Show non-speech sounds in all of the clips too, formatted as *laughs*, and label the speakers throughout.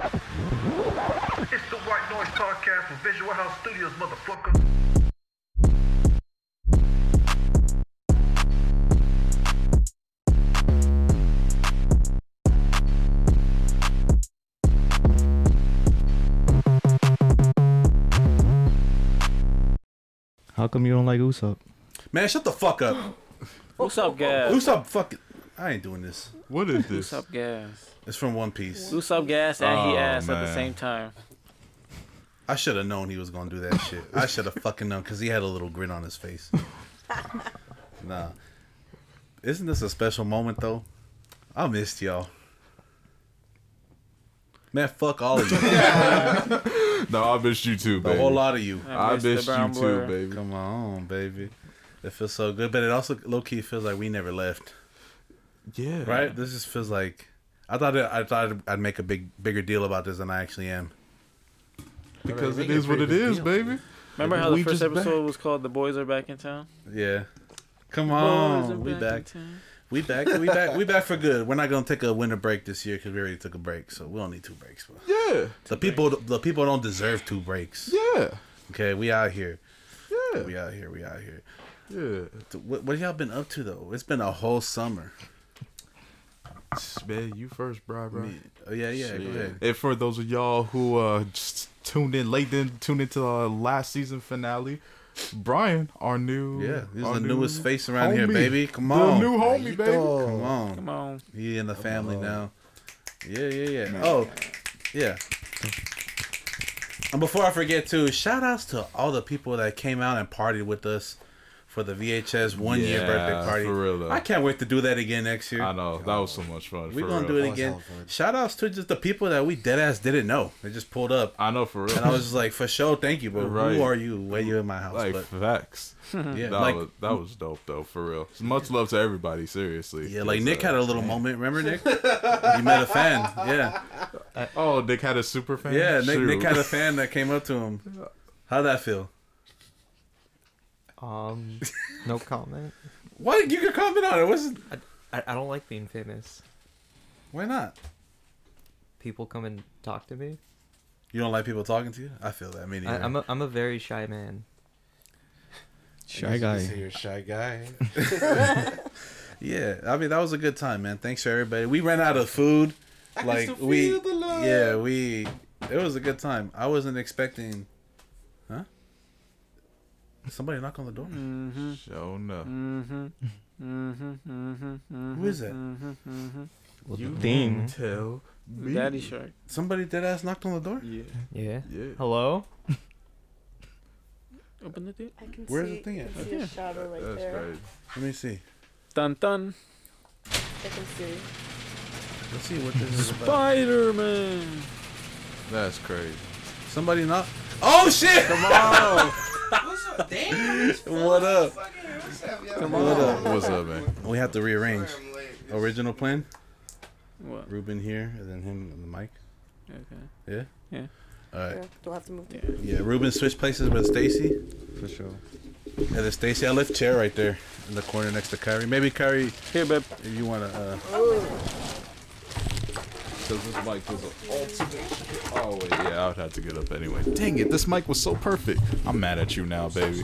Speaker 1: It's the White Noise Podcast from Visual House Studios, motherfucker.
Speaker 2: How come you don't like Usopp?
Speaker 3: Man, shut the fuck up.
Speaker 4: What's up, Gas?
Speaker 3: Usopp, fuck it. I ain't doing this.
Speaker 5: What is this?
Speaker 4: What's up, Gas?
Speaker 3: It's from One Piece.
Speaker 4: What's up, Gas? And he
Speaker 5: Oh,
Speaker 4: asked at the same time.
Speaker 3: I should have known he was gonna do that shit. I should have fucking known because he had a little grin on his face. *laughs* nah, isn't this a special moment though? I missed y'all. Man, fuck all of you. *laughs*
Speaker 5: No, I missed you too, baby.
Speaker 3: a whole lot of you.
Speaker 5: I
Speaker 4: missed the
Speaker 5: missed you
Speaker 4: brown
Speaker 5: too, baby.
Speaker 3: Come on, baby. It feels so good, but it also low key feels like we never left,
Speaker 5: Yeah.
Speaker 3: right? This just feels like I thought it, I thought I'd make a big bigger deal about this than I actually am.
Speaker 5: Because it
Speaker 3: it
Speaker 5: is what it
Speaker 3: pretty big
Speaker 5: is,
Speaker 3: deal.
Speaker 5: baby.
Speaker 4: Remember how the first episode
Speaker 5: back.
Speaker 4: was called "The Boys Are Back in Town"?
Speaker 3: Yeah. Come
Speaker 4: Boys
Speaker 3: on, we
Speaker 4: in
Speaker 3: back. We back. We back. We back for good. We're not gonna take a winter break this year because we already took a break, so we don't need two breaks. Bro.
Speaker 5: Yeah.
Speaker 3: The people, the people don't deserve two breaks.
Speaker 5: Yeah.
Speaker 3: Okay, we out here.
Speaker 5: Yeah.
Speaker 3: We out here. We out here.
Speaker 5: Yeah.
Speaker 3: What, what have y'all been up to though? It's been a whole summer.
Speaker 5: Man, you first, bro, bro.
Speaker 3: Oh yeah, yeah. Go ahead.
Speaker 5: And for those of y'all who uh just tuned in late, then tuned into the last season finale, Brian, our new
Speaker 3: Yeah, he's
Speaker 5: our
Speaker 3: the
Speaker 5: new
Speaker 3: newest face around here, baby. Come
Speaker 5: The
Speaker 3: on,
Speaker 5: new homie, baby.
Speaker 3: come on.
Speaker 4: Come on.
Speaker 3: He in the family now. Yeah, yeah, yeah. Oh, yeah. And before I forget too, shout outs to all the people that came out and partied with us for the VHS one year birthday party.
Speaker 5: for real, though.
Speaker 3: I can't wait to do that again next year.
Speaker 5: I know that was so much fun.
Speaker 3: We're gonna
Speaker 5: real.
Speaker 3: do it again. Shout outs to just the people that we dead ass didn't know. They just pulled up.
Speaker 5: I know for real.
Speaker 3: And I was just like, for sure, thank you, but
Speaker 5: Right.
Speaker 3: who are you? Where you in my house?
Speaker 5: like
Speaker 3: but
Speaker 5: facts. *laughs*
Speaker 3: yeah,
Speaker 5: That
Speaker 3: like
Speaker 5: was that was dope though, for real. Much love to everybody, seriously.
Speaker 3: yeah, like Nick
Speaker 5: uh,
Speaker 3: had a little moment. Remember Nick? *laughs* you met a fan. Yeah,
Speaker 5: Oh, Nick had a super fan.
Speaker 3: yeah. Nick, Nick had a fan that came up to him. How'd that feel?
Speaker 2: Um, no comment. *laughs*
Speaker 3: What you can comment on it? What's
Speaker 2: I, I don't like being famous.
Speaker 3: why not?
Speaker 2: People come and talk to me.
Speaker 3: You don't like people talking to you? I feel that. Me
Speaker 2: I,
Speaker 3: neither.
Speaker 2: I'm a I'm a very shy man.
Speaker 6: Shy
Speaker 7: You
Speaker 6: guy.
Speaker 7: say you're a shy guy. *laughs* *laughs*
Speaker 3: yeah, I mean that was a good time, man. Thanks for everybody. We ran out of food. like we, yeah, we. It was a good time. I wasn't expecting. Huh? Somebody knock on the door.
Speaker 4: Mm-hmm.
Speaker 5: Show enough.
Speaker 4: Mm-hmm. Mm-hmm. Mm-hmm.
Speaker 3: Who is that?
Speaker 4: Mm-hmm.
Speaker 2: Well,
Speaker 5: You
Speaker 2: theme.
Speaker 5: tell me.
Speaker 4: Daddy Shark.
Speaker 3: Somebody dead ass knocked on the door.
Speaker 4: Yeah.
Speaker 2: Yeah.
Speaker 5: Yeah.
Speaker 2: Hello. *laughs*
Speaker 4: Open the thing.
Speaker 8: I can
Speaker 3: Where's
Speaker 8: see,
Speaker 3: the thing
Speaker 8: I
Speaker 3: at?
Speaker 8: can see a shadow right
Speaker 5: That's
Speaker 8: there.
Speaker 5: crazy.
Speaker 3: Let me see.
Speaker 4: Dun dun.
Speaker 8: I can see.
Speaker 3: Let's see what this is about.
Speaker 4: Spider Man.
Speaker 5: That's crazy.
Speaker 3: Somebody knock. Oh shit!
Speaker 4: Come on. *laughs*
Speaker 7: What's up? Damn. *laughs*
Speaker 3: What up?
Speaker 4: Come
Speaker 3: What
Speaker 4: on.
Speaker 3: up?
Speaker 5: What's up, man?
Speaker 3: We have to rearrange. Original plan.
Speaker 4: What?
Speaker 3: Ruben here, and then him on the mic.
Speaker 4: Okay.
Speaker 3: Yeah.
Speaker 4: Yeah.
Speaker 3: All right.
Speaker 8: Yeah, do I have to move?
Speaker 4: Yeah.
Speaker 3: Yeah, Ruben switched places with Stacy.
Speaker 6: For sure.
Speaker 3: And then Stacy, I left chair right there in the corner next to Kyrie. Maybe Kyrie,
Speaker 4: Here, babe.
Speaker 3: if you want to. Uh,
Speaker 5: Because this mic was an ultimate. Oh wait, yeah, I would have to get up anyway. Dang it, this mic was so perfect. I'm mad at you now, baby.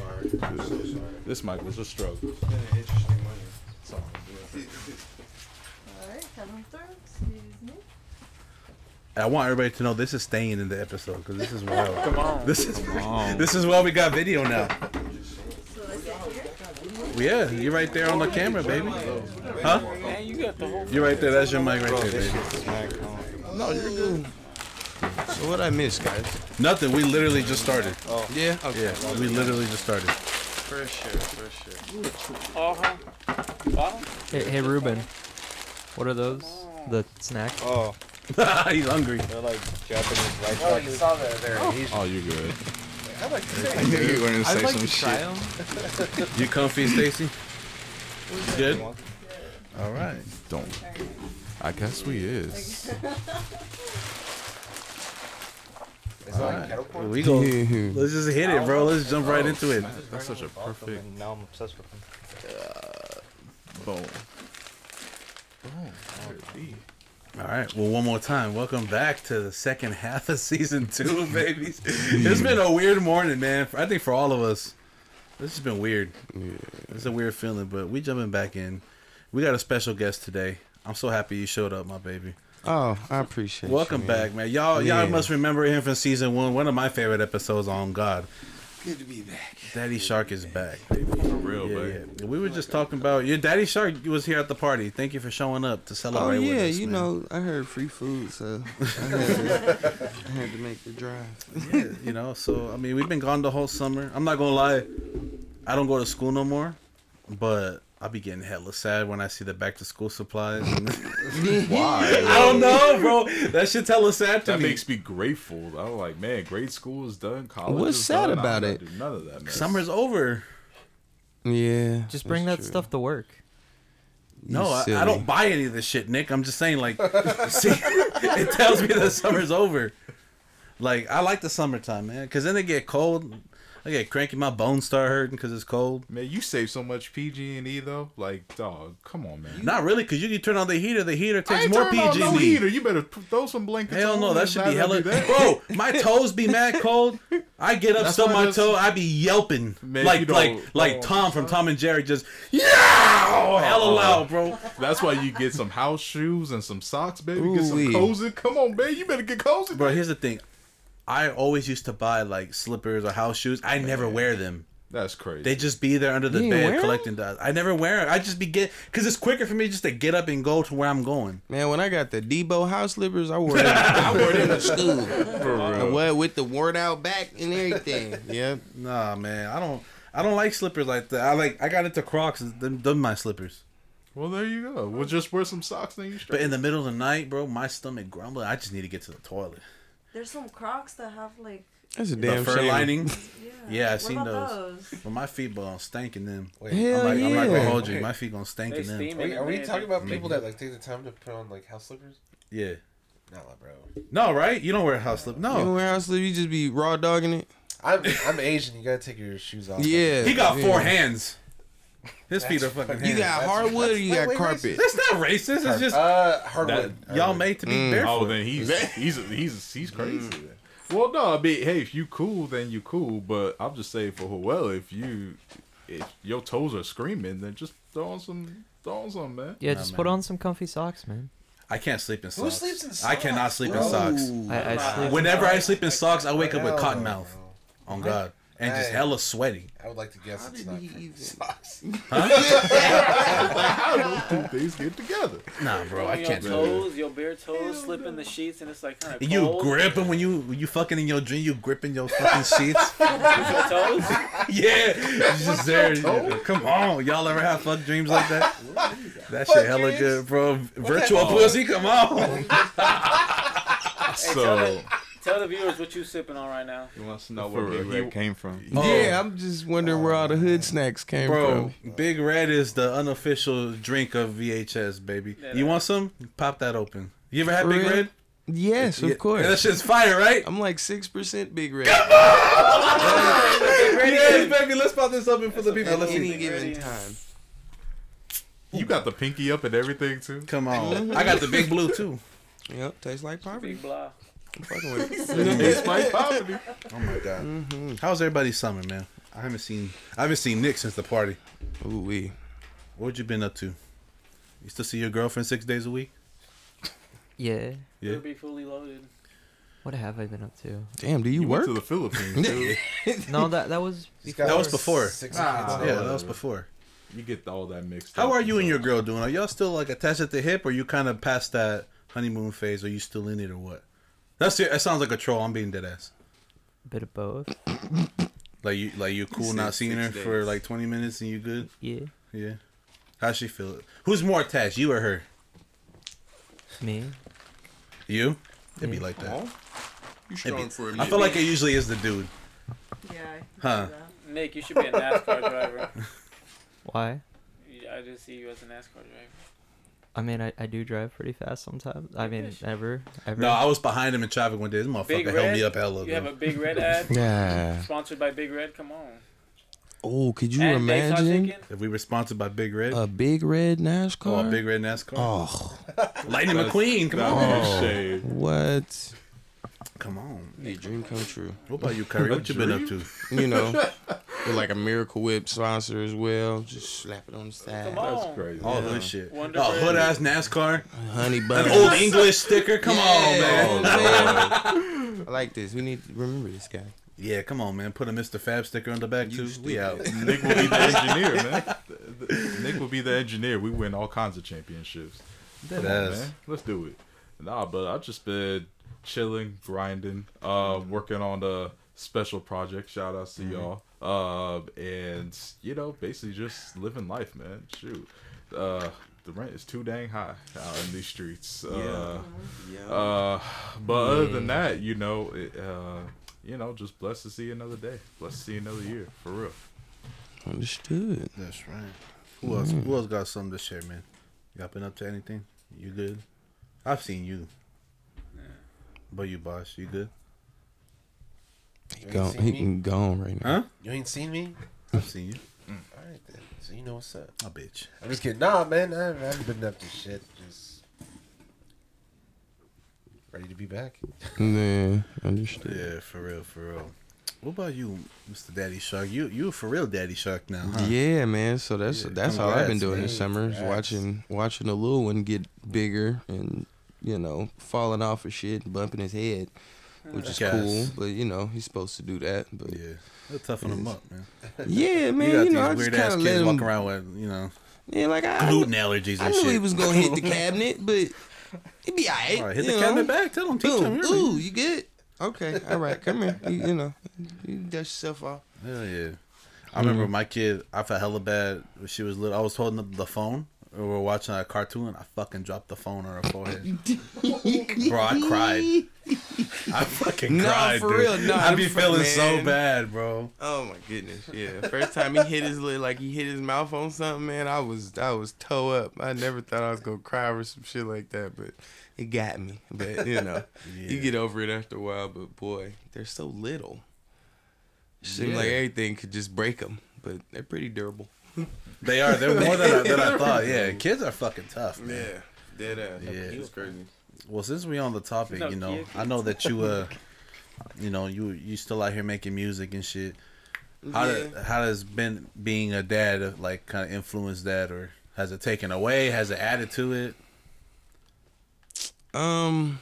Speaker 5: This mic was a stroke.
Speaker 7: Interesting money.
Speaker 8: Alright, coming through. Excuse me.
Speaker 3: I want everybody to know this is staying in the episode because this is *laughs* wild.
Speaker 4: Come on.
Speaker 3: This is this is why we got video now. Yeah, you're right there on the camera, baby. Oh. Huh?
Speaker 4: Man, you got the whole.
Speaker 3: You're right there. That's your mic right there, baby.
Speaker 7: No, you're good. So what I miss, guys?
Speaker 3: Nothing. We literally just started.
Speaker 7: Oh, yeah. Okay.
Speaker 3: Yeah, we literally just started.
Speaker 7: For sure. For sure.
Speaker 4: Uh-huh. Uh-huh.
Speaker 2: Hey, hey Ruben. What are those? The snacks?
Speaker 7: Oh, *laughs*
Speaker 3: He's hungry.
Speaker 7: they're like Japanese rice Oh, you saw that there. He's,
Speaker 5: Oh, you're good?
Speaker 7: I knew you were gonna say some shit.
Speaker 2: them.
Speaker 3: You comfy, Stacy? Good. All right.
Speaker 5: Don't. I guess we is. *laughs*
Speaker 7: Is it like kettle corn?
Speaker 3: We go. *laughs* Let's just hit it, bro. Let's jump right into it.
Speaker 5: That's such a perfect
Speaker 7: And now I'm obsessed with them.
Speaker 5: Uh, boom. Boom. It.
Speaker 3: All right. Well, one more time. Welcome back to the second *laughs* half of season two, babies. it's been a weird morning, man. I think for all of us, this has been weird. Yeah. It's a weird feeling, but we jumping back in. We got a special guest today. I'm so happy you showed up, my baby.
Speaker 6: Oh, I appreciate. It.
Speaker 3: Welcome
Speaker 6: you,
Speaker 3: back, man. Y'all,
Speaker 6: Yeah.
Speaker 3: y'all must remember him from season one. One of my favorite episodes on God.
Speaker 6: Good to be back.
Speaker 3: Daddy Shark is back, baby.
Speaker 5: For real,
Speaker 3: Yeah,
Speaker 5: baby.
Speaker 3: yeah. We were just talking about your Daddy Shark was here at the party. Thank you for showing up to
Speaker 6: Oh
Speaker 3: celebrate with
Speaker 6: yeah,
Speaker 3: us.
Speaker 6: you
Speaker 3: man.
Speaker 6: know, I heard free food, so I had to, I had to make the drive.
Speaker 3: yeah, you know. So I mean, we've been gone the whole summer. I'm not gonna lie, I don't go to school no more, but I'll be getting hella sad when I see the back to school supplies. *laughs* *laughs*
Speaker 5: Why?
Speaker 3: I don't know, bro. That shit hella sad to
Speaker 5: That
Speaker 3: me.
Speaker 5: makes me grateful. I'm like, man, grade school is done. College
Speaker 6: What's
Speaker 5: is
Speaker 6: sad
Speaker 5: done.
Speaker 6: about
Speaker 5: I'm
Speaker 6: it?
Speaker 5: doing None of that, man.
Speaker 3: Summer's over.
Speaker 6: Yeah,
Speaker 2: Just bring that
Speaker 6: true.
Speaker 2: stuff to work.
Speaker 6: You
Speaker 3: No, I, I don't buy any of this shit, Nick. I'm just saying, like, *laughs* see, it tells me that summer's over. Like, I like the summertime, man, because then it get cold. I get cranky, my bones start hurting because it's cold.
Speaker 5: Man, you save so much PG and E though. Like, dog, come on, man.
Speaker 3: Not really, because you can turn on the heater. The heater
Speaker 5: I
Speaker 3: takes
Speaker 5: ain't
Speaker 3: more
Speaker 5: turning on
Speaker 3: PG
Speaker 5: no
Speaker 3: and E.
Speaker 5: heater. You better throw some blankets.
Speaker 3: Hell
Speaker 5: on
Speaker 3: no, that should be
Speaker 5: it
Speaker 3: hella. Bro, *laughs* my toes be mad cold. I get up,
Speaker 5: That's
Speaker 3: stub my toe, I be yelping
Speaker 5: Man,
Speaker 3: like like like
Speaker 5: don't-
Speaker 3: Tom from Tom and Jerry, just yeah, oh, hella
Speaker 5: Uh-uh.
Speaker 3: loud, bro.
Speaker 5: That's why you get some house shoes and some socks, baby. Get some cozy. Come on, baby. You better get cozy.
Speaker 3: Bro, here's the thing. I always used to buy like slippers or house shoes. I never wear them.
Speaker 5: That's crazy.
Speaker 3: They just be there under the
Speaker 6: You ain't wear
Speaker 3: bed
Speaker 6: 'em?
Speaker 3: collecting dust. I never wear them. I just be get because it's quicker for me just to get up and go to where I'm going.
Speaker 6: Man, when I got the Debo house slippers, I wore *laughs* them. I wore them to school. *laughs*
Speaker 5: For
Speaker 6: And
Speaker 5: real.
Speaker 6: what with the worn out back and everything. *laughs* Yep.
Speaker 3: Nah, man, I don't. I don't like slippers like that. I like. I got into Crocs. Them, them my slippers.
Speaker 5: Well, there you go. We'll just wear some socks, then you
Speaker 3: But in the middle of the night, bro, my stomach grumbling. I just need to get to the toilet.
Speaker 8: There's some Crocs that have like.
Speaker 6: That's a
Speaker 3: The fur
Speaker 6: shame.
Speaker 3: lining.
Speaker 8: Yeah.
Speaker 3: Yeah, I
Speaker 8: What
Speaker 3: seen
Speaker 8: about
Speaker 3: those. But my feet gonna stink in them.
Speaker 7: Wait,
Speaker 6: Hell
Speaker 3: I'm, like, I'm not gonna hold you. My feet gonna stink in them.
Speaker 4: steam
Speaker 7: Wait,
Speaker 4: it,
Speaker 7: are we talking about people that like take the time to put on like house slippers?
Speaker 3: Yeah.
Speaker 7: Nah, bro.
Speaker 3: No, right? You don't wear a house slip. No.
Speaker 6: You know
Speaker 3: No.
Speaker 6: where house slipper, you just be raw dogging it.
Speaker 7: I'm I'm Asian. You gotta take your shoes off.
Speaker 6: Yeah.
Speaker 3: He got
Speaker 6: yeah.
Speaker 3: four hands. His feet are fucking
Speaker 7: fucking-
Speaker 6: You
Speaker 3: hands.
Speaker 6: got
Speaker 7: That's-
Speaker 6: hardwood or you
Speaker 7: Wait,
Speaker 6: got
Speaker 7: wait,
Speaker 6: carpet?
Speaker 3: That's not racist. It's just
Speaker 7: uh hardwood.
Speaker 3: y'all made to be
Speaker 6: Mm.
Speaker 3: barefoot.
Speaker 5: Oh, then *laughs* he's he's he's he's crazy. then. Well, no, I mean, hey, if you cool, then you cool. But I'm just saying for well, if you if your toes are screaming, then just throw on some throw on some, man.
Speaker 2: Yeah,
Speaker 3: Nah,
Speaker 2: just
Speaker 3: man.
Speaker 2: put on some comfy socks, man.
Speaker 3: I can't sleep in socks.
Speaker 7: Who sleeps in socks?
Speaker 3: I cannot sleep in socks.
Speaker 2: I, I sleep.
Speaker 3: Whenever I sleep in socks, I wake up with cotton mouth.
Speaker 7: bro.
Speaker 3: On God, and just hella sweaty.
Speaker 7: I would like to guess
Speaker 6: How
Speaker 7: it's not
Speaker 6: he
Speaker 7: from
Speaker 6: even-
Speaker 7: socks. *laughs* *laughs*
Speaker 5: How do two things get together?
Speaker 3: Nah, bro, I can't do
Speaker 4: toes, your bare toes, slip in the sheets, and it's like kind of
Speaker 3: it. You
Speaker 4: cold.
Speaker 3: gripping when you when you fucking in your dream. You gripping your fucking sheets. *laughs*
Speaker 4: Your toes.
Speaker 3: yeah, it's just there. Come on, y'all ever have fuck dreams like that? That shit hella
Speaker 7: dreams?
Speaker 3: good, bro. Virtual pussy, come on.
Speaker 5: So
Speaker 4: the, tell the viewers what you sipping on right now.
Speaker 9: He wants to know where Big Red came from.
Speaker 3: Oh.
Speaker 6: Yeah, I'm just wondering where all the hood oh. snacks came from.
Speaker 3: Bro,
Speaker 6: from.
Speaker 3: Big Red is the unofficial drink of VHS, baby.
Speaker 4: Yeah,
Speaker 3: You want some? Pop that open. You ever had Big
Speaker 6: real?
Speaker 3: Red?
Speaker 6: Yes,
Speaker 3: Yeah,
Speaker 6: of course.
Speaker 3: That shit's fire, right?
Speaker 6: I'm like six percent big red
Speaker 3: yes, baby. Let's pop this open for the people.
Speaker 6: at any given time.
Speaker 5: you got the pinky up and everything too.
Speaker 3: Come on. I got the big blue too.
Speaker 6: Yep, tastes like poverty.
Speaker 4: Big blah.
Speaker 6: I'm fucking with it. *laughs*
Speaker 5: It's my poverty.
Speaker 3: Oh my god.
Speaker 6: Mm-hmm.
Speaker 3: How's everybody's summer, man? I haven't seen I haven't seen Nick since the party.
Speaker 6: Ooh wee.
Speaker 3: What you been up to? You still see your girlfriend six days a week?
Speaker 2: Yeah.
Speaker 3: Yeah.
Speaker 4: You'll be fully loaded.
Speaker 2: What have I been up to?
Speaker 6: Damn, do you,
Speaker 5: You
Speaker 6: work?
Speaker 5: went to the Philippines, *laughs* dude.
Speaker 2: No, that that was before.
Speaker 3: That was before.
Speaker 7: Six
Speaker 5: Ah.
Speaker 3: Yeah, that was before.
Speaker 5: You get all that mixed.
Speaker 3: How
Speaker 5: up
Speaker 3: are you and your girl doing? Are y'all still like attached at the hip, or you kind of past that honeymoon phase? Are you still in it, or what? That's it. That sounds like a troll. I'm being dead ass.
Speaker 2: A bit of both.
Speaker 3: Like you, like you cool
Speaker 9: said
Speaker 3: not seeing her
Speaker 9: six
Speaker 3: for like 20 minutes and you good.
Speaker 2: Yeah.
Speaker 3: Yeah. How's she feel? Who's more attached, you or her?
Speaker 2: Me.
Speaker 3: You? It'd be like that.
Speaker 6: You
Speaker 3: It'd be-
Speaker 6: strong for a
Speaker 3: I
Speaker 6: minute.
Speaker 3: feel like it usually is the dude.
Speaker 8: Yeah. I
Speaker 3: Huh.
Speaker 4: Nick, you should be a NASCAR driver. *laughs*
Speaker 2: Why?
Speaker 4: I just see you as a NASCAR driver.
Speaker 2: I mean, I, I do drive pretty fast sometimes. I mean, ever, ever.
Speaker 3: No, I was behind him in traffic one day. This
Speaker 4: Big
Speaker 3: motherfucker held
Speaker 4: Red?
Speaker 3: me up hella.
Speaker 4: You have a Big Red ad *laughs*
Speaker 6: Yeah.
Speaker 4: sponsored by Big Red. Come on.
Speaker 6: Oh, could you
Speaker 4: And Baked
Speaker 6: imagine
Speaker 4: Chicken.
Speaker 3: If we were sponsored by Big Red,
Speaker 6: a big red NASCAR?
Speaker 3: oh, a Big Red NASCAR,
Speaker 6: Oh, *laughs*
Speaker 3: Lightning McQueen, come on,
Speaker 6: Oh.
Speaker 5: shade.
Speaker 6: what?
Speaker 3: come on.
Speaker 6: A dream come true.
Speaker 3: What about you, Curry? What you been up to?
Speaker 6: You know, *laughs* with like a Miracle Whip sponsor as well. Just slap it on the side.
Speaker 4: Come on.
Speaker 5: That's crazy.
Speaker 3: All
Speaker 6: Yeah.
Speaker 3: hood shit.
Speaker 4: Wonder
Speaker 3: Oh, hood ass NASCAR.
Speaker 6: Honey
Speaker 3: An old English sticker. Come on,
Speaker 6: Yeah.
Speaker 3: man. *laughs*
Speaker 6: I like this. We need to remember this guy.
Speaker 3: Yeah, come on, man. Put a Mr. Fab sticker on the back too. We out.
Speaker 5: Nick will be the *laughs* engineer, man. Nick will be the engineer. We win all kinds of championships.
Speaker 3: That
Speaker 5: Come on,
Speaker 3: ass.
Speaker 5: man. Let's do it. Nah, but I've just been chilling, grinding, uh, working on the special project. Shout outs to
Speaker 3: Mm-hmm.
Speaker 5: y'all. Uh, and you know, basically just living life, man. Shoot. Uh, the rent is too dang high out in these streets. Uh, uh, but other than that, you know, it, uh, you know, just blessed to see another day. Blessed to see another year, for real.
Speaker 6: Understood.
Speaker 3: That's right. Who else? Who else got something to share, man? Y'all been up to anything? You good? I've seen you. But you, boss, you good?
Speaker 6: He
Speaker 7: You ain't
Speaker 6: gone. He
Speaker 7: me?
Speaker 6: can gone right now.
Speaker 3: Huh?
Speaker 7: You ain't seen me?
Speaker 3: I've seen you.
Speaker 7: Mm, all right then. So you know what's up.
Speaker 3: A bitch.
Speaker 7: I'm just kidding. Nah, man. I haven't, I haven't been up to shit. Just ready to be back.
Speaker 6: Yeah, understood.
Speaker 3: Yeah, for real, for real. What about you, Mr. Daddy Shark? You you for real Daddy Shark now, huh?
Speaker 6: Yeah, man. So that's
Speaker 3: Yeah,
Speaker 6: that's all I've been doing
Speaker 3: man.
Speaker 6: this summer is
Speaker 7: Congrats.
Speaker 6: watching watching the little one get bigger and you know falling off of shit and bumping his head, which is cool. But you know he's supposed to do that. But
Speaker 3: Yeah. They'll toughen him up, man.
Speaker 6: yeah, man.
Speaker 3: you got
Speaker 6: You, know I
Speaker 3: these
Speaker 6: just
Speaker 3: weird ass
Speaker 6: kind of let him.
Speaker 3: walking around with, you know,
Speaker 6: Yeah, like I,
Speaker 3: gluten allergies and
Speaker 6: I knew
Speaker 3: shit.
Speaker 6: he was gonna hit the *laughs* cabinet, but it'd be alright.
Speaker 3: All right, hit the
Speaker 6: know?
Speaker 3: cabinet back. Tell him, teach
Speaker 6: Boom.
Speaker 3: them. Really.
Speaker 6: Ooh, you good? Okay, all right. Come here. You, you know, you dust yourself off.
Speaker 3: Hell yeah. I
Speaker 6: Mm-hmm.
Speaker 3: remember my kid, I felt hella bad when she was little. I was holding up the phone. We were watching a cartoon. I fucking dropped the phone on her forehead. *laughs* bro, I cried. I fucking
Speaker 6: Nah,
Speaker 3: cried,
Speaker 6: for
Speaker 3: dude.
Speaker 6: real, nah,
Speaker 3: I be feeling
Speaker 6: fuck-
Speaker 3: so bad, bro.
Speaker 6: Oh my goodness, yeah. First time he hit his lid, like he hit his mouth on something, man. I was I was toe up. I never thought I was gonna cry over some shit like that, but it got me. But you know, *laughs* you get over it after a while. But boy, they're so little. It seems like everything could just break them, but they're pretty durable. *laughs*
Speaker 3: They are. They're more than I, than I thought. Yeah, *laughs* kids are fucking tough, man.
Speaker 6: Yeah, dead ass.
Speaker 3: Yeah.
Speaker 6: it's crazy.
Speaker 3: Well, since we on the topic, you know. I know that you, uh, *laughs* you know, you you still out here making music and shit. How
Speaker 6: Yeah.
Speaker 3: do, how has been being a dad uh, like kind of influenced that, or has it taken away? Has it added to it?
Speaker 6: Um,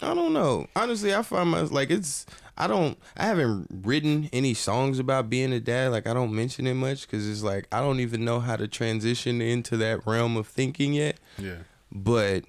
Speaker 6: I don't know. Honestly, I find my like it's. I don't. I haven't written any songs about being a dad. Like I don't mention it much because it's like I don't even know how to transition into that realm of thinking yet.
Speaker 3: Yeah.
Speaker 6: But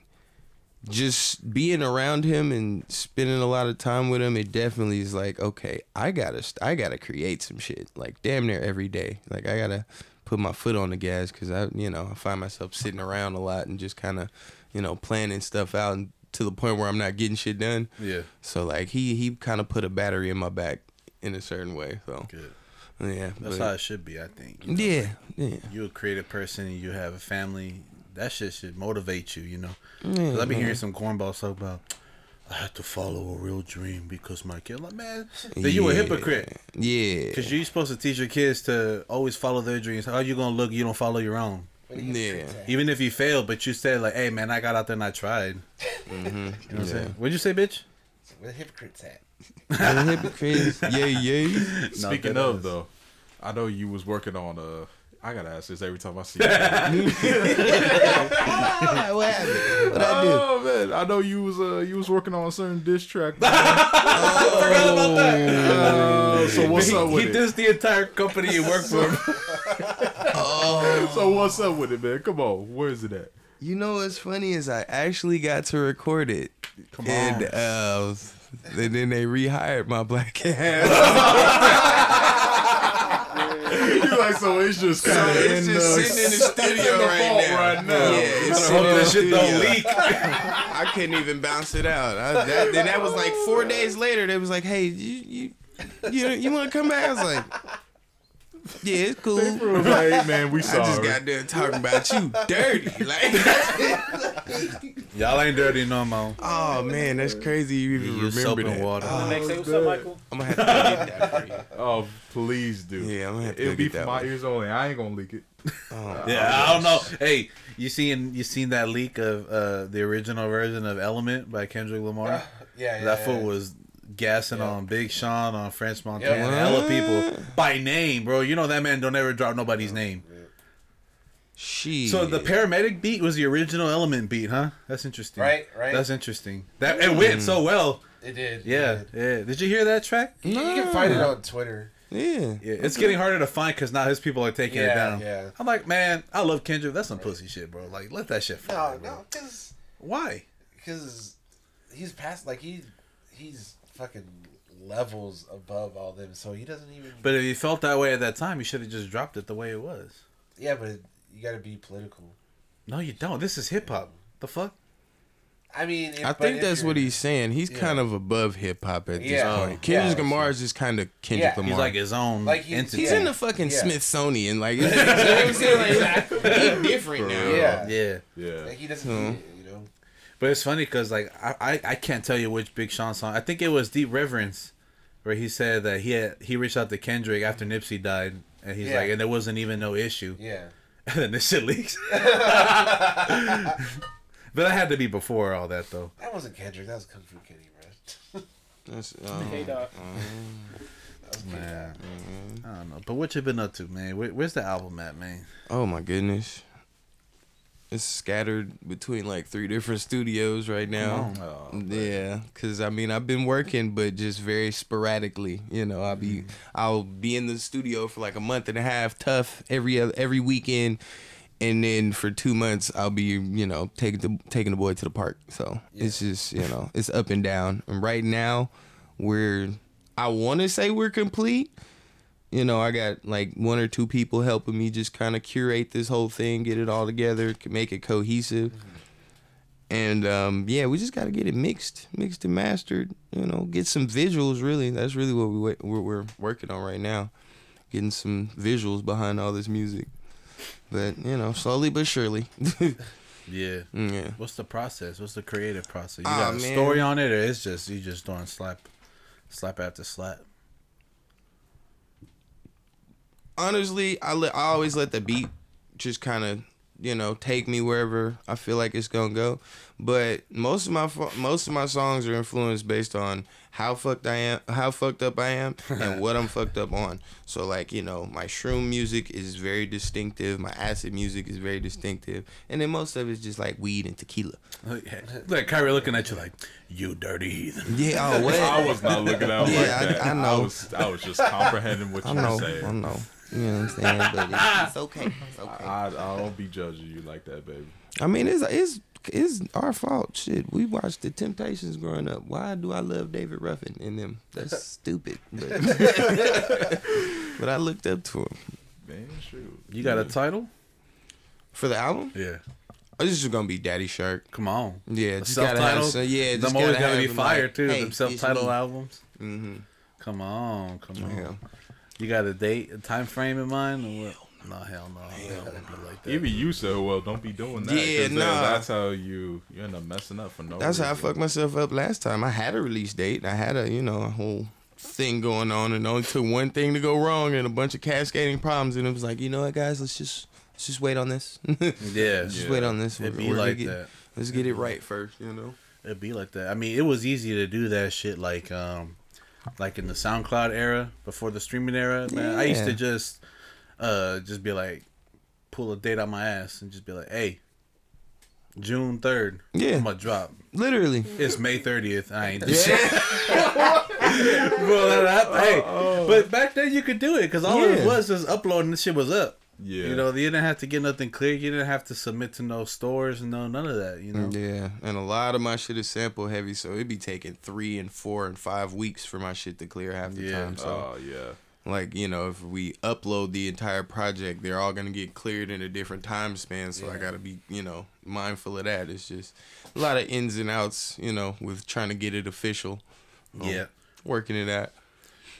Speaker 6: just being around him and spending a lot of time with him, it definitely is like okay, I gotta. I gotta create some shit. Like damn near every day. Like I gotta put my foot on the gas because I, you know, I find myself sitting around a lot and just kind of, you know, planning stuff out and to the point where I'm not getting shit done.
Speaker 3: Yeah.
Speaker 6: So like he he kind of put a battery in my back in a certain way. So
Speaker 3: Good.
Speaker 6: yeah,
Speaker 3: That's
Speaker 6: but-
Speaker 3: how it should be. I think. You know,
Speaker 6: yeah, yeah.
Speaker 3: You're a creative person you have a family. That shit should motivate you. You know.
Speaker 6: yeah
Speaker 3: 'Cause I be
Speaker 6: man.
Speaker 3: hearing some cornballs talk about. I had to follow a real dream because my kid. Like man, then you a hypocrite.
Speaker 6: Yeah,
Speaker 3: Because you're supposed to teach your kids to always follow their dreams. How are you gonna look? You don't follow your own.
Speaker 6: Yeah.
Speaker 3: Even if you failed, but you said like, "Hey man, I got out there and I tried."
Speaker 6: Mm-hmm.
Speaker 3: You know what I'm
Speaker 6: Yeah.
Speaker 3: saying? What'd you say, bitch?
Speaker 7: Where the hypocrites at? *laughs*
Speaker 6: The hypocrites. *laughs* Yeah, yeah.
Speaker 5: Speaking of
Speaker 3: is-
Speaker 5: though, I know you was working on uh I gotta ask this every time I see *laughs* you.
Speaker 6: what happened? What I do?
Speaker 5: oh man, I know you was uh you was working on a certain diss track.
Speaker 6: Oh,
Speaker 5: Uh, so what's
Speaker 3: he,
Speaker 5: up with
Speaker 3: he
Speaker 5: it?
Speaker 3: dissed the entire company you work for.
Speaker 5: So what's up with it, man? Come on, where is it at?
Speaker 6: You know what's funny is I actually got to record it,
Speaker 3: Come
Speaker 6: and
Speaker 3: on.
Speaker 6: uh, and then they rehired my black *laughs* ass.
Speaker 5: You like so it's just kind of
Speaker 6: it's
Speaker 5: in,
Speaker 6: just
Speaker 5: uh,
Speaker 6: sitting in the studio
Speaker 5: the
Speaker 6: right now.
Speaker 5: right now.
Speaker 6: Yeah, it's sitting
Speaker 3: hope
Speaker 6: in
Speaker 3: that
Speaker 6: the
Speaker 3: shit don't leak. *laughs*
Speaker 6: I couldn't even bounce it out. I, that, then that was like four days later. They was like, "Hey, you you you, you want to come back?" I was like, Yeah, it's cool.
Speaker 5: It was like, hey, man, we sorry.
Speaker 6: I just got done talking about you dirty. Like, *laughs*
Speaker 3: Y'all ain't dirty no more.
Speaker 6: oh man, that's crazy. You even
Speaker 3: You use
Speaker 6: remember
Speaker 3: and
Speaker 6: that.
Speaker 3: water.
Speaker 6: Oh,
Speaker 4: Next, say what's up, Michael?
Speaker 6: I'm gonna have to get that for you. *laughs*
Speaker 5: oh, please do.
Speaker 6: Yeah, I'm gonna have to
Speaker 5: It'll
Speaker 6: go
Speaker 5: be for my
Speaker 6: one.
Speaker 5: ears only. I ain't gonna leak it.
Speaker 6: Oh, *laughs*
Speaker 3: Yeah, I don't know. Hey, you seen you seen that leak of uh, the original version of Element by Kendrick Lamar?
Speaker 7: Yeah, yeah.
Speaker 3: that
Speaker 7: yeah.
Speaker 3: fool was gassing
Speaker 7: Yeah.
Speaker 3: on Big Sean, on French Montana,
Speaker 7: Yeah.
Speaker 3: hella people by name, bro. You know that man don't ever drop nobody's name.
Speaker 6: She.
Speaker 3: So the paramedic beat was the original Element beat, huh? That's interesting.
Speaker 7: Right, right.
Speaker 3: That's interesting. That it mm. went so well.
Speaker 7: It did. it
Speaker 3: Yeah,
Speaker 7: did.
Speaker 3: yeah. Did you hear that track?
Speaker 7: You, you can find it on Twitter.
Speaker 6: yeah.
Speaker 3: Yeah, it's getting harder to find because now his people are taking it down.
Speaker 7: yeah.
Speaker 3: I'm like, man, I love Kendrick. That's some pussy shit, bro. Like, let that shit fly.
Speaker 7: No,
Speaker 3: bro.
Speaker 7: no, because
Speaker 3: Why?
Speaker 7: because he's past like he he's fucking levels above all them, so he doesn't even.
Speaker 3: But if you felt that way at that time, you should have just dropped it the way it was.
Speaker 7: yeah, but you got to be political.
Speaker 3: No, you don't. This is hip hop. The fuck?
Speaker 7: I mean, if,
Speaker 6: I think that's what he's saying. He's
Speaker 7: Yeah.
Speaker 6: kind of above hip hop at this
Speaker 7: Yeah.
Speaker 6: point.
Speaker 7: Yeah.
Speaker 6: Kendrick Lamar is just kind of Kendrick
Speaker 7: Yeah.
Speaker 6: Lamar.
Speaker 3: He's like his own
Speaker 7: Like, he's-
Speaker 3: entity.
Speaker 6: He's in the fucking
Speaker 7: Yeah.
Speaker 6: Smithsonian. Like, *laughs* you know what I'm saying? Like, he's different now.
Speaker 7: Yeah.
Speaker 3: yeah,
Speaker 5: Yeah.
Speaker 7: Like he doesn't,
Speaker 6: Hmm.
Speaker 7: need it, you know.
Speaker 3: But it's funny because like I, I I can't tell you which Big Sean song. I think it was Deep Reverence, where he said that he had he reached out to Kendrick after Nipsey died, and he's
Speaker 7: Yeah.
Speaker 3: like, and there wasn't even no issue,
Speaker 7: Yeah. *laughs*
Speaker 3: and then this shit leaks. *laughs* *laughs* but that had to be before all that though.
Speaker 7: That wasn't Kendrick. That was Kung Fu Kenny, bro.
Speaker 6: That's, um,
Speaker 4: K Dot.
Speaker 7: That was
Speaker 3: Man,
Speaker 6: mm-hmm.
Speaker 3: I don't know. But what you been up to, man? Where, where's the album at, man?
Speaker 6: oh my goodness. It's scattered between like three different studios right now.
Speaker 5: Oh,
Speaker 6: Yeah, cause I mean I've been working, but just very sporadically. You know, I'll be mm-hmm. I'll be in the studio for like a month and a half, tough every every weekend, and then for two months I'll be you know taking the taking the boy to the park. So it's just you know it's up and down. And right now we're I want to say we're complete. You know, I got like one or two people helping me just kind of curate this whole thing, get it all together, make it cohesive. And um, yeah, we just got to get it mixed, mixed and mastered. You know, get some visuals. Really, that's really what we we're, we're working on right now, getting some visuals behind all this music. But you know, slowly but surely. *laughs*
Speaker 3: Yeah. *laughs*
Speaker 6: yeah.
Speaker 3: What's the process? What's the creative process? You
Speaker 6: Aw,
Speaker 3: got a
Speaker 6: man.
Speaker 3: story on it, or it's just you just doing slap, slap after slap?
Speaker 6: Honestly, I let I always let the beat just kind of you know take me wherever I feel like it's gonna go. But most of my fo- most of my songs are influenced based on how fucked I am, how fucked up I am, *laughs* and what I'm fucked up on. So like you know, my shroom music is very distinctive. My acid music is very distinctive, and then most of it's just like weed and tequila.
Speaker 3: Oh, like Kyrie looking at you like, you dirty heathen.
Speaker 6: Yeah. Oh *laughs* what?
Speaker 5: I was not looking at
Speaker 6: Yeah,
Speaker 5: like
Speaker 6: I-
Speaker 5: that.
Speaker 6: I know.
Speaker 5: was, I was just comprehending what you were saying.
Speaker 6: I know. You know what I'm saying? But it's, *laughs* it's okay. It's okay.
Speaker 5: I, I don't be judging you like that, baby.
Speaker 6: I mean, it's it's it's our fault. Shit, we watched the Temptations growing up. Why do I love David Ruffin and them? That's *laughs* stupid. But, *laughs* but I looked up to him
Speaker 5: Man, shoot.
Speaker 3: You got a title?
Speaker 6: for the album.
Speaker 3: Yeah.
Speaker 6: Oh, this is gonna be Daddy Shark.
Speaker 3: Come on.
Speaker 6: Yeah,
Speaker 3: The
Speaker 6: just gotta have
Speaker 3: self-titled.
Speaker 6: some. Yeah,
Speaker 3: them
Speaker 6: just
Speaker 3: always
Speaker 6: gotta,
Speaker 3: gotta
Speaker 6: have
Speaker 3: be fire
Speaker 6: like,
Speaker 3: too.
Speaker 6: Hey,
Speaker 3: them self-titled albums.
Speaker 6: Mm-hmm.
Speaker 3: Come on, come on.
Speaker 6: Yeah.
Speaker 3: You got a date, a time frame in mind, or what? No, hell no. Hell no. Like that.
Speaker 5: Even you said, well, don't be doing that.
Speaker 6: Yeah,
Speaker 5: 'cause then
Speaker 6: nah.
Speaker 5: That's how you you end up messing up for no
Speaker 6: That's how I fucked myself up last time. I had a release date. I had a you know a whole thing going on, and it only took one thing to go wrong and a bunch of cascading problems. And it was like, you know what, guys, let's just let's just wait on this. *laughs*
Speaker 3: Yeah.
Speaker 6: just wait on this.
Speaker 3: It'd
Speaker 6: We're-
Speaker 3: be
Speaker 6: we're
Speaker 3: like
Speaker 6: get-
Speaker 3: that.
Speaker 6: Let's get it right first, you know.
Speaker 3: It'd be like that. I mean, it was easy to do that shit like um like in the SoundCloud era before the streaming era. Man, I used to just uh just be like pull a date out my ass and just be like, "Hey, June 3rd,
Speaker 6: Yeah.
Speaker 3: I'm gonna drop.
Speaker 6: Literally.
Speaker 3: It's May 30th. I ain't do shit." *laughs* Up. Hey, but back then you could do it cuz all it was was uploading the shit was up.
Speaker 5: Yeah.
Speaker 3: You know, you didn't have to get nothing clear. You didn't have to submit to no stores and no none of that, you know.
Speaker 6: Yeah, and a lot of my shit is sample heavy, so it'd be taking three and four and five weeks for my shit to clear half the
Speaker 3: Yeah.
Speaker 6: time. So,
Speaker 5: Oh yeah.
Speaker 6: like, you know, if we upload the entire project, they're all gonna get cleared in a different time span. So I gotta be, you know, mindful of that. It's just a lot of ins and outs, you know, with trying to get it official. Um,
Speaker 3: Yeah.
Speaker 6: working it out.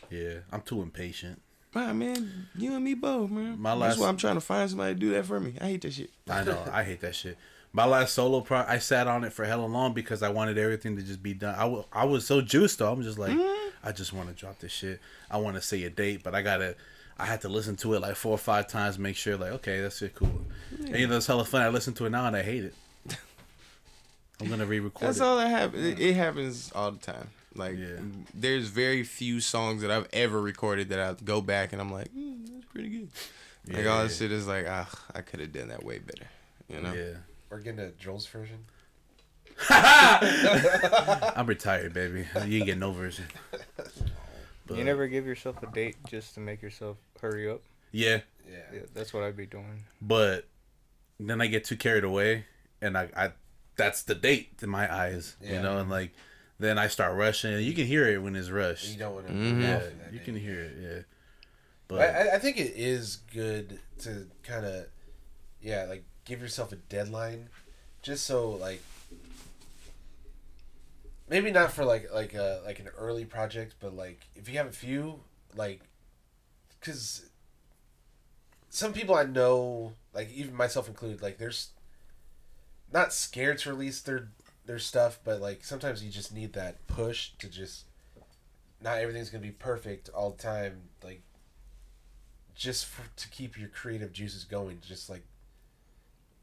Speaker 3: Yeah, I'm too impatient.
Speaker 6: Wow, man, you and me both, man.
Speaker 3: My
Speaker 6: That's why I'm trying to find somebody to do that for me. I hate that shit.
Speaker 3: I know. I hate that shit. My last solo pro, I sat on it for hella long because I wanted everything to just be done. I wa- I was so juiced though. I'm just like, mm-hmm. I just want to drop this shit. I want to say a date, but I gotta. I had to listen to it like four or five times, make sure like, okay, that's it, cool. And you know, it's hella fun. I listen to it now and I hate it. *laughs* I'm gonna re-record
Speaker 6: That's
Speaker 3: it.
Speaker 6: all that happens. It, it happens all the time. Like,
Speaker 3: Yeah.
Speaker 6: there's very few songs that I've ever recorded that I go back and I'm like, mm, that's pretty good. Like all
Speaker 3: Yeah.
Speaker 6: this shit is like, ah, I could have done that way better. You know?
Speaker 3: Yeah.
Speaker 7: We're getting a Joel's version. *laughs*
Speaker 3: I'm retired, baby. You can get no version. But,
Speaker 9: You never give yourself a date just to make yourself hurry up.
Speaker 3: Yeah,
Speaker 7: Yeah.
Speaker 9: Yeah, that's what I'd be doing.
Speaker 3: but then I get too carried away, and I, I that's the date in my eyes, you know, and like then I start rushing. You can hear it when it's rushed.
Speaker 7: You don't want to.
Speaker 6: Mhm.
Speaker 3: yeah, you can hear it. Yeah, but
Speaker 7: I, I- I think it is good to kind of, yeah, like give yourself a deadline, just so like maybe not for like like a like an early project, but like if you have a few like, because some people I know, like even myself included, like there's not scared to release their their stuff, but like sometimes you just need that push to just not everything's gonna be perfect all the time, like just for, to keep your creative juices going. Just like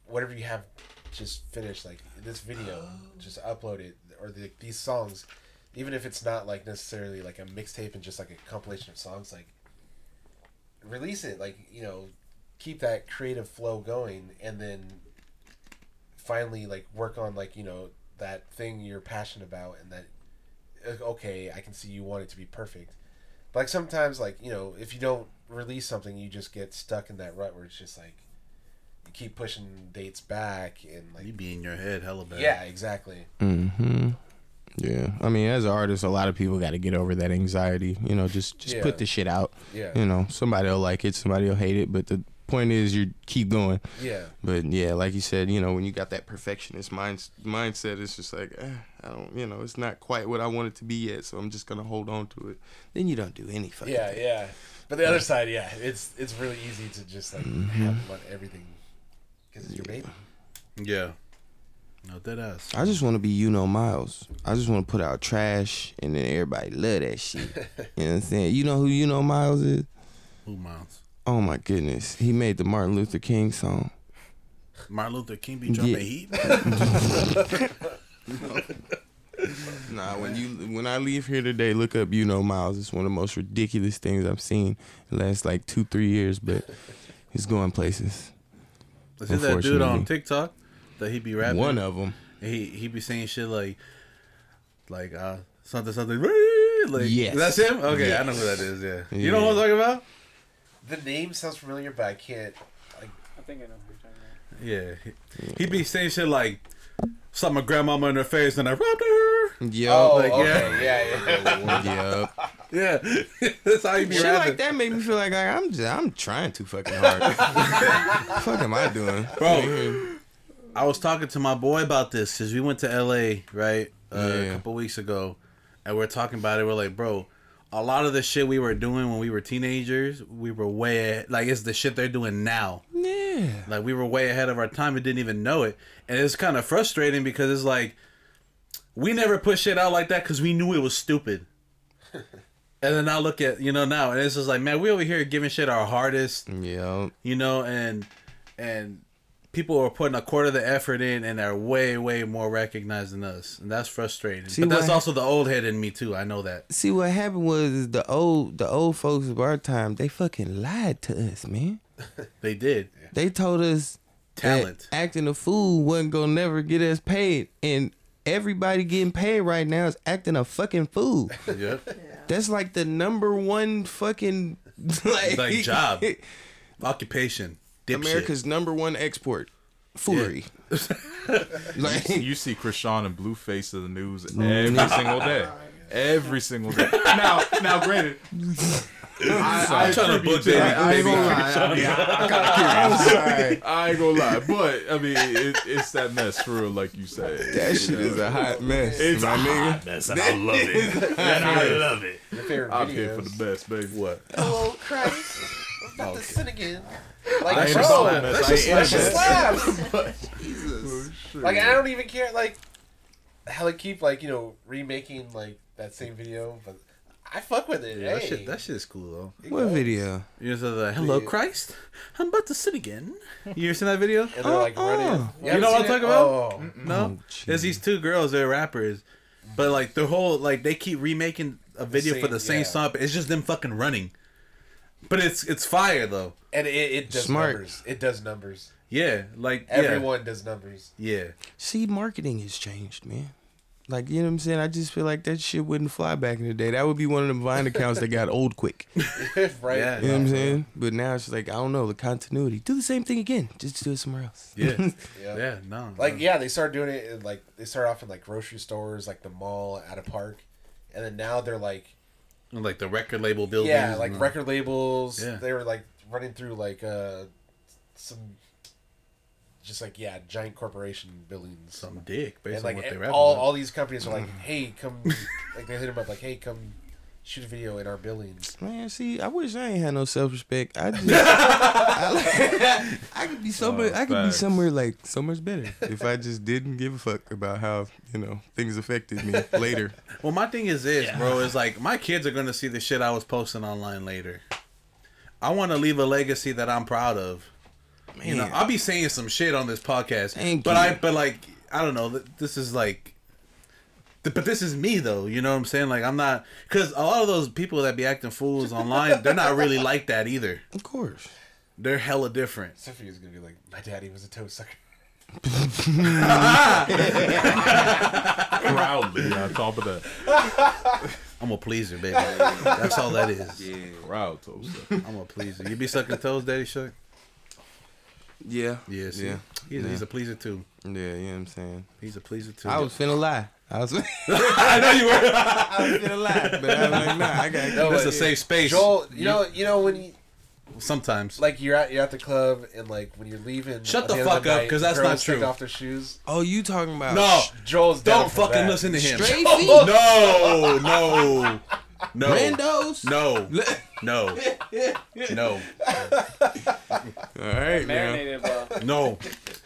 Speaker 7: whatever you have, just finish. Like this video, oh. just upload it, or the, these songs, even if it's not like necessarily like a mixtape and just like a compilation of songs, like release it. Like you know, keep that creative flow going, and then finally like work on like you know that thing you're passionate about, and that uh, okay, I can see you want it to be perfect. But like sometimes, like you know, if you don't release something, you just get stuck in that rut where it's just like you keep pushing dates back and like
Speaker 3: you be in your head hella bad.
Speaker 7: yeah, exactly.
Speaker 6: Mm-hmm. Yeah. I mean, as an artist, a lot of people got to get over that anxiety. You know, just just
Speaker 7: Yeah.
Speaker 6: put the shit out.
Speaker 7: Yeah,
Speaker 6: You know, somebody will like it, somebody will hate it, but the point is you keep going.
Speaker 7: yeah,
Speaker 6: But yeah, like you said, you know, when you got that perfectionist mind mindset, it's just like, eh, I don't, you know, it's not quite what I want it to be yet, so I'm just gonna hold on to it. Then you don't do any fucking
Speaker 7: yeah,
Speaker 6: thing.
Speaker 7: yeah. But the other side, yeah, it's it's really easy to just like have on everything because it's your baby.
Speaker 3: yeah. Not that ass.
Speaker 6: I just want to be Yuno Miles. I just want to put out trash, and then everybody love that shit. *laughs* you know what I'm saying? You know who Yuno Miles is?
Speaker 3: Who Miles?
Speaker 6: Oh my goodness, he made the Martin Luther King song.
Speaker 3: Martin Luther King be dropping
Speaker 6: Yeah.
Speaker 3: heat. *laughs* *laughs*
Speaker 6: Nah, when you when I leave here today, look up Yuno Miles. It's one of the most ridiculous things I've seen in the last like two three years, but he's going places.
Speaker 3: Is that dude on TikTok that he be rapping?
Speaker 6: One of them.
Speaker 3: He he be saying shit like, like uh something something. *laughs* Like,
Speaker 6: Yes.
Speaker 3: that's him. Okay, I know who that is. Yeah, you know what I'm talking about?
Speaker 7: The name sounds familiar, but I can't. Like,
Speaker 4: I think I know who you're talking about.
Speaker 3: Yeah, he, he be saying shit like, "Slapped my grandmama in her face and I robbed her."
Speaker 6: Yo,
Speaker 7: oh,
Speaker 3: like,
Speaker 7: okay, yeah, yeah. *laughs*
Speaker 6: yeah.
Speaker 3: Yeah, *laughs* that's how he be
Speaker 6: Shit
Speaker 3: rapping.
Speaker 6: like that make me feel like, like I'm just I'm trying too fucking hard. *laughs* fuck am I doing,
Speaker 3: Bro. I was talking to my boy about this because we went to L.A. right uh, a couple weeks ago, and we're talking about it. We're like, bro, a lot of the shit we were doing when we were teenagers, we were way ahead. like it's the shit they're doing now.
Speaker 6: Yeah.
Speaker 3: Like we were way ahead of our time and didn't even know it, and it's kind of frustrating because it's like we never put shit out like that because we knew it was stupid. *laughs* and then I look at you know now, and it's just like, man, we over here giving shit our hardest
Speaker 6: Yeah.
Speaker 3: you know, and and people are putting a quarter of the effort in, and they're way, way more recognized than us, and that's frustrating.
Speaker 6: See,
Speaker 3: but that's
Speaker 6: what-
Speaker 3: also the old head in me too. I know that.
Speaker 6: See what happened was the old the old folks of our time they fucking lied to us, man. *laughs*
Speaker 3: They did
Speaker 6: They told us
Speaker 3: talent.
Speaker 6: that acting a fool wasn't gonna never get us paid, and everybody getting paid right now is acting a fucking fool. *laughs*
Speaker 3: Yep.
Speaker 8: Yeah.
Speaker 6: That's like the number one fucking *laughs* like,
Speaker 3: Like job. Occupation. Dipshit.
Speaker 6: America's number one export. Foolery. *laughs* like
Speaker 5: You see Chrisean and Blueface of the news mm-hmm. every single day. Every single day. Now, now, granted, I, I
Speaker 3: I'm trying to
Speaker 5: attribute
Speaker 3: book baby-
Speaker 5: that- I ain't gonna lie. I, mean, I, I got. I ain't gonna lie, but I mean, it, it's that mess for real, like you said.
Speaker 6: That shit is a hot mess.
Speaker 5: It's
Speaker 6: my
Speaker 5: a
Speaker 6: nigga.
Speaker 5: hot mess, and I love it. and I love it. I'm here for the best, baby.
Speaker 3: What?
Speaker 7: Oh, Christ. I'm about to sin again. Like,
Speaker 5: I ain't
Speaker 7: bro,
Speaker 5: about that
Speaker 3: that's
Speaker 5: I
Speaker 3: just-
Speaker 5: ain't
Speaker 7: that *laughs* oh,
Speaker 5: shit that
Speaker 7: slaps.
Speaker 6: Jesus.
Speaker 7: Like, I don't even care. Like, how they keep like you know remaking like that same video, but I fuck with it.
Speaker 3: Yeah, that shit, that shit is cool though.
Speaker 7: It
Speaker 6: What
Speaker 7: goes.
Speaker 6: video?
Speaker 3: You know the hello
Speaker 7: Yeah.
Speaker 3: Christ, I'm about to sin again. You ever seen that video?
Speaker 7: And they're like
Speaker 6: Uh-uh.
Speaker 7: running. Oh.
Speaker 3: You
Speaker 7: haven't
Speaker 3: know what I'm
Speaker 7: seen it?
Speaker 3: talking about?
Speaker 7: Oh.
Speaker 3: No,
Speaker 6: Oh,
Speaker 3: there's these two girls. They're rappers, but like the whole like they keep remaking a video for
Speaker 7: same-
Speaker 3: the same
Speaker 7: yeah.
Speaker 3: song. But it's just them fucking running. But it's it's fire though.
Speaker 7: And it, it does
Speaker 6: Smart.
Speaker 7: numbers. It does numbers.
Speaker 3: Yeah, like yeah,
Speaker 7: Everyone does numbers.
Speaker 3: Yeah,
Speaker 6: See, marketing has changed, man. Like, you know what I'm saying? I just feel like that shit wouldn't fly back in the day. That would be one of them Vine accounts that got old quick. *laughs*
Speaker 7: right?
Speaker 3: Yeah.
Speaker 6: You know what I'm saying? But now it's like, I don't know, the continuity. Do the same thing again. Just do it somewhere else.
Speaker 3: yeah, *laughs*
Speaker 7: Yeah.
Speaker 3: yeah. No,
Speaker 7: Like
Speaker 3: no.
Speaker 7: yeah, they started doing it in like they started off in like grocery stores, like the mall, at a park, and then now they're like
Speaker 3: like the record label buildings.
Speaker 7: yeah, like
Speaker 3: and-
Speaker 7: record labels.
Speaker 3: Yeah.
Speaker 7: They were like running through like uh some just like yeah, giant corporation buildings.
Speaker 3: some dick based
Speaker 7: and
Speaker 3: on
Speaker 7: like
Speaker 3: what they rap
Speaker 7: all
Speaker 3: about.
Speaker 7: all these companies are like, *laughs* hey, come like they hit him up like, hey, come shoot a video at our buildings.
Speaker 6: Man, see, I wish I ain't had no self respect. I just, *laughs* I, like- I could be somewhere. Oh, I could be somewhere like so much better if I just didn't give a fuck about how you know things affected me *laughs* later.
Speaker 3: Well, my thing is this, bro. Is like my kids are gonna see the shit I was posting online later. I want to leave a legacy that I'm proud of. You know,
Speaker 6: Man.
Speaker 3: I'll be saying some shit on this podcast,
Speaker 6: Thank
Speaker 3: but
Speaker 6: you.
Speaker 3: I, but like, I don't know. This is like, th- but this is me though. You know what I'm saying? Like, I'm not because a lot of those people that be acting fools online, they're not really like that either.
Speaker 6: Of course.
Speaker 3: They're hella different.
Speaker 7: Sophia's gonna be like, my daddy was a toe sucker. *laughs*
Speaker 5: Proudly on top of that.
Speaker 3: I'm a pleaser, baby. That's all that is.
Speaker 5: Yeah, proud toaster.
Speaker 3: I'm a pleaser. You be sucking toes, Daddy Shuck?
Speaker 6: Yeah.
Speaker 3: Yeah, see?
Speaker 6: Yeah.
Speaker 3: He's,
Speaker 6: Yeah.
Speaker 3: he's a pleaser too.
Speaker 6: Yeah, you know what I'm saying.
Speaker 3: He's a pleaser too.
Speaker 6: I was finna lie. I was. *laughs*
Speaker 3: I know you were. *laughs*
Speaker 6: I was gonna laugh, but I was like, nah, I got. *laughs*
Speaker 7: No,
Speaker 3: That's
Speaker 7: but-
Speaker 3: a safe space.
Speaker 7: Joel, you know, you know when you
Speaker 3: Sometimes.
Speaker 7: like you're at you're at the club and like when you're leaving.
Speaker 3: Shut
Speaker 7: at
Speaker 3: the
Speaker 7: end of
Speaker 3: fuck up,
Speaker 7: night,
Speaker 3: 'cause that's
Speaker 7: girls
Speaker 3: not
Speaker 7: take
Speaker 3: true.
Speaker 7: Off their shoes.
Speaker 6: Oh, you talking about?
Speaker 3: No,
Speaker 7: Joel's
Speaker 3: don't fucking
Speaker 7: that.
Speaker 3: listen to him.
Speaker 6: Straight feet.
Speaker 3: no, no, no,
Speaker 6: Randos.
Speaker 3: no, *laughs* no, no,
Speaker 6: All right, now.
Speaker 9: Marinated, bro.
Speaker 3: no.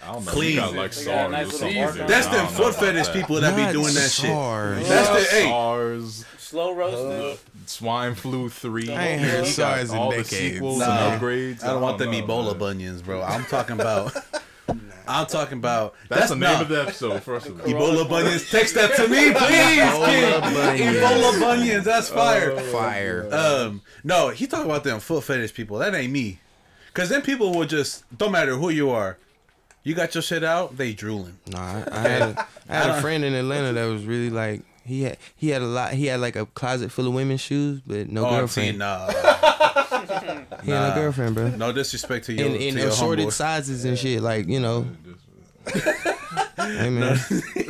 Speaker 5: I don't know.
Speaker 3: Clean.
Speaker 5: Got like
Speaker 9: They got a nice little mark on
Speaker 3: That's
Speaker 5: I
Speaker 3: them foot fetish people that be doing that shit. That's the hey.
Speaker 5: SARS,
Speaker 9: Slow roasted.
Speaker 5: Uh, swine flu three.
Speaker 6: I ain't heard
Speaker 5: You
Speaker 6: SARS in
Speaker 5: all the
Speaker 6: decades.
Speaker 5: sequels
Speaker 3: Nah,
Speaker 5: and upgrades.
Speaker 3: I don't want them
Speaker 5: know,
Speaker 3: Ebola
Speaker 5: man.
Speaker 3: bunions, bro. I'm talking about. *laughs* I'm talking about.
Speaker 5: That's, the name
Speaker 3: nah.
Speaker 5: of the episode. First of all,
Speaker 3: Ebola bunions. Text that to me, *laughs* please, kid.
Speaker 6: bunions.
Speaker 3: Ebola bunions. That's fire.
Speaker 6: Fire.
Speaker 3: Um, no, he talking about them foot fetish people. That ain't me. Cause then people will just don't matter who you are. You got your shit out, they drooling.
Speaker 6: Nah, I, I had a, I had a friend in Atlanta that was really like he had he had a lot he had like a closet full of women's shoes, but no
Speaker 3: oh, I'm saying
Speaker 6: girlfriend.
Speaker 3: nah. *laughs*
Speaker 6: He had
Speaker 3: nah.
Speaker 6: no girlfriend, bro.
Speaker 3: No disrespect to your,
Speaker 6: in in
Speaker 3: to
Speaker 6: assorted sizes and shit, like you know. *laughs* hey man,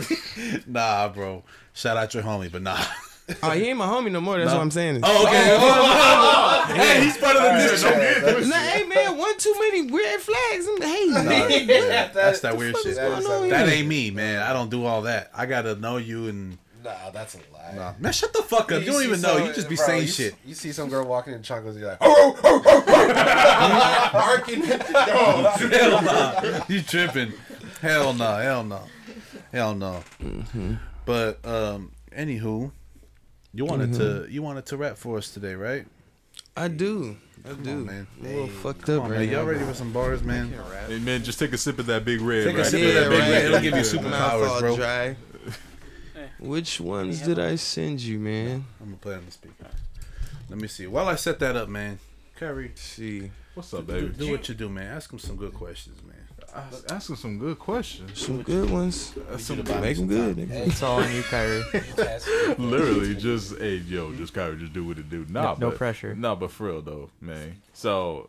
Speaker 6: *laughs*
Speaker 3: Nah, bro. Shout out your homie, but nah.
Speaker 6: oh he ain't my homie no more. That's
Speaker 3: No.
Speaker 6: what I'm saying.
Speaker 3: Oh, okay. hey, he's part of the district.
Speaker 6: Nah, hey man, one too many red flags. and- Hey,
Speaker 3: Nah, yeah, that's that weird shit.
Speaker 6: is going on
Speaker 3: That ain't me, man. I don't do all that. I gotta know you and
Speaker 7: Nah, that's a lie.
Speaker 3: nah. man. Shut the fuck up. You, don't
Speaker 7: see
Speaker 3: even know.
Speaker 7: some-
Speaker 3: You just be
Speaker 7: bro,
Speaker 3: saying
Speaker 7: you
Speaker 3: shit.
Speaker 7: You see some girl walking in chocolates, you're like, oh, oh, oh, oh. *laughs* barking. *laughs*
Speaker 3: Hell no. You tripping. Hell no. Hell no. Hell no.
Speaker 6: Mm-hmm.
Speaker 3: But um anywho, you wanted to you wanted to rap for us today, right?
Speaker 6: I do, I do.
Speaker 3: on, man.
Speaker 6: I'm a little fucked
Speaker 3: Come
Speaker 6: up
Speaker 3: on,
Speaker 6: right
Speaker 3: man. Y'all
Speaker 6: now.
Speaker 3: ready for some bars, man?
Speaker 5: Hey, man, just take a sip of that big red.
Speaker 3: Take a
Speaker 5: right
Speaker 3: sip
Speaker 5: there.
Speaker 3: of that big
Speaker 6: right.
Speaker 3: red. It'll give you
Speaker 6: Mouth
Speaker 3: superpowers,
Speaker 6: all
Speaker 3: bro.
Speaker 6: dry. Which ones did I send you, man?
Speaker 3: I'm gonna play on the speaker. Let me see. While I set that up, man, Kyrie,
Speaker 6: see,
Speaker 5: What's up,
Speaker 3: do,
Speaker 5: baby?
Speaker 3: do what you do, man. Ask him some good questions, man.
Speaker 5: Ask- Ask him some good questions.
Speaker 6: some good ones.
Speaker 5: Uh, some-
Speaker 6: Make them good. nigga.
Speaker 9: It's all on you, Kyrie. *laughs*
Speaker 5: Literally, just hey, yo, just kind of just do what it do. Nah,
Speaker 9: No- no
Speaker 5: but,
Speaker 9: pressure.
Speaker 5: Nah, but for real though, man. So,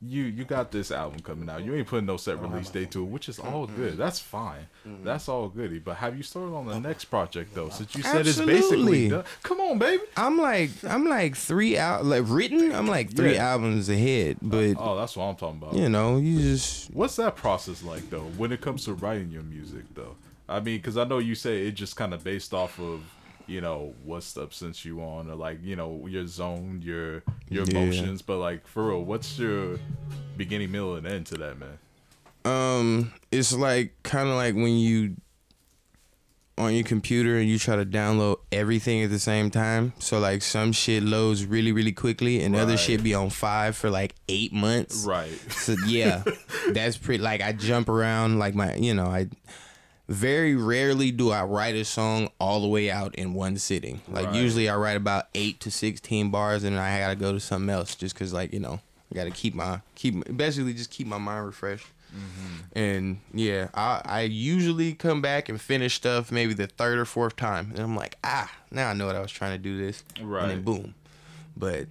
Speaker 5: you you got this album coming out. You ain't putting no set release date to it, which is all good. That's fine. That's all goody. But have you started on the uh-uh. next project though? Since you said it's basically
Speaker 6: Absolutely.
Speaker 5: done. Come on, baby.
Speaker 6: I'm like I'm like three out like written. I'm like three
Speaker 5: Yeah.
Speaker 6: albums ahead, but
Speaker 5: Oh, that's what I'm talking about.
Speaker 6: you know, you just
Speaker 5: What's that process like though when it comes to writing your music though? I mean, because I know you say it just kind of based off of you know what stuff since you on or like you know your zone, your your
Speaker 6: Yeah.
Speaker 5: emotions, but like for real, what's your beginning, middle, and end to that, man?
Speaker 6: um it's like kind of like when you on your computer and you try to download everything at the same time so like some shit loads really really quickly and other shit be on five for like eight months
Speaker 5: Right.
Speaker 6: so yeah *laughs* that's pretty like i jump around like my you know i very rarely do i write a song all the way out in one sitting. Like
Speaker 5: Right.
Speaker 6: usually i write about 8 to 16 bars and i gotta go to something else just because like you know i gotta keep my keep basically just keep my mind refreshed. And yeah I, I usually come back and finish stuff maybe the third or fourth time and i'm like ah now i know what i was trying to do this. Right. and then boom. But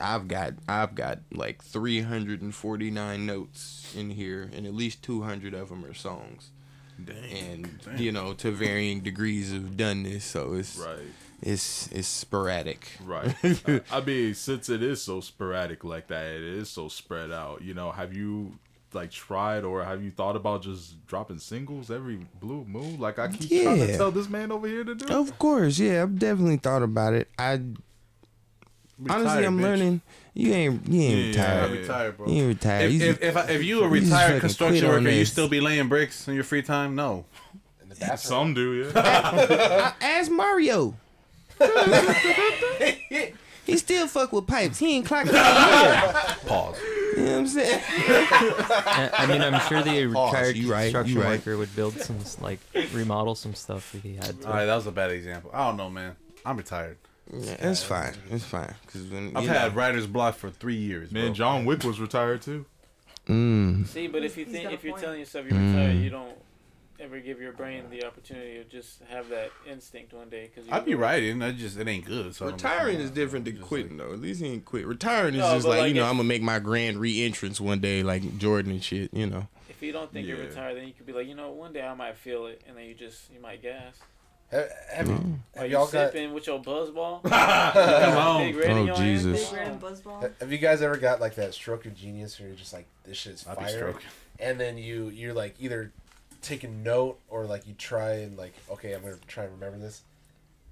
Speaker 6: I've got I've got like 349 notes in here, and at least 200 of them are songs, and you know to varying degrees of doneness. So it's
Speaker 5: Right.
Speaker 6: it's it's sporadic.
Speaker 5: Right. *laughs* I- I mean, since it is so sporadic like that, it is so spread out. You know, have you like tried or have you thought about just dropping singles every blue moon? Like I keep trying to tell this man over here to do.
Speaker 6: Of course, yeah, I've definitely thought about it. I honestly, I'm
Speaker 3: bitch.
Speaker 6: learning. You ain't you ain't
Speaker 5: Yeah.
Speaker 3: I'm
Speaker 6: retired.
Speaker 3: retired, bro.
Speaker 6: You ain't retired.
Speaker 3: If,
Speaker 6: You-
Speaker 3: if, if, I, if you a retired construction
Speaker 6: quit on
Speaker 3: worker, you still be laying bricks in your free time? No.
Speaker 7: In the bathroom.
Speaker 5: Some do, yeah. *laughs*
Speaker 6: Ask Mario. *laughs* he still fuck with pipes. He ain't clocked *laughs* out.
Speaker 3: Pause.
Speaker 6: You know what I'm saying?
Speaker 2: I I mean, I'm sure the
Speaker 6: Pause,
Speaker 2: retired
Speaker 6: you right, you
Speaker 2: construction
Speaker 6: right.
Speaker 2: worker would build some like remodel some stuff if he had to.
Speaker 3: All right, that was a bad example. I don't know, man. I'm retired.
Speaker 6: Yeah, it's fine. It's fine. Cause when
Speaker 3: I've
Speaker 6: you
Speaker 3: had
Speaker 6: know-
Speaker 3: writer's block for three years.
Speaker 5: Man,
Speaker 3: bro.
Speaker 5: John Wick was retired too.
Speaker 6: Mm,
Speaker 4: See, but if you
Speaker 8: He's
Speaker 4: think if you're
Speaker 8: point.
Speaker 4: telling yourself you're retired,
Speaker 6: Mm.
Speaker 4: you don't ever give your brain the opportunity to just have that instinct one day. Cause
Speaker 3: I'd be writing. I just it ain't good. So
Speaker 6: retiring is different than
Speaker 3: Just
Speaker 6: quitting though. At least he ain't quit. Retiring is
Speaker 4: No,
Speaker 6: just like,
Speaker 4: like
Speaker 6: you know I'm gonna make my grand re-entrance one day like Jordan and shit. You know.
Speaker 4: If you don't think you're retired, then you could be like, you know, one day I might feel it, and then you just you might gas.
Speaker 7: Have, have, you,
Speaker 6: Oh.
Speaker 4: Are
Speaker 7: have
Speaker 4: you
Speaker 7: y'all got?
Speaker 4: sipping with your buzz ball? *laughs*
Speaker 3: Come on.
Speaker 4: Big
Speaker 6: Oh,
Speaker 4: your?
Speaker 6: Jesus.
Speaker 8: Big red buzzball.
Speaker 7: Have you guys ever got like that stroke of genius where you're just like, this shit's
Speaker 3: I'd
Speaker 7: fire, and then you you're like either take a note or like you try and like, okay, I'm gonna try and remember this,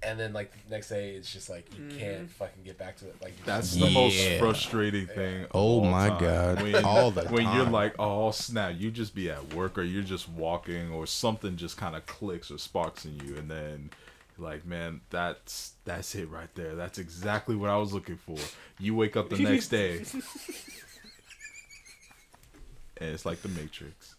Speaker 7: and then like the next day it's just like you can't mm-hmm. fucking get back to it. Like
Speaker 5: That's
Speaker 7: just-
Speaker 5: the most
Speaker 6: Yeah.
Speaker 5: frustrating thing. of
Speaker 6: Oh
Speaker 5: all
Speaker 6: my
Speaker 5: time.
Speaker 6: God.
Speaker 5: When, *laughs*
Speaker 6: All the
Speaker 5: when you're
Speaker 6: time.
Speaker 5: like, oh snap, you just be at work or you're just walking or something just kind of clicks or sparks in you, and then like, man, that's that's it right there. That's exactly what I was looking for. You wake up the *laughs* next day, and it's like the Matrix.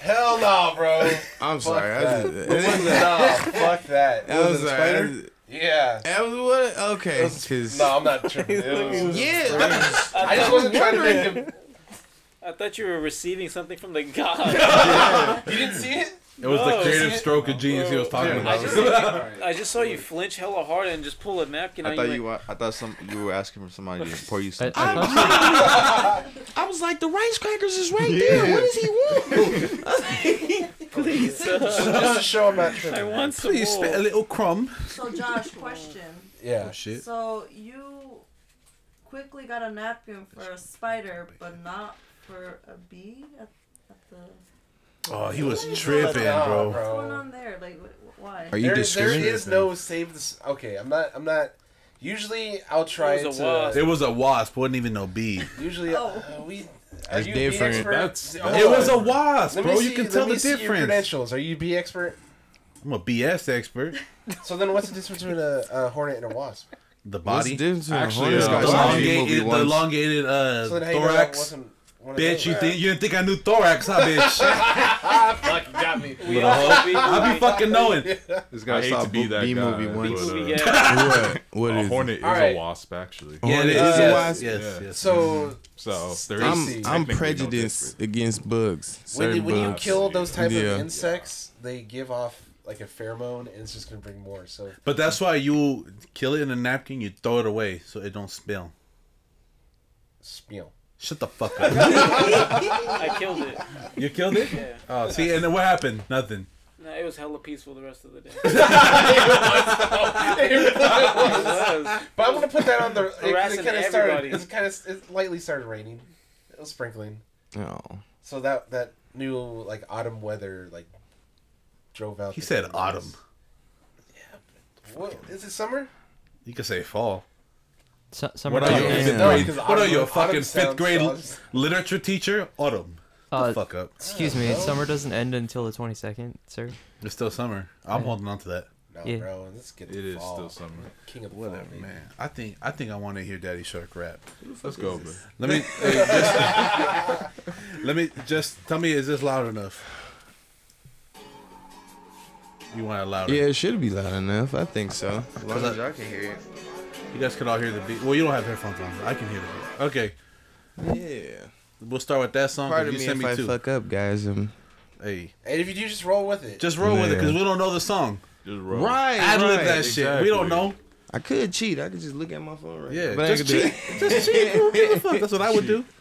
Speaker 7: Hell no, bro.
Speaker 6: I'm
Speaker 7: Fuck
Speaker 6: sorry. I
Speaker 7: that.
Speaker 6: just,
Speaker 7: no, fuck that. *laughs*
Speaker 6: I was
Speaker 7: Was it
Speaker 6: sorry. I
Speaker 7: Spider?
Speaker 6: just-
Speaker 7: Yeah.
Speaker 6: That was what? Okay.
Speaker 7: Was-
Speaker 6: 'cause-
Speaker 7: no, I'm not tripping. *laughs* It was,
Speaker 6: yeah.
Speaker 7: I just wasn't trying to make him.
Speaker 4: I thought you were receiving something from the god. *laughs*
Speaker 7: You didn't see it?
Speaker 3: It was the creative stroke of genius he was talking
Speaker 7: Dude,
Speaker 4: I
Speaker 3: about.
Speaker 4: just, *laughs* I just saw you flinch hella hard and just pull a napkin.
Speaker 9: I
Speaker 4: out
Speaker 9: thought
Speaker 4: and
Speaker 9: you. wa- I thought some. You were asking for somebody to pour you
Speaker 2: I,
Speaker 9: some.
Speaker 2: I thought *laughs*
Speaker 6: I was like, the rice crackers is right there. What does he want? *laughs*
Speaker 4: Please, uh,
Speaker 7: Just to show I'm not
Speaker 4: I want some
Speaker 3: Please spit a little crumb.
Speaker 8: So Josh, question.
Speaker 7: Yeah.
Speaker 3: Oh shit.
Speaker 8: So you quickly got a napkin for a spider, but not for a bee at, at the.
Speaker 3: Oh, he was
Speaker 8: What is
Speaker 3: tripping, bro.
Speaker 8: What's going on there? Like, wh- why?
Speaker 6: Are you
Speaker 7: There, there
Speaker 6: discriminating?
Speaker 7: is no save this. Okay, I'm not. I'm not. Usually, I'll try
Speaker 4: It was a
Speaker 7: to.
Speaker 4: wasp.
Speaker 3: It was a wasp. Wasn't even no bee.
Speaker 7: Usually,
Speaker 8: Oh.
Speaker 7: uh, we. Are
Speaker 6: That's
Speaker 7: you
Speaker 6: different.
Speaker 7: Bee expert?
Speaker 5: That's-
Speaker 7: Hold
Speaker 3: It was
Speaker 7: on.
Speaker 3: a wasp,
Speaker 7: Let me
Speaker 3: bro.
Speaker 7: see-
Speaker 3: You can
Speaker 7: let
Speaker 3: tell
Speaker 7: me
Speaker 3: the
Speaker 7: see Your
Speaker 3: difference.
Speaker 7: credentials. Are you bee expert?
Speaker 3: I'm a BS expert. *laughs*
Speaker 7: So then, what's the difference between a, a hornet and a wasp?
Speaker 3: The
Speaker 6: What's the
Speaker 3: body,
Speaker 6: difference between a
Speaker 5: Actually,
Speaker 6: hornet
Speaker 5: uh,
Speaker 6: and
Speaker 3: the
Speaker 6: a wasp?
Speaker 9: a movie
Speaker 3: elongated, the
Speaker 9: once.
Speaker 3: elongated uh,
Speaker 7: So then, how you know it
Speaker 3: thorax.
Speaker 7: wasn't one of
Speaker 3: Bitch, you think you didn't think I knew thorax, huh, bitch?
Speaker 7: Ah, *laughs* fuck, got me. *laughs*
Speaker 4: We also be *laughs*
Speaker 3: I be fucking knowing.
Speaker 9: This
Speaker 5: I
Speaker 9: guy
Speaker 5: hate
Speaker 9: saw
Speaker 5: to be
Speaker 9: B
Speaker 5: that
Speaker 9: B
Speaker 5: guy,
Speaker 9: movie
Speaker 5: but,
Speaker 9: once.
Speaker 5: uh,
Speaker 4: movie guy.
Speaker 6: What? What
Speaker 5: A hornet is
Speaker 7: Alright.
Speaker 5: a wasp, actually.
Speaker 3: Yeah, it is.
Speaker 6: Hornet is a
Speaker 3: Yes,
Speaker 6: wasp?
Speaker 3: yes,
Speaker 5: Yeah.
Speaker 3: yes.
Speaker 7: So
Speaker 5: So there
Speaker 6: I'm
Speaker 5: is
Speaker 6: I'm
Speaker 5: technically no
Speaker 6: prejudiced against bugs.
Speaker 7: when, you-
Speaker 6: Certain
Speaker 7: when you kill those type
Speaker 6: Yeah.
Speaker 7: of insects, they give off like a pheromone, and it's just gonna bring more. So
Speaker 3: But that's why you kill it in a napkin, you throw it away so it don't spill.
Speaker 7: Spiel.
Speaker 3: Shut the fuck up.
Speaker 4: I killed it.
Speaker 3: you killed it?
Speaker 4: Yeah.
Speaker 3: Oh, see, and then what happened? Nothing.
Speaker 4: No, it was hella peaceful the rest of the day. *laughs*
Speaker 7: It was. But I'm gonna put that on the. It,
Speaker 4: Harassing
Speaker 7: it kind of started.
Speaker 4: everybody.
Speaker 7: It's kind of it lightly started raining. It was sprinkling.
Speaker 6: Oh.
Speaker 7: So that that new like autumn weather like drove out.
Speaker 3: He
Speaker 7: the
Speaker 3: said
Speaker 7: windows.
Speaker 3: autumn.
Speaker 7: What is it? Summer?
Speaker 3: You could say fall.
Speaker 2: Su- summer
Speaker 3: What are you?
Speaker 2: doesn't end-
Speaker 3: Fifth
Speaker 7: No,
Speaker 3: grade? What are you? A fucking fifth grade
Speaker 7: sounds-
Speaker 3: literature teacher? Autumn.
Speaker 2: Uh,
Speaker 3: the fuck up.
Speaker 2: Excuse me, summer doesn't end until the 22nd, sir.
Speaker 3: It's still summer. I'm
Speaker 2: Yeah.
Speaker 3: holding on to that.
Speaker 7: No,
Speaker 2: Yeah.
Speaker 7: bro. Let's get
Speaker 5: It is
Speaker 7: fall.
Speaker 5: still summer.
Speaker 7: King of the
Speaker 3: Whatever,
Speaker 7: fall,
Speaker 3: man. I think I think I want to hear Daddy Shark rap.
Speaker 5: Let's go, man.
Speaker 3: Let me hey, just, *laughs* let me just tell me is this loud enough? You want it louder?
Speaker 6: Yeah, it should be loud enough. I think so.
Speaker 9: As long as y'all can hear it.
Speaker 3: You guys could all hear the beat. Well, you don't have headphones on. I can hear the beat. Okay,
Speaker 6: Yeah.
Speaker 3: we'll start with that song.
Speaker 6: Pardon
Speaker 3: you
Speaker 6: me
Speaker 3: sent
Speaker 6: if
Speaker 3: me
Speaker 6: I
Speaker 3: two.
Speaker 6: fuck up, guys. Um,
Speaker 3: Hey,
Speaker 7: And if you do, just roll with it.
Speaker 3: just roll with it because we don't know the song.
Speaker 5: Just roll.
Speaker 6: right,
Speaker 3: Ad lib
Speaker 6: right.
Speaker 3: that shit. We don't know.
Speaker 6: I could cheat. I could just look at my phone right
Speaker 3: Yeah,
Speaker 6: now. But I ain't
Speaker 3: just cheat. Just cheat. Who gives a fuck? That's what I would do. *laughs*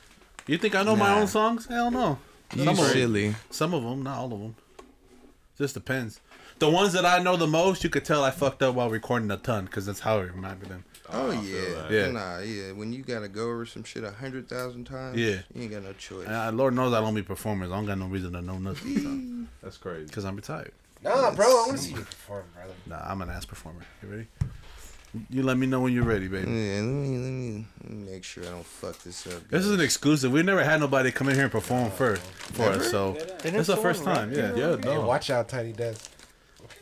Speaker 3: You think I know my own songs? Hell no.
Speaker 6: it. You
Speaker 3: Some of, them, some of them, not all of them. Just depends. The ones that I know the most, you could tell I fucked up while recording a ton because that's how I remember them.
Speaker 6: Oh, oh,
Speaker 5: I feel
Speaker 6: yeah.
Speaker 5: that.
Speaker 3: Yeah.
Speaker 6: Nah, yeah. When you gotta go over some shit a hundred thousand times,
Speaker 3: Yeah.
Speaker 6: you ain't got no choice.
Speaker 3: And I, Lord knows I don't be performers. I don't got no reason to know nothing *laughs*
Speaker 5: That's crazy.
Speaker 3: because I'm retired.
Speaker 7: Nah, bro. I want to see you perform, brother.
Speaker 3: Nah, I'm an ass performer. You ready? You let me know when you're ready, baby.
Speaker 6: Yeah, let me, let me let me make sure I don't fuck this up.
Speaker 3: This is an exclusive. We never had nobody come in here and perform first for us, so it's the first time. Yeah,
Speaker 5: Yeah,
Speaker 7: Hey,
Speaker 5: no.
Speaker 7: watch out, Tiny Desk.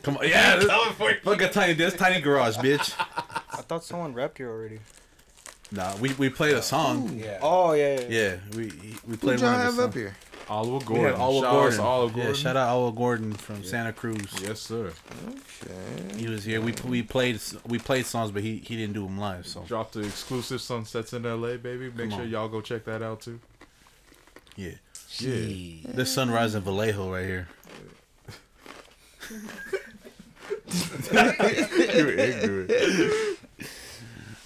Speaker 3: Come on, yeah. This, look at tiny this tiny garage, bitch. *laughs*
Speaker 10: I thought someone rapped here already.
Speaker 3: Nah, we, we played a song.
Speaker 7: Yeah.
Speaker 10: Oh yeah, yeah.
Speaker 3: Yeah, we we
Speaker 6: Who
Speaker 3: played
Speaker 6: y'all
Speaker 3: one
Speaker 6: have up here?
Speaker 5: Oliver
Speaker 3: We
Speaker 5: Gordon.
Speaker 3: had Oliver
Speaker 5: Shout out
Speaker 3: Gordon.
Speaker 5: to Oliver
Speaker 3: Yeah, shout out Oliver Gordon from Santa Cruz.
Speaker 5: Yes, sir.
Speaker 6: Okay.
Speaker 3: He was here. We we played we played songs, but he he didn't do them live. So
Speaker 5: Dropped the exclusive Sunsets in LA, baby. Make
Speaker 3: Come
Speaker 5: sure
Speaker 3: on.
Speaker 5: y'all go check that out too.
Speaker 3: yeah,
Speaker 7: Gee.
Speaker 3: this sunrise in Vallejo right here. *laughs*
Speaker 5: you *laughs* ignorant.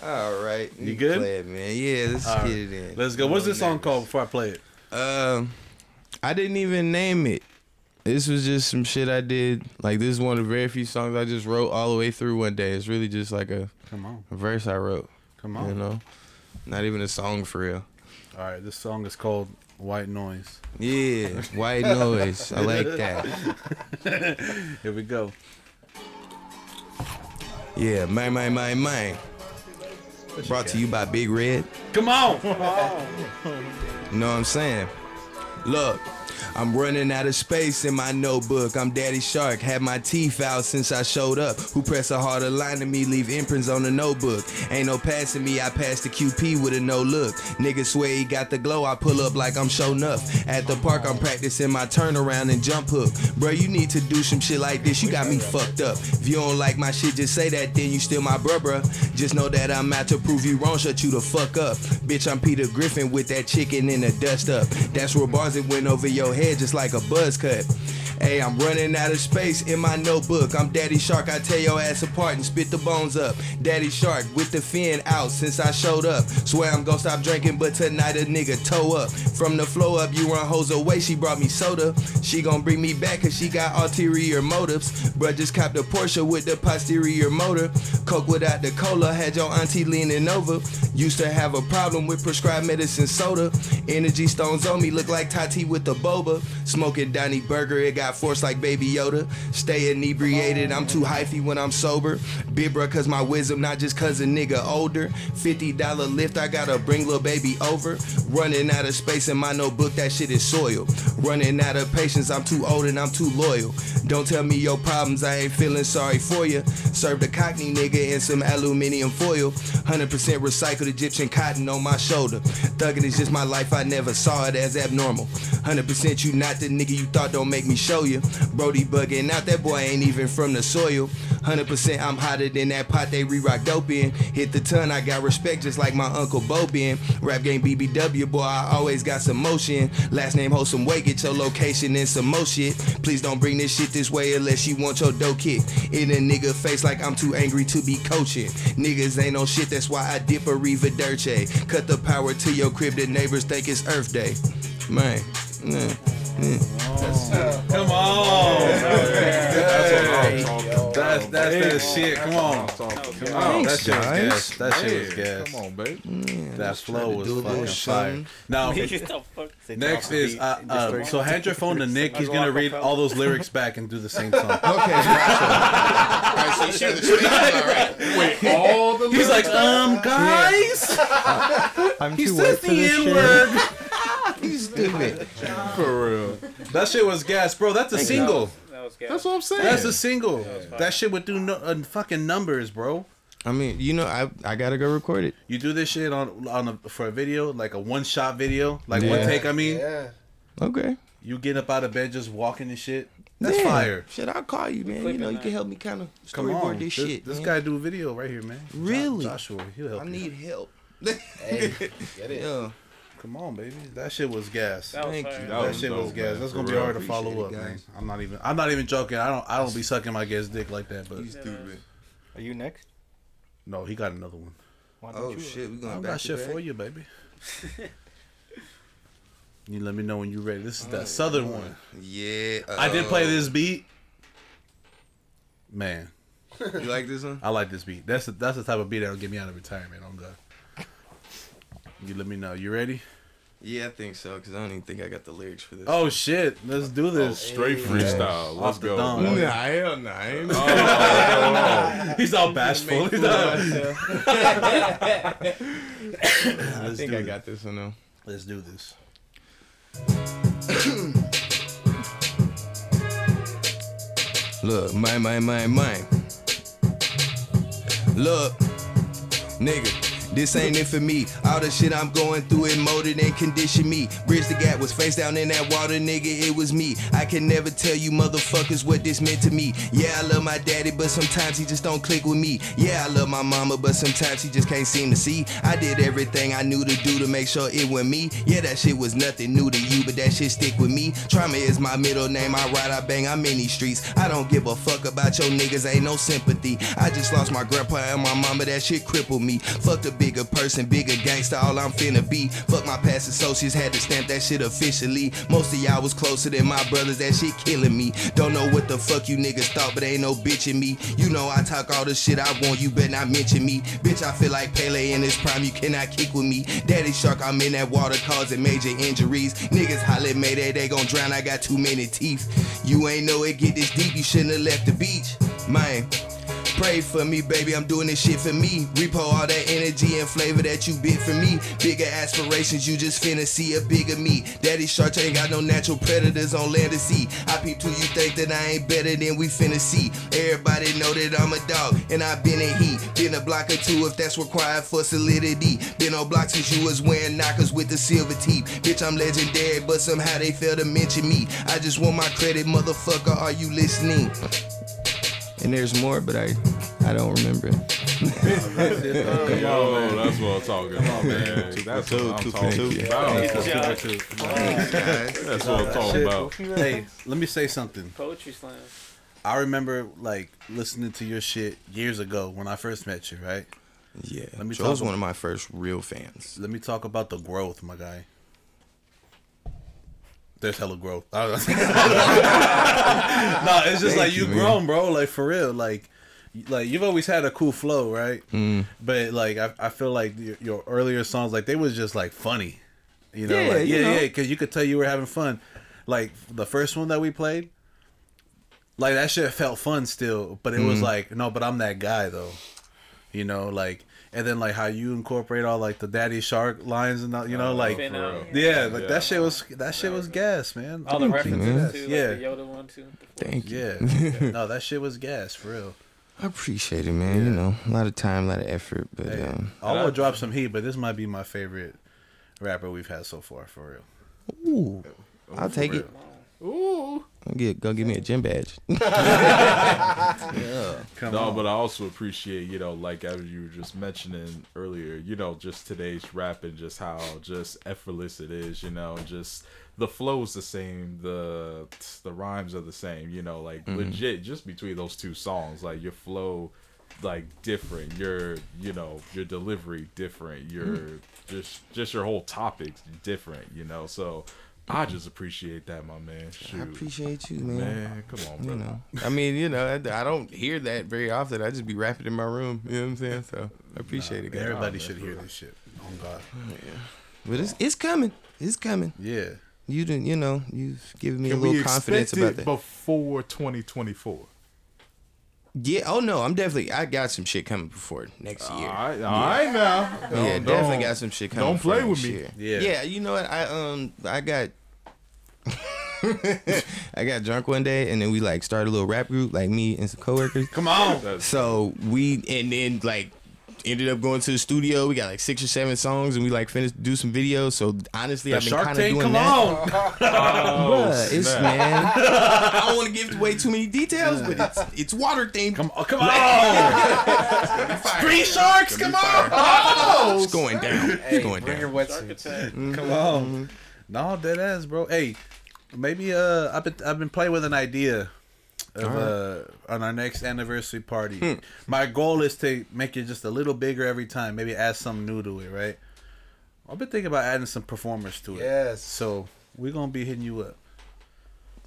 Speaker 6: All right.
Speaker 3: You good?
Speaker 6: It, man. Yeah, let's
Speaker 3: All
Speaker 6: get
Speaker 3: right.
Speaker 6: it in.
Speaker 3: Let's go. What's this song called before I play it?
Speaker 6: Um, I didn't even name it. This was just some shit I did. Like this is one of the very few songs I just wrote all the way through one day. It's really just like a,
Speaker 3: Come on,
Speaker 6: a verse I wrote.
Speaker 3: come on, You
Speaker 6: know, not even a song for real.
Speaker 3: All right, this song is called White Noise.
Speaker 6: Yeah, white *laughs* noise. I like that. *laughs*
Speaker 3: Here we go.
Speaker 6: Yeah, my my my my. Brought to you by Big Red.
Speaker 3: Come on.
Speaker 6: You know what I'm saying? Look, I'm running out of space in my notebook. I'm Daddy Shark, had my teeth out since I showed up. Who press a harder line to me, leave imprints on the notebook. Ain't no passing me, I pass the QP with a no look. Nigga swear he got the glow, I pull up like I'm showing up. At the park, I'm practicing my turnaround and jump hook. Bro, you need to do some shit like this, you got me fucked up. If you don't like my shit, just say that, then you still my bruh, bruh. Just know that I'm out to prove you wrong, shut you the fuck up. Bitch, I'm Peter Griffin with that chicken in the dust up. That's where bars that went over your head just like a buzz cut. Hey, I'm running out of space in my notebook. I'm Daddy Shark, I tear your ass apart and spit the bones up. Daddy Shark with the fin out since I showed up. Swear I'm gonna stop drinking, but tonight a nigga toe up. From the flow up, you run hoes away, she brought me soda. She gon' bring me back cause she got ulterior motives. Bruh just copped a Porsche with the posterior motor. Coke without the cola, had your auntie leaning over. Used to have a problem with prescribed medicine soda. Energy stones on me look like Tati with the boba. Smoking Donnie Burger, it got force like Baby Yoda. Stay inebriated, I'm too hyphy when I'm sober. Big bruh, cause my wisdom, not just cause a nigga older. $50 lift, I gotta bring lil' baby over. Running out of space in my notebook, that shit is soil. Running out of patience, I'm too old and I'm too loyal. Don't tell me your problems, I ain't feeling sorry for you. Served a cockney nigga in some aluminium foil. 100% recycled Egyptian cotton on my shoulder. Thuggin' is just my life, I never saw it as abnormal. 100% you not the nigga you thought don't make me show ya. Brody bugging out, that boy ain't even from the soil. 100% I'm hotter than that pot they re-rock dope in. Hit the ton, I got respect just like my uncle Bo been. Rap game BBW, boy, I always got some motion. Last name hold some weight, get your location and some more shit. Please don't bring this shit this way unless you want your dough kicked. In a nigga face like I'm too angry to be coaching. Niggas ain't no shit, that's why I dip a Riva Dirche. Cut the power to your crib, the neighbors think it's Earth Day. Man, mm, mm.
Speaker 3: Come on.
Speaker 5: That's what I'm talking.
Speaker 3: That's that's that shit. Come on. Come on. That shit was
Speaker 6: guys.
Speaker 3: gas. That shit was
Speaker 5: Yeah,
Speaker 3: gas.
Speaker 5: Come on, babe.
Speaker 3: That flow was
Speaker 6: do
Speaker 3: fucking fire. Now,
Speaker 4: What the fuck? *laughs*
Speaker 3: Next is uh, uh, so hand your phone to Nick. He's gonna read all those lyrics back and do the same song. *laughs*
Speaker 6: Okay, Alright, so you sure the speech *laughs* alright?
Speaker 5: Wait, all the
Speaker 3: He's like, um, guys,
Speaker 10: I'm
Speaker 3: he
Speaker 10: too
Speaker 3: says the N word.
Speaker 6: He's stupid. *laughs*
Speaker 5: for real.
Speaker 3: That shit was gas, bro. That's a single.
Speaker 4: That was gas.
Speaker 5: That's what I'm saying.
Speaker 3: That's a single.
Speaker 4: fire.
Speaker 3: That shit would do no, uh, fucking numbers, bro.
Speaker 6: I mean, you know, I I gotta go record it.
Speaker 3: You do this shit on on a, for a video, like a one shot video, like one take. I mean,
Speaker 7: Yeah.
Speaker 6: Okay.
Speaker 3: you get up out of bed just walking and shit. That's
Speaker 6: Yeah.
Speaker 3: fire.
Speaker 6: Shit, I'll call you, man. You know, you
Speaker 4: that.
Speaker 6: can help me kind of
Speaker 3: Come
Speaker 6: storyboard
Speaker 3: on,
Speaker 6: this, shit.
Speaker 3: This
Speaker 6: man.
Speaker 3: guy do a video right here, man.
Speaker 6: Really?
Speaker 3: Joshua, he'll help
Speaker 6: I
Speaker 3: you.
Speaker 6: need help.
Speaker 7: Hey, *laughs* get it.
Speaker 6: Yeah.
Speaker 3: Come on, baby. That shit was gas.
Speaker 4: That was
Speaker 6: Thank
Speaker 4: fire.
Speaker 6: you.
Speaker 3: That,
Speaker 5: was
Speaker 3: shit was
Speaker 5: dope,
Speaker 3: gas.
Speaker 5: man,
Speaker 3: That's
Speaker 5: for
Speaker 3: gonna be
Speaker 5: real.
Speaker 3: hard to follow
Speaker 6: Appreciate
Speaker 3: up,
Speaker 6: it,
Speaker 3: man.
Speaker 6: guys.
Speaker 3: I'm not even. I'm not even joking. I don't. I don't be sucking my guest dick like that. But
Speaker 5: stupid.
Speaker 10: Are you next?
Speaker 3: no, he got another one.
Speaker 10: Why don't
Speaker 6: Oh
Speaker 10: you?
Speaker 6: shit, we
Speaker 3: I
Speaker 6: going
Speaker 3: got
Speaker 6: back to
Speaker 3: shit
Speaker 6: back?
Speaker 3: for you, baby. *laughs* you let me know when you're ready. This is that southern one.
Speaker 6: Yeah.
Speaker 3: I did play
Speaker 6: uh,
Speaker 3: this beat. Man, *laughs*
Speaker 6: You like this one?
Speaker 3: I like this beat. That's the, that's the type of beat that'll get me out of retirement. On God. You let me know. You ready?
Speaker 6: Yeah, I think so. Cause I don't even think I got the lyrics for this.
Speaker 3: Oh shit! Let's do this.
Speaker 5: Straight freestyle. Let's
Speaker 3: Off the
Speaker 5: go.
Speaker 3: dome.
Speaker 6: nah, hell nah. I ain't- *laughs*
Speaker 3: He's all bashful. He's all- *laughs*
Speaker 6: I
Speaker 3: Let's
Speaker 6: think
Speaker 3: do
Speaker 6: I got this one though.
Speaker 3: Let's do this. *coughs*
Speaker 6: Look, my, my, my, my. Look, nigga. This ain't it for me. All the shit I'm going through it molded and conditioned me. Bridge the gap was face down in that water, nigga. It was me. I can never tell you motherfuckers what this meant to me. Yeah, I love my daddy, but sometimes he just don't click with me. Yeah, I love my mama, but sometimes he just can't seem to see. I did everything I knew to do to make sure it was me. Yeah, that shit was nothing new to you, but that shit stick with me. Trauma is my middle name. I ride, I bang, I'm in these streets. I don't give a fuck about your niggas, ain't no sympathy. I just lost my grandpa and my mama, that shit crippled me. Fuck the bigger person, bigger gangster, all I'm finna be. Fuck my past associates, had to stamp that shit officially. Most of y'all was closer than my brothers, that shit killing me. Don't know what the fuck you niggas thought, but ain't no bitch in me. You know I talk all the shit I want, you better not mention me. Bitch, I feel like Pele in his prime, you cannot kick with me. Daddy Shark, I'm in that water causing major injuries. Niggas holler Mayday, they gon' drown, I got too many teeth. You ain't know it get this deep, you shouldn't have left the beach. Man, Pray for me, baby. I'm doing this shit for me. Repo all that energy and flavor that you bit for me. Bigger aspirations, you just finna see a bigger me. Daddy Shark ain't got no natural predators on land to sea. I peep to you think that I ain't better than we finna see. Everybody know that I'm a dog and I been in heat. Been a block or two if that's required for solidity. Been on blocks since you was wearing knockers with the silver teeth. Bitch, I'm legendary, but somehow they fail to mention me. I just want my credit, motherfucker. Are you listening? And there's more, but I I don't remember.
Speaker 5: Yo, that's what I'm talking about, man. That's what I'm talking about. That's what I'm talking about.
Speaker 3: Hey, let me say something.
Speaker 4: Poetry slam.
Speaker 3: I remember like listening to your shit years ago when I first met you, right?
Speaker 6: Yeah,
Speaker 3: Let me
Speaker 6: Joel's
Speaker 3: talk-
Speaker 6: one of my first real fans.
Speaker 3: Let me talk about the growth, my guy. There's hella growth. I don't know. no, it's just
Speaker 6: Thank
Speaker 3: like
Speaker 6: you,
Speaker 3: you grown, bro. Like for real. Like, like you've always had a cool flow, right?
Speaker 6: Mm.
Speaker 3: But like I, I feel like your, your earlier songs, like they was just like funny. You know,
Speaker 6: Yeah,
Speaker 3: like,
Speaker 6: you
Speaker 3: yeah,
Speaker 6: know.
Speaker 3: yeah, because you could tell you were having fun. Like the first one that we played, like that shit felt fun still, but it was
Speaker 6: Mm.
Speaker 3: like no, but I'm that guy though. You know, like and then like how you incorporate all like the Daddy Shark lines and all, you know, like
Speaker 4: Fin out.
Speaker 3: yeah, like
Speaker 5: Yeah.
Speaker 3: that shit was that shit was gas, man.
Speaker 4: All the
Speaker 6: Thank you,
Speaker 4: references
Speaker 6: man.
Speaker 4: too, like
Speaker 3: Yeah.
Speaker 4: the Yoda one too.
Speaker 6: Thank you.
Speaker 3: Yeah, *laughs* no, that shit was gas for real.
Speaker 6: I appreciate it, man. You know, a lot of time, a lot of effort, but
Speaker 3: Hey,
Speaker 6: um,
Speaker 3: I will drop some heat, but this might be my favorite rapper we've had so far for real.
Speaker 6: ooh, I'll take
Speaker 3: real.
Speaker 6: it.
Speaker 5: Ooh.
Speaker 6: Get go give me a gym badge. *laughs* *laughs*
Speaker 3: Come
Speaker 5: no,
Speaker 3: on.
Speaker 5: but I also appreciate, you know, like as you were just mentioning earlier, you know, just today's rap and just how just effortless it is, you know, just the flow's the same, the the rhymes are the same, you know, like mm-hmm. legit just between those two songs, like your flow like different, your you know, your delivery different, your mm-hmm. just just your whole topics different, you know. So I just appreciate that, my man. Shoot.
Speaker 6: I appreciate you, man.
Speaker 5: Man, come on, bro.
Speaker 6: You know, I mean, you know, I, I don't hear that very often. I just be rapping in my room. You know what I'm saying? So I appreciate it, guys.
Speaker 3: Everybody oh, should hear this shit. Oh God. Yeah.
Speaker 6: But it's it's coming. It's coming.
Speaker 3: Yeah.
Speaker 6: You didn't, you know, you've given me
Speaker 5: Can
Speaker 6: a little
Speaker 5: we
Speaker 6: confidence about that.
Speaker 5: before 2024?
Speaker 6: Yeah. Oh no, I'm definitely. I got some shit coming before next year.
Speaker 5: All right, all right now.
Speaker 6: yeah,
Speaker 5: Don't-
Speaker 6: definitely
Speaker 5: don't-
Speaker 6: got some shit coming.
Speaker 5: Don't
Speaker 6: for
Speaker 5: play with me.
Speaker 6: year.
Speaker 3: Yeah.
Speaker 6: Yeah. You know what? I um I got. *laughs* I got drunk one day and then we like started a little rap group like me and some coworkers.
Speaker 3: Come on.
Speaker 6: So we and then like ended up going to the studio. We got like six or seven songs and we like finished do some videos. So honestly,
Speaker 3: The
Speaker 6: I've been kind of doing
Speaker 3: Come
Speaker 6: that.
Speaker 3: on. *laughs*
Speaker 5: Oh,
Speaker 6: Bruh, it's
Speaker 5: snap.
Speaker 6: man. *laughs* I don't want to give away too many details, but it's it's water themed.
Speaker 3: Come *laughs* on. Come on. Street sharks. Come on. Oh.
Speaker 6: It's going down. It's
Speaker 7: Hey,
Speaker 6: going
Speaker 7: bring
Speaker 6: down.
Speaker 7: your wetsuits.
Speaker 3: Come on. No, dead ass, bro. Hey, maybe uh, I've been I've been playing with an idea of uh on our next anniversary party. My goal is to make it just a little bigger every time. Maybe add something new to it, right? I've been thinking about adding some performers to it.
Speaker 7: Yes.
Speaker 3: So we're gonna be hitting you up.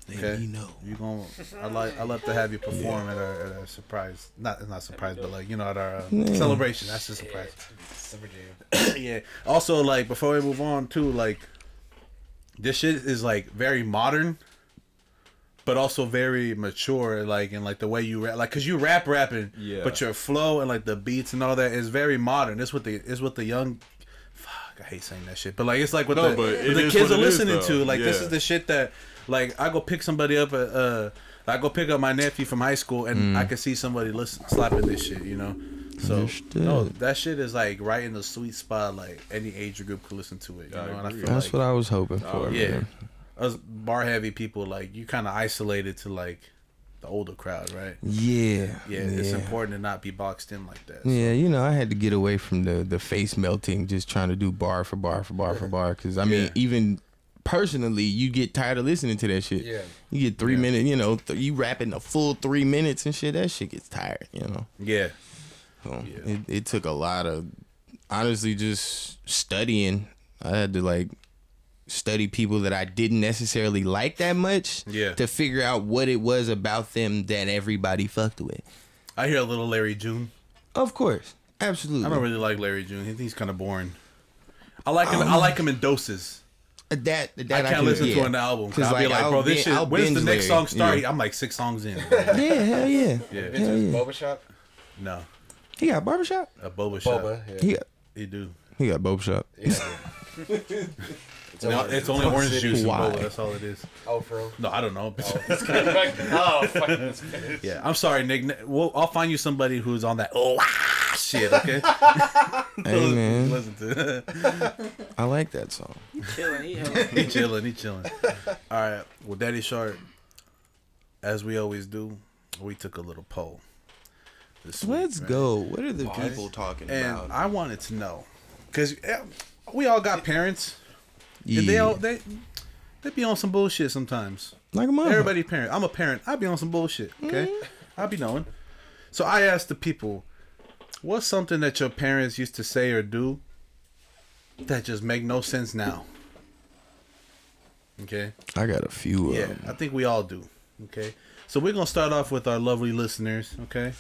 Speaker 3: Okay.
Speaker 6: me know.
Speaker 3: You gonna? I like. I love to have you perform at our, at our surprise. Not not surprise, but like you know at our uh, celebration. That's just a surprise.
Speaker 7: Summer jam. *coughs*
Speaker 3: yeah. Also, like before we move on, too, like this shit is like very modern, but also very mature. Like in like the way you rap, like because you rap rapping,
Speaker 5: Yeah.
Speaker 3: But your flow and like the beats and all that is very modern. It's what the is what the young. Fuck, I hate saying that shit, but like it's like what
Speaker 5: No,
Speaker 3: the,
Speaker 5: but
Speaker 3: what the kids
Speaker 5: what
Speaker 3: are listening
Speaker 5: though.
Speaker 3: to. Like this is the shit that like I go pick somebody up at uh. I go pick up my nephew from high school, and I can see somebody listen, slapping this shit, you know. So
Speaker 6: Understood.
Speaker 3: no, that shit is like right in the sweet spot. Like any age group could listen to it. You
Speaker 5: I
Speaker 3: know, and I feel
Speaker 6: That's
Speaker 3: like
Speaker 6: what I was hoping for.
Speaker 3: yeah,
Speaker 6: man.
Speaker 3: Us bar heavy people like you kind of isolated to like the older crowd, right?
Speaker 6: Yeah.
Speaker 3: Yeah, it's important to not be boxed in like that.
Speaker 6: Yeah, you know, I had to get away from the the face melting, just trying to do bar for bar for bar for bar. Because I mean,
Speaker 3: Yeah.
Speaker 6: even personally, you get tired of listening to that shit.
Speaker 7: Yeah.
Speaker 6: You get three minutes, you know, th- you rapping a full three minutes and shit. That shit gets tired, you know.
Speaker 3: Yeah,
Speaker 6: So
Speaker 3: Yeah.
Speaker 6: it, it took a lot of, honestly, just studying. I had to like study people that I didn't necessarily like that much.
Speaker 3: Yeah.
Speaker 6: To figure out what it was about them that everybody fucked with.
Speaker 3: I hear a little Larry June.
Speaker 6: Of course, absolutely.
Speaker 3: I don't really like Larry June. I think he's kind of boring. I like him. I um, like him in doses.
Speaker 6: Uh, that that
Speaker 3: I can't
Speaker 6: can-
Speaker 3: listen
Speaker 6: yeah.
Speaker 3: to an album. 'cause
Speaker 6: 'Cause,
Speaker 3: I'll be
Speaker 6: like,
Speaker 3: like,
Speaker 6: I'll
Speaker 3: bro, this shit.
Speaker 6: I'll
Speaker 3: When's the next
Speaker 6: Larry.
Speaker 3: song start?
Speaker 6: Yeah.
Speaker 3: I'm like six songs in. *laughs*
Speaker 6: Yeah, hell yeah.
Speaker 3: Yeah.
Speaker 7: Been to his boba shop?
Speaker 3: No,
Speaker 6: He got barbershop.
Speaker 3: a boba shop.
Speaker 7: Boba, yeah.
Speaker 6: He got
Speaker 3: He do.
Speaker 6: he got boba shop.
Speaker 7: Yeah. *laughs* *laughs* it's,
Speaker 3: No,
Speaker 7: only,
Speaker 3: it's only orange
Speaker 7: city.
Speaker 3: juice and
Speaker 6: Why?
Speaker 3: boba. That's all it is.
Speaker 7: Oh, for real?
Speaker 3: No, I don't know.
Speaker 7: oh, *laughs* *laughs* fuck. *laughs*
Speaker 3: Yeah, I'm sorry, Nick. N- We'll, I'll find you somebody who's on that oh ah, shit. Okay,
Speaker 6: Hey man,
Speaker 3: listen to.
Speaker 6: I like that song.
Speaker 4: Killing, he hella-
Speaker 3: he chilling. He chilling. All right. Well, Daddy Shark, as we always do, we took a little poll. This week,
Speaker 6: Let's
Speaker 3: right?
Speaker 6: go. What are the people talking
Speaker 3: And
Speaker 6: about?
Speaker 3: I wanted to know, cause eh, we all got parents.
Speaker 6: Yeah.
Speaker 3: And they all they they be on some bullshit sometimes.
Speaker 6: like a mother.
Speaker 3: Everybody parent. I'm a parent. I be on some bullshit. Okay, mm-hmm. I be knowing. So I asked the people, what's something that your parents used to say or do that just make no sense now? Okay.
Speaker 6: I got a few.
Speaker 3: Yeah, I think we all do. Okay. So we're gonna start off with our lovely listeners. Okay.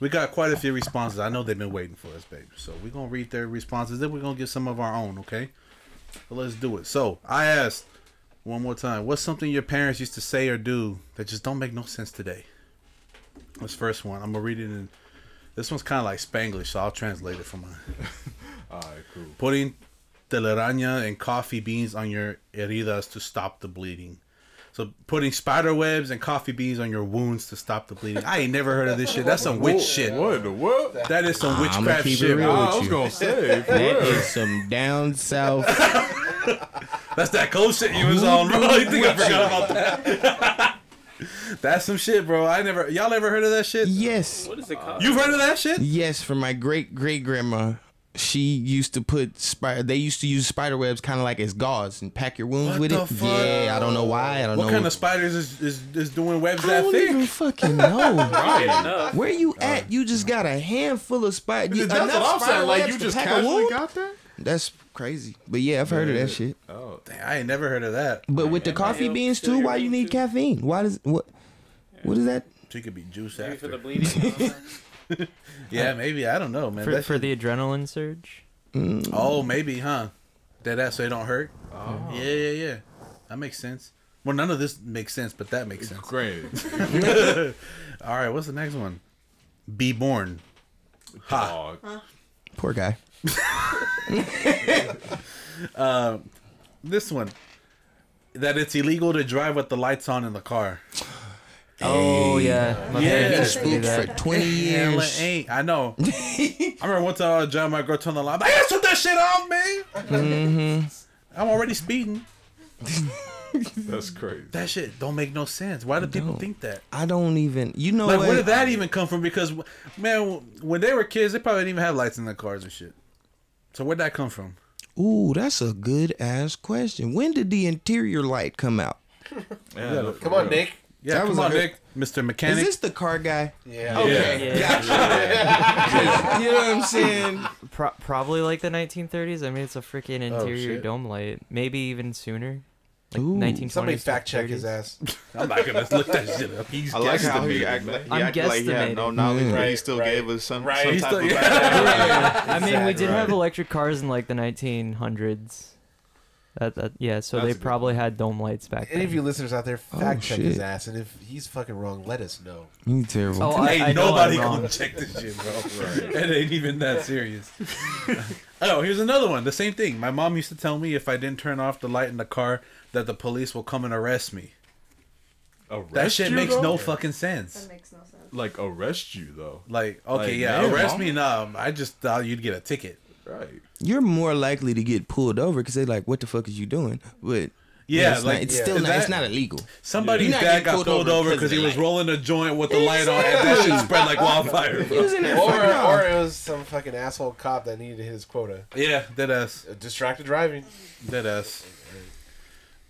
Speaker 3: We got quite a few responses. I know they've been waiting for us, baby. So we're gonna read their responses. Then we're gonna get some of our own. Okay. Let's do it. So I asked one more time. What's something your parents used to say or do that just don't make no sense today? This first one. I'm gonna read it in. This one's kind of like Spanglish, so I'll translate it for mine. *laughs*
Speaker 5: All right, cool.
Speaker 3: Putting telaraña and coffee beans on your heridas to stop the bleeding. So putting spider webs and coffee beans on your wounds to stop the bleeding. I ain't never heard of this shit. That's some witch shit.
Speaker 5: What the what?
Speaker 3: That is some witchcraft shit.
Speaker 6: real
Speaker 3: bro.
Speaker 5: I was gonna say. for
Speaker 6: that
Speaker 5: real.
Speaker 6: is some down south. *laughs*
Speaker 3: That's that cold shit you was on, bro. You think I forgot about that? *laughs* That's some shit, bro. I never. Y'all ever heard of that shit?
Speaker 6: Yes.
Speaker 4: What is it called?
Speaker 3: You've heard of that shit?
Speaker 6: Yes, from my great great grandma. She used to put spider. They used to use spider webs kind of like as gauze and pack your wounds
Speaker 3: What
Speaker 6: with
Speaker 3: the
Speaker 6: it.
Speaker 3: fuck?
Speaker 6: Yeah, I don't know why. I don't
Speaker 3: What
Speaker 6: know.
Speaker 3: What kind of spiders is, is, is doing webs
Speaker 6: I
Speaker 3: that
Speaker 6: don't even fucking know. *laughs*
Speaker 4: Right.
Speaker 6: Where you at? You just got a handful of spiders.
Speaker 5: That's what I'm saying. Like you just casually got that.
Speaker 6: That's crazy. But yeah, I've heard of that shit.
Speaker 5: Oh,
Speaker 3: Dang, I ain't never heard of that.
Speaker 6: But with the coffee beans too,
Speaker 4: your
Speaker 6: why you need
Speaker 4: too?
Speaker 6: caffeine? Why does what? What is that?
Speaker 3: She could be juice
Speaker 4: Maybe for
Speaker 3: after.
Speaker 4: the bleeding. *laughs* *laughs*
Speaker 3: Yeah, maybe. I don't know, man.
Speaker 2: For, for
Speaker 3: shit-
Speaker 2: the adrenaline surge. Mm.
Speaker 3: Oh, maybe, huh? That that so it don't hurt. Oh. Yeah, yeah, yeah. That makes sense. Well, none of this makes sense, but that makes sense.
Speaker 5: great. *laughs*
Speaker 3: All right, what's the next one? Be born. Ha.
Speaker 5: Dog.
Speaker 6: Poor guy. *laughs*
Speaker 3: Uh, this one. That it's illegal to drive with the lights on in the car.
Speaker 2: Oh yeah. My
Speaker 3: Yeah.
Speaker 2: parents used
Speaker 6: Spooked for twenty *laughs*
Speaker 3: Hell, it
Speaker 6: years.
Speaker 3: ain't. I know. *laughs* I remember one time I was driving my girl turn the light. I'm like, "Hey, shut that shit off, man.
Speaker 6: Mm-hmm.
Speaker 3: I'm already speeding. *laughs*
Speaker 5: That's crazy.
Speaker 3: That shit don't make no sense. Why do people
Speaker 6: don't.
Speaker 3: think that?
Speaker 6: I don't even. You know
Speaker 3: Like,
Speaker 6: what?
Speaker 3: where did that even come from? Because, man, when they were kids, they probably didn't even have lights in their cars and shit. So where'd that come from?
Speaker 6: Ooh, that's a good ass question. When did the interior light come out?
Speaker 5: Yeah,
Speaker 7: Come on, Nick.
Speaker 3: Yeah,
Speaker 6: That
Speaker 3: come
Speaker 6: was
Speaker 3: on,
Speaker 6: a
Speaker 3: Nick, Mr. Mechanic.
Speaker 6: Is this the car guy?
Speaker 7: Yeah.
Speaker 6: Okay,
Speaker 2: Yeah.
Speaker 6: gotcha. *laughs* you know what I'm saying?
Speaker 2: Pro- probably like the 1930s. I mean, it's a freaking oh, interior
Speaker 3: shit.
Speaker 2: dome light. Maybe even sooner. Like
Speaker 6: Ooh.
Speaker 2: 1920s.
Speaker 7: Somebody fact check his ass.
Speaker 3: I'm not gonna look that shit up.
Speaker 5: He's
Speaker 9: I like how he
Speaker 5: guesstimating,
Speaker 9: act
Speaker 5: man.
Speaker 9: like he
Speaker 2: I'm
Speaker 9: acted like he had no
Speaker 2: guesstimating.
Speaker 9: knowledge, but he
Speaker 7: mm.
Speaker 9: still
Speaker 7: right.
Speaker 9: gave us some,
Speaker 7: Right.
Speaker 9: some type
Speaker 3: still-
Speaker 9: of
Speaker 3: yeah. *laughs*
Speaker 2: I mean, we did
Speaker 5: Right.
Speaker 2: have electric cars in like the 1900s. That, that yeah, so
Speaker 5: That's
Speaker 2: they
Speaker 5: good
Speaker 2: probably had dome lights back
Speaker 7: Any
Speaker 2: then.
Speaker 7: of you listeners out there,
Speaker 6: Oh,
Speaker 7: fact check his
Speaker 6: shit.
Speaker 7: ass, and if he's fucking wrong, let us know.
Speaker 6: You terrible.
Speaker 2: Oh, *laughs* I-
Speaker 3: Ain't
Speaker 2: I know
Speaker 3: nobody
Speaker 2: I'm
Speaker 3: gonna check this shit, bro. *laughs* It ain't even that serious. *laughs* oh, here's another one. The same thing. My mom used to tell me if I didn't turn off the light in the car, that the police will come and arrest me.
Speaker 5: Arrest
Speaker 3: That shit
Speaker 5: you,
Speaker 3: makes
Speaker 5: though?
Speaker 3: no fucking sense.
Speaker 8: That makes no sense.
Speaker 5: Like arrest you though.
Speaker 3: Like, okay,
Speaker 5: Like,
Speaker 3: yeah,
Speaker 5: man,
Speaker 3: arrest
Speaker 5: Mom.
Speaker 3: me. No, I just thought you'd get a ticket.
Speaker 5: Right.
Speaker 6: You're more likely to get pulled over because they're like, "What the fuck is you doing?" But
Speaker 3: Yeah,
Speaker 6: it's
Speaker 3: like
Speaker 6: not, it's
Speaker 3: yeah.
Speaker 6: still
Speaker 3: Is
Speaker 6: not, it's not illegal.
Speaker 3: Somebody's
Speaker 6: You're
Speaker 3: dad got
Speaker 6: pulled
Speaker 3: pulled
Speaker 6: over
Speaker 3: over because
Speaker 6: because
Speaker 3: he was
Speaker 6: the light.
Speaker 3: rolling a joint with the light on, and that shit spread like wildfire. Bro.
Speaker 7: Or, or it was some fucking asshole cop that needed his quota.
Speaker 3: Yeah, dead ass,
Speaker 7: Distracted driving.
Speaker 3: dead ass.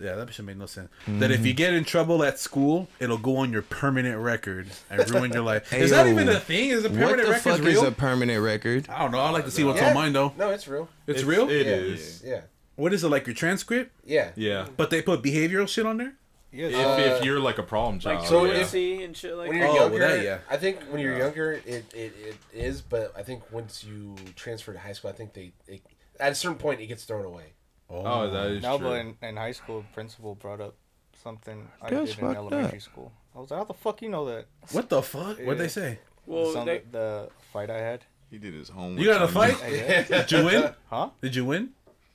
Speaker 3: Yeah, that should make no sense. That if you get in trouble at school, it'll go on your permanent record and ruin your life. is that
Speaker 6: Ayo.
Speaker 3: even a thing? Is a
Speaker 6: What
Speaker 3: permanent
Speaker 6: the
Speaker 3: record
Speaker 6: fuck
Speaker 3: real?
Speaker 6: is a permanent record?
Speaker 3: I don't know. I like to see what's
Speaker 7: Yeah.
Speaker 3: on mine though.
Speaker 7: No, it's real.
Speaker 3: It's, real.
Speaker 5: It
Speaker 7: yeah,
Speaker 5: is.
Speaker 7: Yeah.
Speaker 3: What is it like your transcript?
Speaker 7: Yeah.
Speaker 5: Yeah.
Speaker 3: But they put behavioral shit on there.
Speaker 10: Yes.
Speaker 5: If,
Speaker 7: Uh,
Speaker 5: if you're like a problem child.
Speaker 4: Like
Speaker 7: So
Speaker 5: yeah.
Speaker 7: if-
Speaker 4: truancy and shit like
Speaker 7: When
Speaker 4: that.
Speaker 7: you're
Speaker 3: Oh, well, that, yeah.
Speaker 7: I think when you're younger, it, it, it is. But I think once you transfer to high school, I think they, it, at a certain point it gets thrown away.
Speaker 5: Oh, oh, that is
Speaker 10: No,
Speaker 5: true.
Speaker 10: but in, in high school, principal brought up something I
Speaker 6: That's
Speaker 10: did in elementary
Speaker 6: up.
Speaker 10: school. I was like, how the fuck you know that?
Speaker 3: What the fuck? What'd they say?
Speaker 4: well,
Speaker 10: Some,
Speaker 4: they,
Speaker 10: the fight I had.
Speaker 9: He did his homework.
Speaker 3: You got a fight?
Speaker 10: I.
Speaker 3: Did *laughs* you win? *laughs*
Speaker 10: Huh?
Speaker 3: Did you win?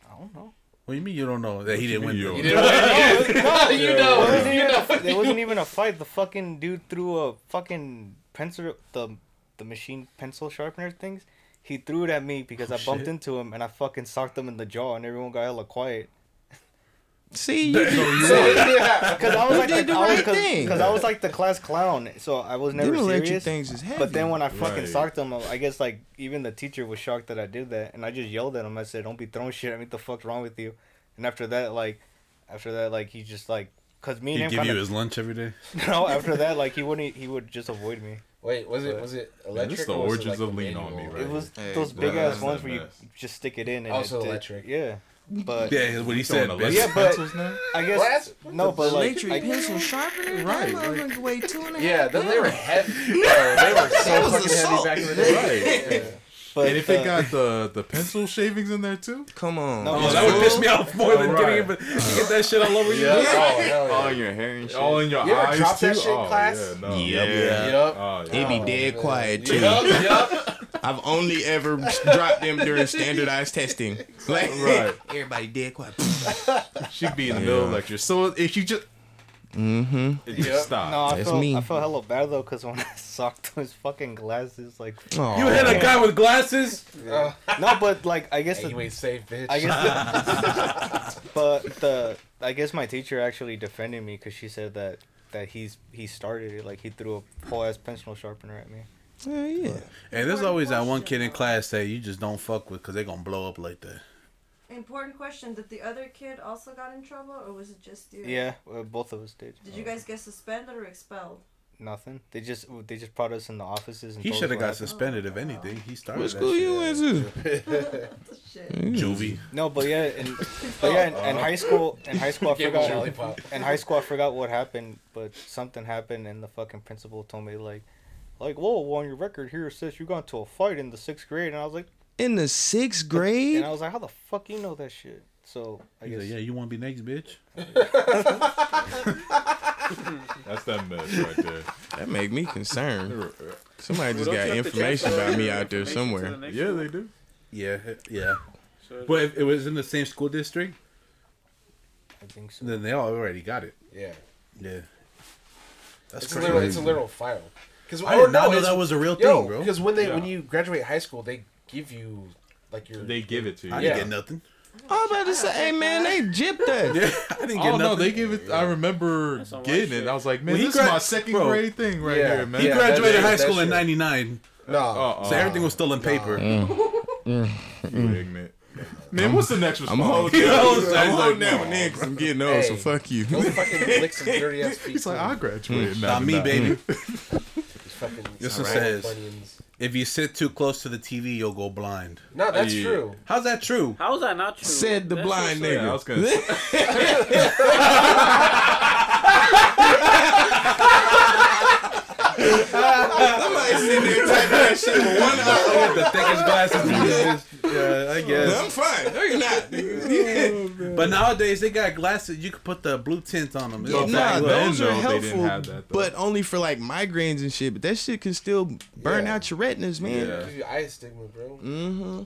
Speaker 10: I don't know.
Speaker 3: What do you mean you don't know that he didn't win?
Speaker 5: you
Speaker 3: though?
Speaker 5: mean
Speaker 7: You know, *laughs* you
Speaker 10: It
Speaker 7: know.
Speaker 10: wasn't, even, it wasn't even a fight. The fucking dude threw a fucking pencil, the the machine pencil sharpener things. He threw it at me because oh, I bumped
Speaker 3: shit.
Speaker 10: into him and I fucking socked him in the jaw and everyone got hella quiet.
Speaker 6: See, *laughs* you,
Speaker 7: yeah.
Speaker 10: Because I was
Speaker 6: You
Speaker 10: like, the,
Speaker 6: the
Speaker 10: I was,
Speaker 6: right
Speaker 10: cause,
Speaker 6: thing.
Speaker 10: 'cause I was like the class clown, so I was never
Speaker 6: them electric
Speaker 10: serious.
Speaker 6: things is heavy.
Speaker 10: But then when I fucking
Speaker 5: Right.
Speaker 10: socked him, I guess like even the teacher was shocked that I did that, and I just yelled at him. I said, "Don't be throwing shit at me. What the fuck's wrong with you?" And after that, like, after that, like he just like, cause me and
Speaker 3: He
Speaker 10: him
Speaker 3: give
Speaker 10: kind
Speaker 3: you his lunch every day. *laughs*
Speaker 10: no. After that, like he wouldn't. He would just avoid me.
Speaker 7: Wait, was it was it
Speaker 5: Man,
Speaker 7: electric?
Speaker 5: this the
Speaker 7: or was it,
Speaker 5: origins
Speaker 7: like,
Speaker 5: of lean on me, right?
Speaker 10: It was
Speaker 9: Hey,
Speaker 10: those big ass ones
Speaker 5: the
Speaker 10: where you just stick it in. And
Speaker 7: Also
Speaker 10: it did-
Speaker 7: electric.
Speaker 10: Yeah, but
Speaker 3: Yeah, what he said.
Speaker 5: Electric
Speaker 10: Yeah, but-
Speaker 5: pencils now?
Speaker 10: I guess
Speaker 7: What?
Speaker 10: no. But like, I,
Speaker 6: pencil sharpener,
Speaker 5: Right,
Speaker 6: That motherfucker weighed two and a half
Speaker 7: Yeah, they, they were heavy. Bro, *laughs* they were so fucking heavy back in the day.
Speaker 5: Right.
Speaker 7: Yeah.
Speaker 10: But
Speaker 5: and if they
Speaker 10: uh,
Speaker 5: got the the pencil shavings in there too?
Speaker 6: Come on.
Speaker 10: No,
Speaker 3: Oh, that would piss me off more than getting
Speaker 5: right.
Speaker 3: it. You get that shit all over you.
Speaker 7: Yeah. Oh.
Speaker 9: All in your hair and shit.
Speaker 5: All in your
Speaker 7: You ever
Speaker 5: eyes
Speaker 7: dropped
Speaker 5: too?
Speaker 7: that shit in
Speaker 5: oh,
Speaker 7: class?
Speaker 5: Yeah, no.
Speaker 6: Yeah.
Speaker 7: Yup.
Speaker 5: Oh,
Speaker 6: They
Speaker 5: yeah.
Speaker 6: be
Speaker 7: Oh,
Speaker 6: dead
Speaker 7: man.
Speaker 6: quiet too.
Speaker 7: Yup, yup.
Speaker 6: I've only ever dropped them during standardized testing. Like,
Speaker 5: Right. *laughs*
Speaker 6: everybody dead quiet.
Speaker 5: She'd be in the middle of
Speaker 6: Yeah.
Speaker 5: lecture. So if you just
Speaker 6: Mm-hmm.
Speaker 5: It just stopped.
Speaker 10: No, I
Speaker 6: That's
Speaker 10: felt,
Speaker 6: me.
Speaker 10: I felt hella bad though, cause when *laughs* I socked his fucking glasses, like.
Speaker 3: You hit a guy with glasses.
Speaker 7: Uh,
Speaker 10: No, but like I guess
Speaker 7: hey,
Speaker 10: the,
Speaker 7: you ain't safe, bitch.
Speaker 10: I guess, the, *laughs* but the I guess my teacher actually defended me because she said that that he's he started it like he threw a whole ass pencil sharpener at me.
Speaker 6: Yeah, yeah.
Speaker 3: And there's always that one kid in class that you just don't fuck with because they're gonna blow up like that.
Speaker 8: Important question: Did the other kid also got in trouble, or was it just you?
Speaker 10: Yeah, well, both of us did.
Speaker 8: Did you guys get suspended or expelled?
Speaker 10: Nothing. They just they just brought us in the offices. And
Speaker 3: He should have got
Speaker 10: happened.
Speaker 3: suspended if anything. He started
Speaker 6: What
Speaker 3: that
Speaker 6: school
Speaker 3: shit.
Speaker 6: you went to? *laughs*
Speaker 8: Shit.
Speaker 3: Juvie.
Speaker 10: No, but yeah, in, but yeah, in, in high school, in high school, I
Speaker 7: Give him a
Speaker 10: forgot. In high school, I forgot what happened, but something happened, and the fucking principal told me like, like, whoa, well, on your record here it says you got into a fight in the sixth grade, and I was like,
Speaker 6: In the sixth grade?
Speaker 10: and I was like, how the fuck you know that shit? So I
Speaker 3: He's
Speaker 10: guess
Speaker 3: like, yeah, you want to be next, bitch? *laughs*
Speaker 5: That's that mess right there.
Speaker 6: That make me concerned. Uh, Somebody just got
Speaker 4: don't you have to
Speaker 6: information about me out there
Speaker 4: information to the
Speaker 6: somewhere.
Speaker 5: Yeah,
Speaker 4: one?
Speaker 5: they do.
Speaker 3: Yeah, yeah.
Speaker 4: So-
Speaker 3: But if it was in the same school district,
Speaker 10: I think so.
Speaker 3: then they all already got it.
Speaker 7: yeah.
Speaker 3: Yeah. That's
Speaker 7: It's a, literal, it's a literal file. Cause,
Speaker 3: I did not
Speaker 7: no,
Speaker 3: know that was a real
Speaker 7: yo,
Speaker 3: thing, bro.
Speaker 7: Because when they
Speaker 5: Yeah.
Speaker 7: when you graduate high school, they give you like your
Speaker 5: They give it to you.
Speaker 3: I didn't get nothing.
Speaker 6: I was about to say, hey man, they gypped us. *laughs*
Speaker 3: Yeah, I didn't get
Speaker 5: Oh no,
Speaker 3: nothing.
Speaker 5: they give it. I remember
Speaker 4: That's some
Speaker 5: getting
Speaker 4: shit.
Speaker 5: it. I was like, man,
Speaker 3: Well, he
Speaker 5: this
Speaker 3: gra-
Speaker 5: is my second
Speaker 3: bro.
Speaker 5: grade thing right
Speaker 7: Yeah.
Speaker 5: here, man.
Speaker 3: He
Speaker 7: Yeah,
Speaker 3: graduated
Speaker 7: that-
Speaker 3: high
Speaker 7: that
Speaker 3: school in
Speaker 7: shit.
Speaker 3: '99,
Speaker 7: no.
Speaker 5: Uh-uh.
Speaker 3: so everything was still in paper. Mm. Mm.
Speaker 5: You mm. ignorant. Man, what's the next
Speaker 6: I'm
Speaker 5: response?
Speaker 6: holding,
Speaker 3: Yeah, I was-
Speaker 6: I'm holding
Speaker 3: like,
Speaker 6: that one in because I'm getting old, so
Speaker 7: Hey.
Speaker 6: fuck you.
Speaker 7: Go fucking lick some dirty ass feet. *laughs*
Speaker 5: He's like. I graduated.
Speaker 3: Not me, baby. *laughs*
Speaker 7: These fucking
Speaker 3: This
Speaker 7: some
Speaker 3: one says-
Speaker 7: bunions.
Speaker 3: If you sit too close to the TV, you'll go blind.
Speaker 7: No, that's
Speaker 5: Yeah.
Speaker 7: true.
Speaker 3: How's that true?
Speaker 4: How is that not true?
Speaker 6: Said the
Speaker 4: That's
Speaker 6: blind
Speaker 4: what's up.
Speaker 5: Yeah, I was gonna *laughs* *laughs* *laughs*
Speaker 6: Somebody sitting there typing that shit with one eye.
Speaker 3: the thickest glasses. yeah, I
Speaker 6: I'm fine. No, you're not.
Speaker 3: But nowadays they got glasses. You can put the blue tint on them.
Speaker 6: Yeah, nah,
Speaker 3: back
Speaker 5: then,
Speaker 3: look.
Speaker 6: those
Speaker 5: though,
Speaker 6: are
Speaker 5: they didn't
Speaker 6: helpful,
Speaker 5: have that,
Speaker 6: but only for like migraines and shit. But that shit can still burn
Speaker 7: Yeah.
Speaker 6: out your retinas, man.
Speaker 5: Yeah.
Speaker 7: Gives you eye stigma, bro.
Speaker 6: Mm-hmm.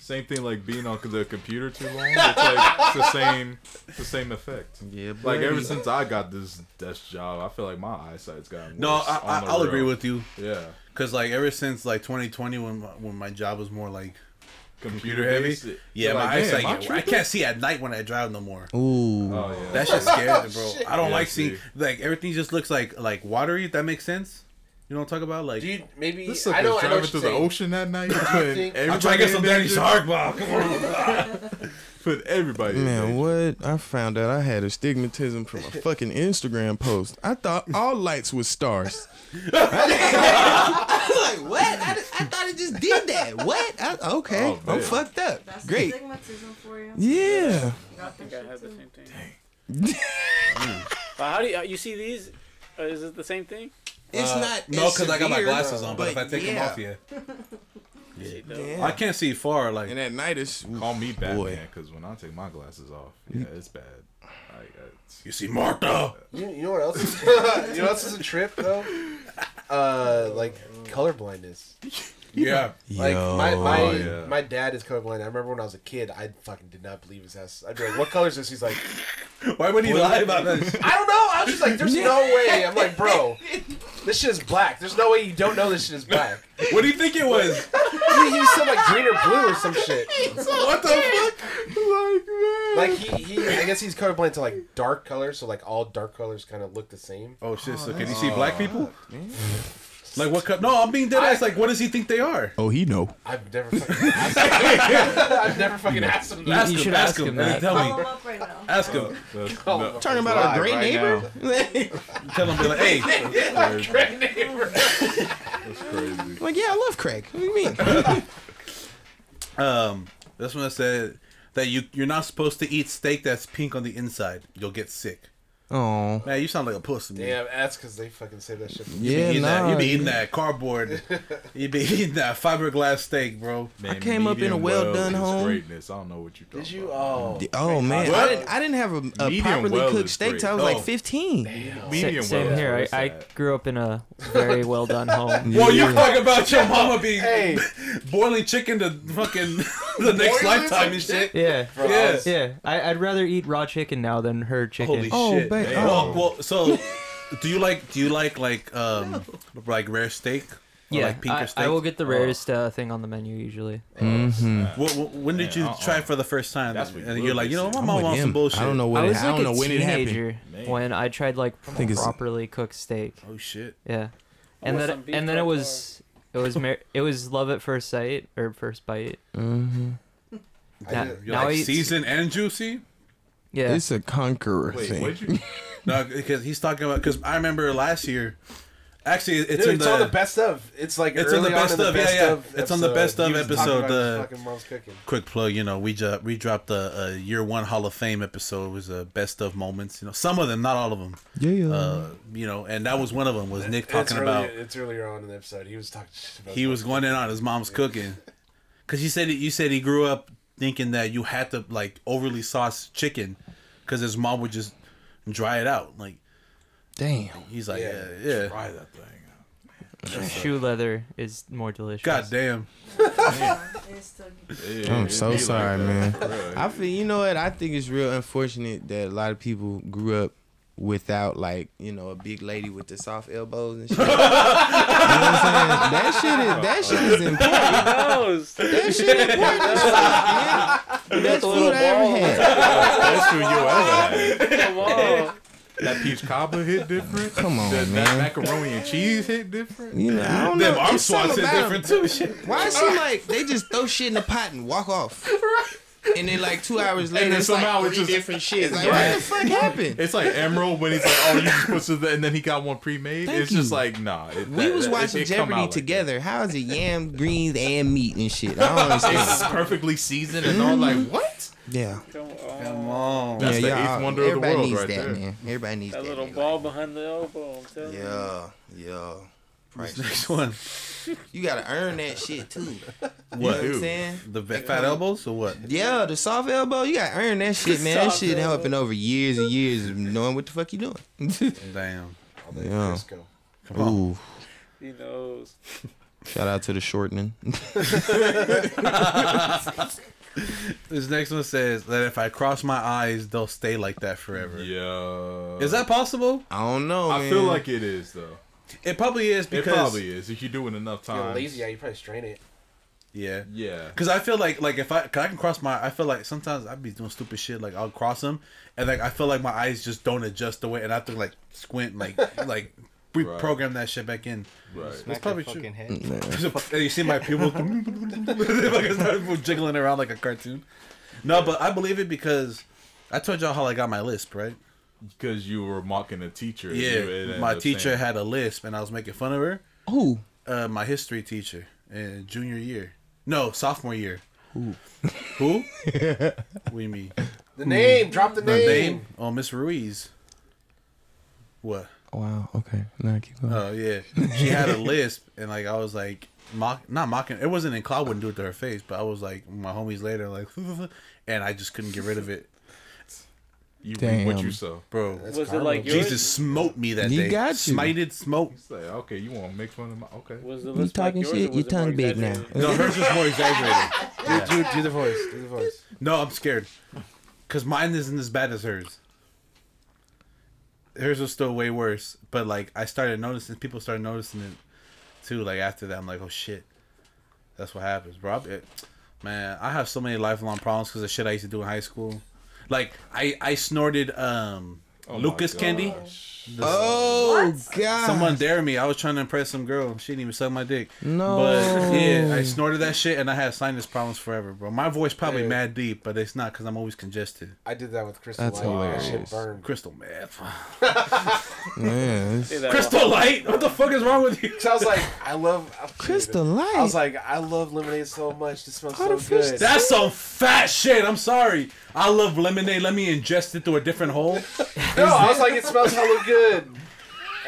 Speaker 5: Same thing like being on the computer too long. It's like it's the same, it's the same effect.
Speaker 6: Yeah,
Speaker 5: Like ever since I got this desk job, I feel like my eyesight's gotten
Speaker 3: No,
Speaker 5: worse
Speaker 3: I, I, I'll
Speaker 5: real.
Speaker 3: agree with you.
Speaker 5: Yeah,
Speaker 3: Cause like ever since like 2020, when my, when my job was more like
Speaker 5: computer
Speaker 3: heavy, yeah,
Speaker 5: you're
Speaker 3: my
Speaker 5: like, "Damn,
Speaker 3: eyesight.
Speaker 5: am I
Speaker 3: I can't see at night when I drive no more.
Speaker 6: Ooh.
Speaker 5: Oh yeah,
Speaker 3: That shit scares me, bro. *laughs* I don't
Speaker 5: Yeah,
Speaker 3: like seeing like everything just looks like like watery. If that makes sense. You know what I'm talking about? Like
Speaker 7: Dude, maybe
Speaker 5: This
Speaker 7: I know.
Speaker 5: sucker's
Speaker 7: I know
Speaker 5: driving through
Speaker 7: you're
Speaker 5: the ocean that night. *laughs*
Speaker 7: you
Speaker 5: Putting
Speaker 7: think-
Speaker 3: I'm trying to get some
Speaker 5: in
Speaker 3: Danny. Shark ball. Come on. *laughs* *laughs*
Speaker 5: Put everybody. in
Speaker 6: Man,
Speaker 5: danger.
Speaker 6: what? I found out I had astigmatism from a fucking Instagram post. I thought all lights was stars. I was like, what? I, I thought it just did that. What? I, okay,
Speaker 5: Oh,
Speaker 6: I'm fucked up.
Speaker 8: That's
Speaker 6: Great.
Speaker 8: astigmatism for you.
Speaker 6: Yeah.
Speaker 8: Got
Speaker 4: I
Speaker 8: that
Speaker 4: think I
Speaker 8: shit
Speaker 4: had the same thing. but how do you, you see these? Uh, is it the same thing?
Speaker 6: It's
Speaker 3: Uh,
Speaker 6: not.
Speaker 3: No, because I got my glasses on. But, if I take
Speaker 6: yeah.
Speaker 3: them off, yeah, *laughs*
Speaker 4: See.
Speaker 6: Yeah.
Speaker 3: I can't see far. Like
Speaker 6: And at night it's
Speaker 5: Call me Batman
Speaker 6: Boy.
Speaker 5: because when I take my glasses off, yeah, it's bad. I, it's,
Speaker 3: you see Martha.
Speaker 7: You, you know what else? Is, *laughs* you know what else is a trip though? Uh, like color blindness. *laughs*
Speaker 3: Yeah.
Speaker 7: Like my my
Speaker 5: Oh, yeah.
Speaker 7: my dad is colorblind. I remember when I was a kid, I fucking did not believe his ass. I'd be like, "What color is this?" He's like, *laughs*
Speaker 3: Why would he lie about this?
Speaker 7: "I don't know." I was just like, "There's no way." I'm like, "Bro, *laughs* this shit is black. There's no way you don't know this shit is black."
Speaker 3: What do you think it was? *laughs*
Speaker 7: he, he said like green or blue or some shit.
Speaker 3: what the fuck?
Speaker 7: Like he, he I guess he's colorblind to like dark colors, so like all dark colors kind of look the same.
Speaker 3: Oh shit! So can you see black people? Like what? Co- no, I'm being dead ass. Like what does he think they are?
Speaker 6: Oh, he know.
Speaker 7: I've never fucking *laughs* asked him. *laughs* I've never fucking asked him that.
Speaker 3: Ask
Speaker 2: you
Speaker 3: him,
Speaker 2: should
Speaker 3: ask
Speaker 2: ask
Speaker 3: him,
Speaker 2: him that.
Speaker 3: tell
Speaker 8: Call
Speaker 3: me.
Speaker 8: him up right now.
Speaker 3: Ask him.
Speaker 5: that's, no,
Speaker 6: Talking about
Speaker 9: Live
Speaker 6: our great
Speaker 9: right
Speaker 6: neighbor. *laughs*
Speaker 3: Tell him. Be like, hey,
Speaker 7: Great neighbor.
Speaker 5: that's crazy.
Speaker 6: like, yeah, I love Craig. What do you mean?
Speaker 3: um, this I said that you you're not supposed to eat steak that's pink on the inside. You'll get sick.
Speaker 6: Oh,
Speaker 3: Man, you sound like a pussy. Man.
Speaker 7: Damn, that's because they fucking say that shit.
Speaker 3: You be
Speaker 6: yeah,
Speaker 3: eating that,
Speaker 6: nah.
Speaker 3: you be eating that cardboard. *laughs* you be eating that fiberglass steak, bro.
Speaker 5: Man,
Speaker 6: came up in a
Speaker 5: medium
Speaker 6: well-done home.
Speaker 5: Greatness. I don't know what you talking
Speaker 7: Did you?
Speaker 5: about.
Speaker 7: Oh,
Speaker 6: Oh man,
Speaker 3: What?
Speaker 6: I didn't, I didn't have a, a properly
Speaker 5: well
Speaker 6: cooked steak
Speaker 5: great.
Speaker 6: till I was
Speaker 3: Oh.
Speaker 6: like 15.
Speaker 5: Medium
Speaker 2: same
Speaker 5: well
Speaker 2: here. I, I grew up in a very *laughs* well done home.
Speaker 3: Well, you talk about your mama being
Speaker 7: Hey. *laughs*
Speaker 3: boiling chicken to fucking the next
Speaker 7: Boiling
Speaker 3: lifetime and shit.
Speaker 2: Yeah.
Speaker 3: Yeah.
Speaker 2: Yeah, I, I'd rather eat raw chicken now than her chicken.
Speaker 3: Holy
Speaker 6: Oh,
Speaker 3: shit!
Speaker 6: Ba-
Speaker 3: Well,
Speaker 6: oh.
Speaker 3: well, so *laughs* do you like do you like like um like rare steak? Or
Speaker 2: yeah,
Speaker 3: like pinker
Speaker 2: I,
Speaker 3: steak.
Speaker 2: I will get the rarest uh, thing on the menu usually.
Speaker 6: Mm-hmm.
Speaker 3: Wh- wh- when did you
Speaker 5: uh-uh.
Speaker 3: try it for the first time?
Speaker 5: That's
Speaker 3: and
Speaker 5: you
Speaker 3: you're like, you know, my mom
Speaker 6: with
Speaker 3: wants some
Speaker 6: him.
Speaker 3: bullshit.
Speaker 6: I don't know
Speaker 2: I
Speaker 6: when. It,
Speaker 2: was
Speaker 6: I
Speaker 2: like
Speaker 6: don't
Speaker 2: a
Speaker 6: know when it happened.
Speaker 2: teenager
Speaker 5: Man.
Speaker 2: when I tried like
Speaker 6: think it's-
Speaker 2: properly cooked steak.
Speaker 3: Oh shit!
Speaker 2: Yeah, and then and then it was it was mar- it was love at first sight or first bite.
Speaker 6: Mm-hmm.
Speaker 2: Now-
Speaker 7: did-
Speaker 3: You're
Speaker 2: now
Speaker 3: like seasoned and juicy.
Speaker 2: Yeah,
Speaker 6: It's a conqueror
Speaker 5: Wait,
Speaker 6: thing.
Speaker 5: what'd you? *laughs*
Speaker 3: No, because he's talking about because I remember last year. Actually, it's
Speaker 7: Dude,
Speaker 3: in
Speaker 7: it's
Speaker 3: the,
Speaker 7: on the best of. It's like
Speaker 3: It's on the
Speaker 7: early on
Speaker 3: best
Speaker 7: the
Speaker 3: of, yeah, yeah.
Speaker 7: of
Speaker 3: It's on the best of
Speaker 7: He was talking
Speaker 3: episode,
Speaker 7: about his
Speaker 3: uh,
Speaker 7: fucking mom's cooking.
Speaker 3: quick plug. You know, we ju- we dropped the uh, year one Hall of Fame episode. It was a best of moments. You know, some of them, not all of them.
Speaker 6: Yeah, yeah.
Speaker 3: Uh, you know, and that was one of them. Was Nick
Speaker 7: It's
Speaker 3: talking
Speaker 7: early-
Speaker 3: about?
Speaker 7: It's earlier on in the episode. He was talking about
Speaker 3: he was going in on his mom's cooking because he said you said he grew up thinking that you had to like overly sauce chicken because his mom would just dry it out like
Speaker 6: Damn.
Speaker 3: he's like yeah
Speaker 7: Yeah.
Speaker 3: yeah,
Speaker 5: Try that thing.
Speaker 2: shoe leather is more delicious.
Speaker 3: god damn *laughs*
Speaker 8: It's
Speaker 6: I'm so
Speaker 5: be like
Speaker 6: sorry, man. I feel you know what I think it's real unfortunate that a lot of people grew up without like you know a big lady with the soft elbows and *laughs* shit. you know what I'm saying? That shit is that shit is important.
Speaker 4: knows?
Speaker 6: That shit is important as fuck, man. Best
Speaker 4: little
Speaker 6: food I ever had.
Speaker 5: Best food you ever had.
Speaker 4: Come on.
Speaker 5: That peach cobbler hit different.
Speaker 6: Come on,
Speaker 5: that,
Speaker 6: man.
Speaker 5: That macaroni and cheese hit different.
Speaker 6: You know, I don't
Speaker 3: them
Speaker 6: know.
Speaker 3: arm
Speaker 6: It's something
Speaker 3: swats is
Speaker 6: about 'em.
Speaker 3: different too shit
Speaker 6: Why it she like they just throw shit in the pot and walk off? *laughs* And then like two hours later, and
Speaker 5: then
Speaker 6: it's
Speaker 5: somehow
Speaker 6: like
Speaker 5: it just-
Speaker 6: different shit. Like,
Speaker 5: Right.
Speaker 6: what the fuck happened?
Speaker 5: It's like Emeril when he's like, "Oh, you just put some," and then he got one pre-made.
Speaker 6: Thank
Speaker 5: it's just like, nah. It,
Speaker 6: We
Speaker 5: that-
Speaker 6: was
Speaker 5: that-
Speaker 6: watching
Speaker 5: it- it come
Speaker 6: Jeopardy
Speaker 5: out like
Speaker 6: together. How is it yam, greens, and meat and shit? I don't
Speaker 5: that.
Speaker 6: understand.
Speaker 5: It's perfectly seasoned and all. Like mm-hmm. what?
Speaker 6: yeah.
Speaker 4: Come on.
Speaker 3: come on
Speaker 5: That's
Speaker 6: yeah,
Speaker 5: the
Speaker 6: y'all-
Speaker 5: eighth wonder of the
Speaker 6: everybody
Speaker 5: world
Speaker 6: needs
Speaker 5: right
Speaker 6: that,
Speaker 5: there.
Speaker 6: man. Everybody needs
Speaker 4: That
Speaker 6: that.
Speaker 4: little
Speaker 6: nigga.
Speaker 4: ball behind the elbow. I'm telling you.
Speaker 6: Yeah, yeah.
Speaker 3: This next one *laughs*
Speaker 6: You gotta earn that shit too. You know
Speaker 3: what
Speaker 6: what I'm saying?
Speaker 3: the va- fat elbows or what
Speaker 6: Yeah, the soft elbow, you gotta earn that shit, man. That shit
Speaker 4: elbow.
Speaker 6: helping over years and years of knowing what the fuck you doing. *laughs*
Speaker 3: damn
Speaker 7: All the
Speaker 6: Yeah.
Speaker 3: Come on
Speaker 6: Ooh,
Speaker 4: He knows.
Speaker 6: shout out to the shortening. *laughs*
Speaker 3: this next one says that if I cross my eyes they'll stay like that forever
Speaker 5: Yeah.
Speaker 3: is that possible
Speaker 6: I don't know,
Speaker 5: I
Speaker 6: man.
Speaker 5: feel like it is though.
Speaker 3: It probably is because It
Speaker 5: probably is if you do it enough
Speaker 7: If you're lazy, yeah, you probably strain it.
Speaker 3: yeah
Speaker 5: Yeah.
Speaker 3: Cause I feel like like if I cause I can cross my I feel like sometimes I'd be doing stupid shit like I'll cross them and like I feel like my eyes just don't adjust the way and I have to like squint like *laughs* like reprogram that shit back in.
Speaker 5: Right.
Speaker 10: Smack
Speaker 3: probably true.
Speaker 10: fucking head. *laughs*
Speaker 3: And you see my pupils *laughs* like I started jiggling around like a cartoon. No, but I believe it because I told y'all how I got my lisp, right?
Speaker 5: Because you were mocking a teacher.
Speaker 3: Yeah,
Speaker 5: you
Speaker 3: my teacher
Speaker 5: saying-
Speaker 3: had a lisp and I was making fun of her.
Speaker 6: Who?
Speaker 3: Uh, my history teacher in junior year, no sophomore year. Who? Who? *laughs* what do mean?
Speaker 7: The name, drop the
Speaker 3: The
Speaker 7: name.
Speaker 3: name? Oh, Miss Ruiz. What?
Speaker 6: wow. Okay, now keep going.
Speaker 3: Oh yeah, she had a lisp, and like I was like mock, not mocking. It wasn't in Cloud wouldn't do it to her face, but I was like my homies later like, *laughs* and I just couldn't get rid of it,
Speaker 5: You reap what you sow.
Speaker 3: bro.
Speaker 7: That's
Speaker 4: Was it
Speaker 7: karma.
Speaker 4: like yours?
Speaker 3: Jesus smote me that
Speaker 6: He
Speaker 3: day.
Speaker 6: got you.
Speaker 3: Smited, smote.
Speaker 5: It's like, okay, you want to make fun of my okay.
Speaker 4: Was the
Speaker 6: You
Speaker 4: list like
Speaker 6: talking
Speaker 4: yours,
Speaker 6: shit? Your tongue big now.
Speaker 3: No, hers was more exaggerated. *laughs*
Speaker 7: Do, do, do the voice. Do the voice.
Speaker 3: No, I'm scared, cause mine isn't as bad as hers. Hers was still way worse, but like I started noticing, people started noticing it too. Like after that, I'm like, oh shit, that's what happens, bro. It, man, I have so many lifelong problems because of shit I used to do in high school. Like I, I snorted um
Speaker 5: Oh
Speaker 3: Lucas candy.
Speaker 5: gosh.
Speaker 6: Oh God!
Speaker 3: Someone dared me. I was trying to impress some girl. She didn't even suck my dick.
Speaker 6: No.
Speaker 3: But yeah, I snorted that shit and I had sinus problems forever, bro. My voice probably
Speaker 7: Yeah.
Speaker 3: mad deep, but it's not because I'm always congested.
Speaker 7: I did that with Crystal
Speaker 6: That's
Speaker 7: Light. That
Speaker 6: hilarious.
Speaker 7: shit burned.
Speaker 3: Crystal meth. *laughs*
Speaker 6: Man,
Speaker 4: Say
Speaker 6: it's
Speaker 3: Crystal Light? What the fuck is wrong with you?
Speaker 7: So I was like, I love I'm
Speaker 6: Crystal Light.
Speaker 7: I was like, I love lemonade so much. It smells so good.
Speaker 3: That's some fat shit. I'm sorry. I love lemonade. Let me ingest it through a different hole. *laughs*
Speaker 7: no, I was like, it smells hella good.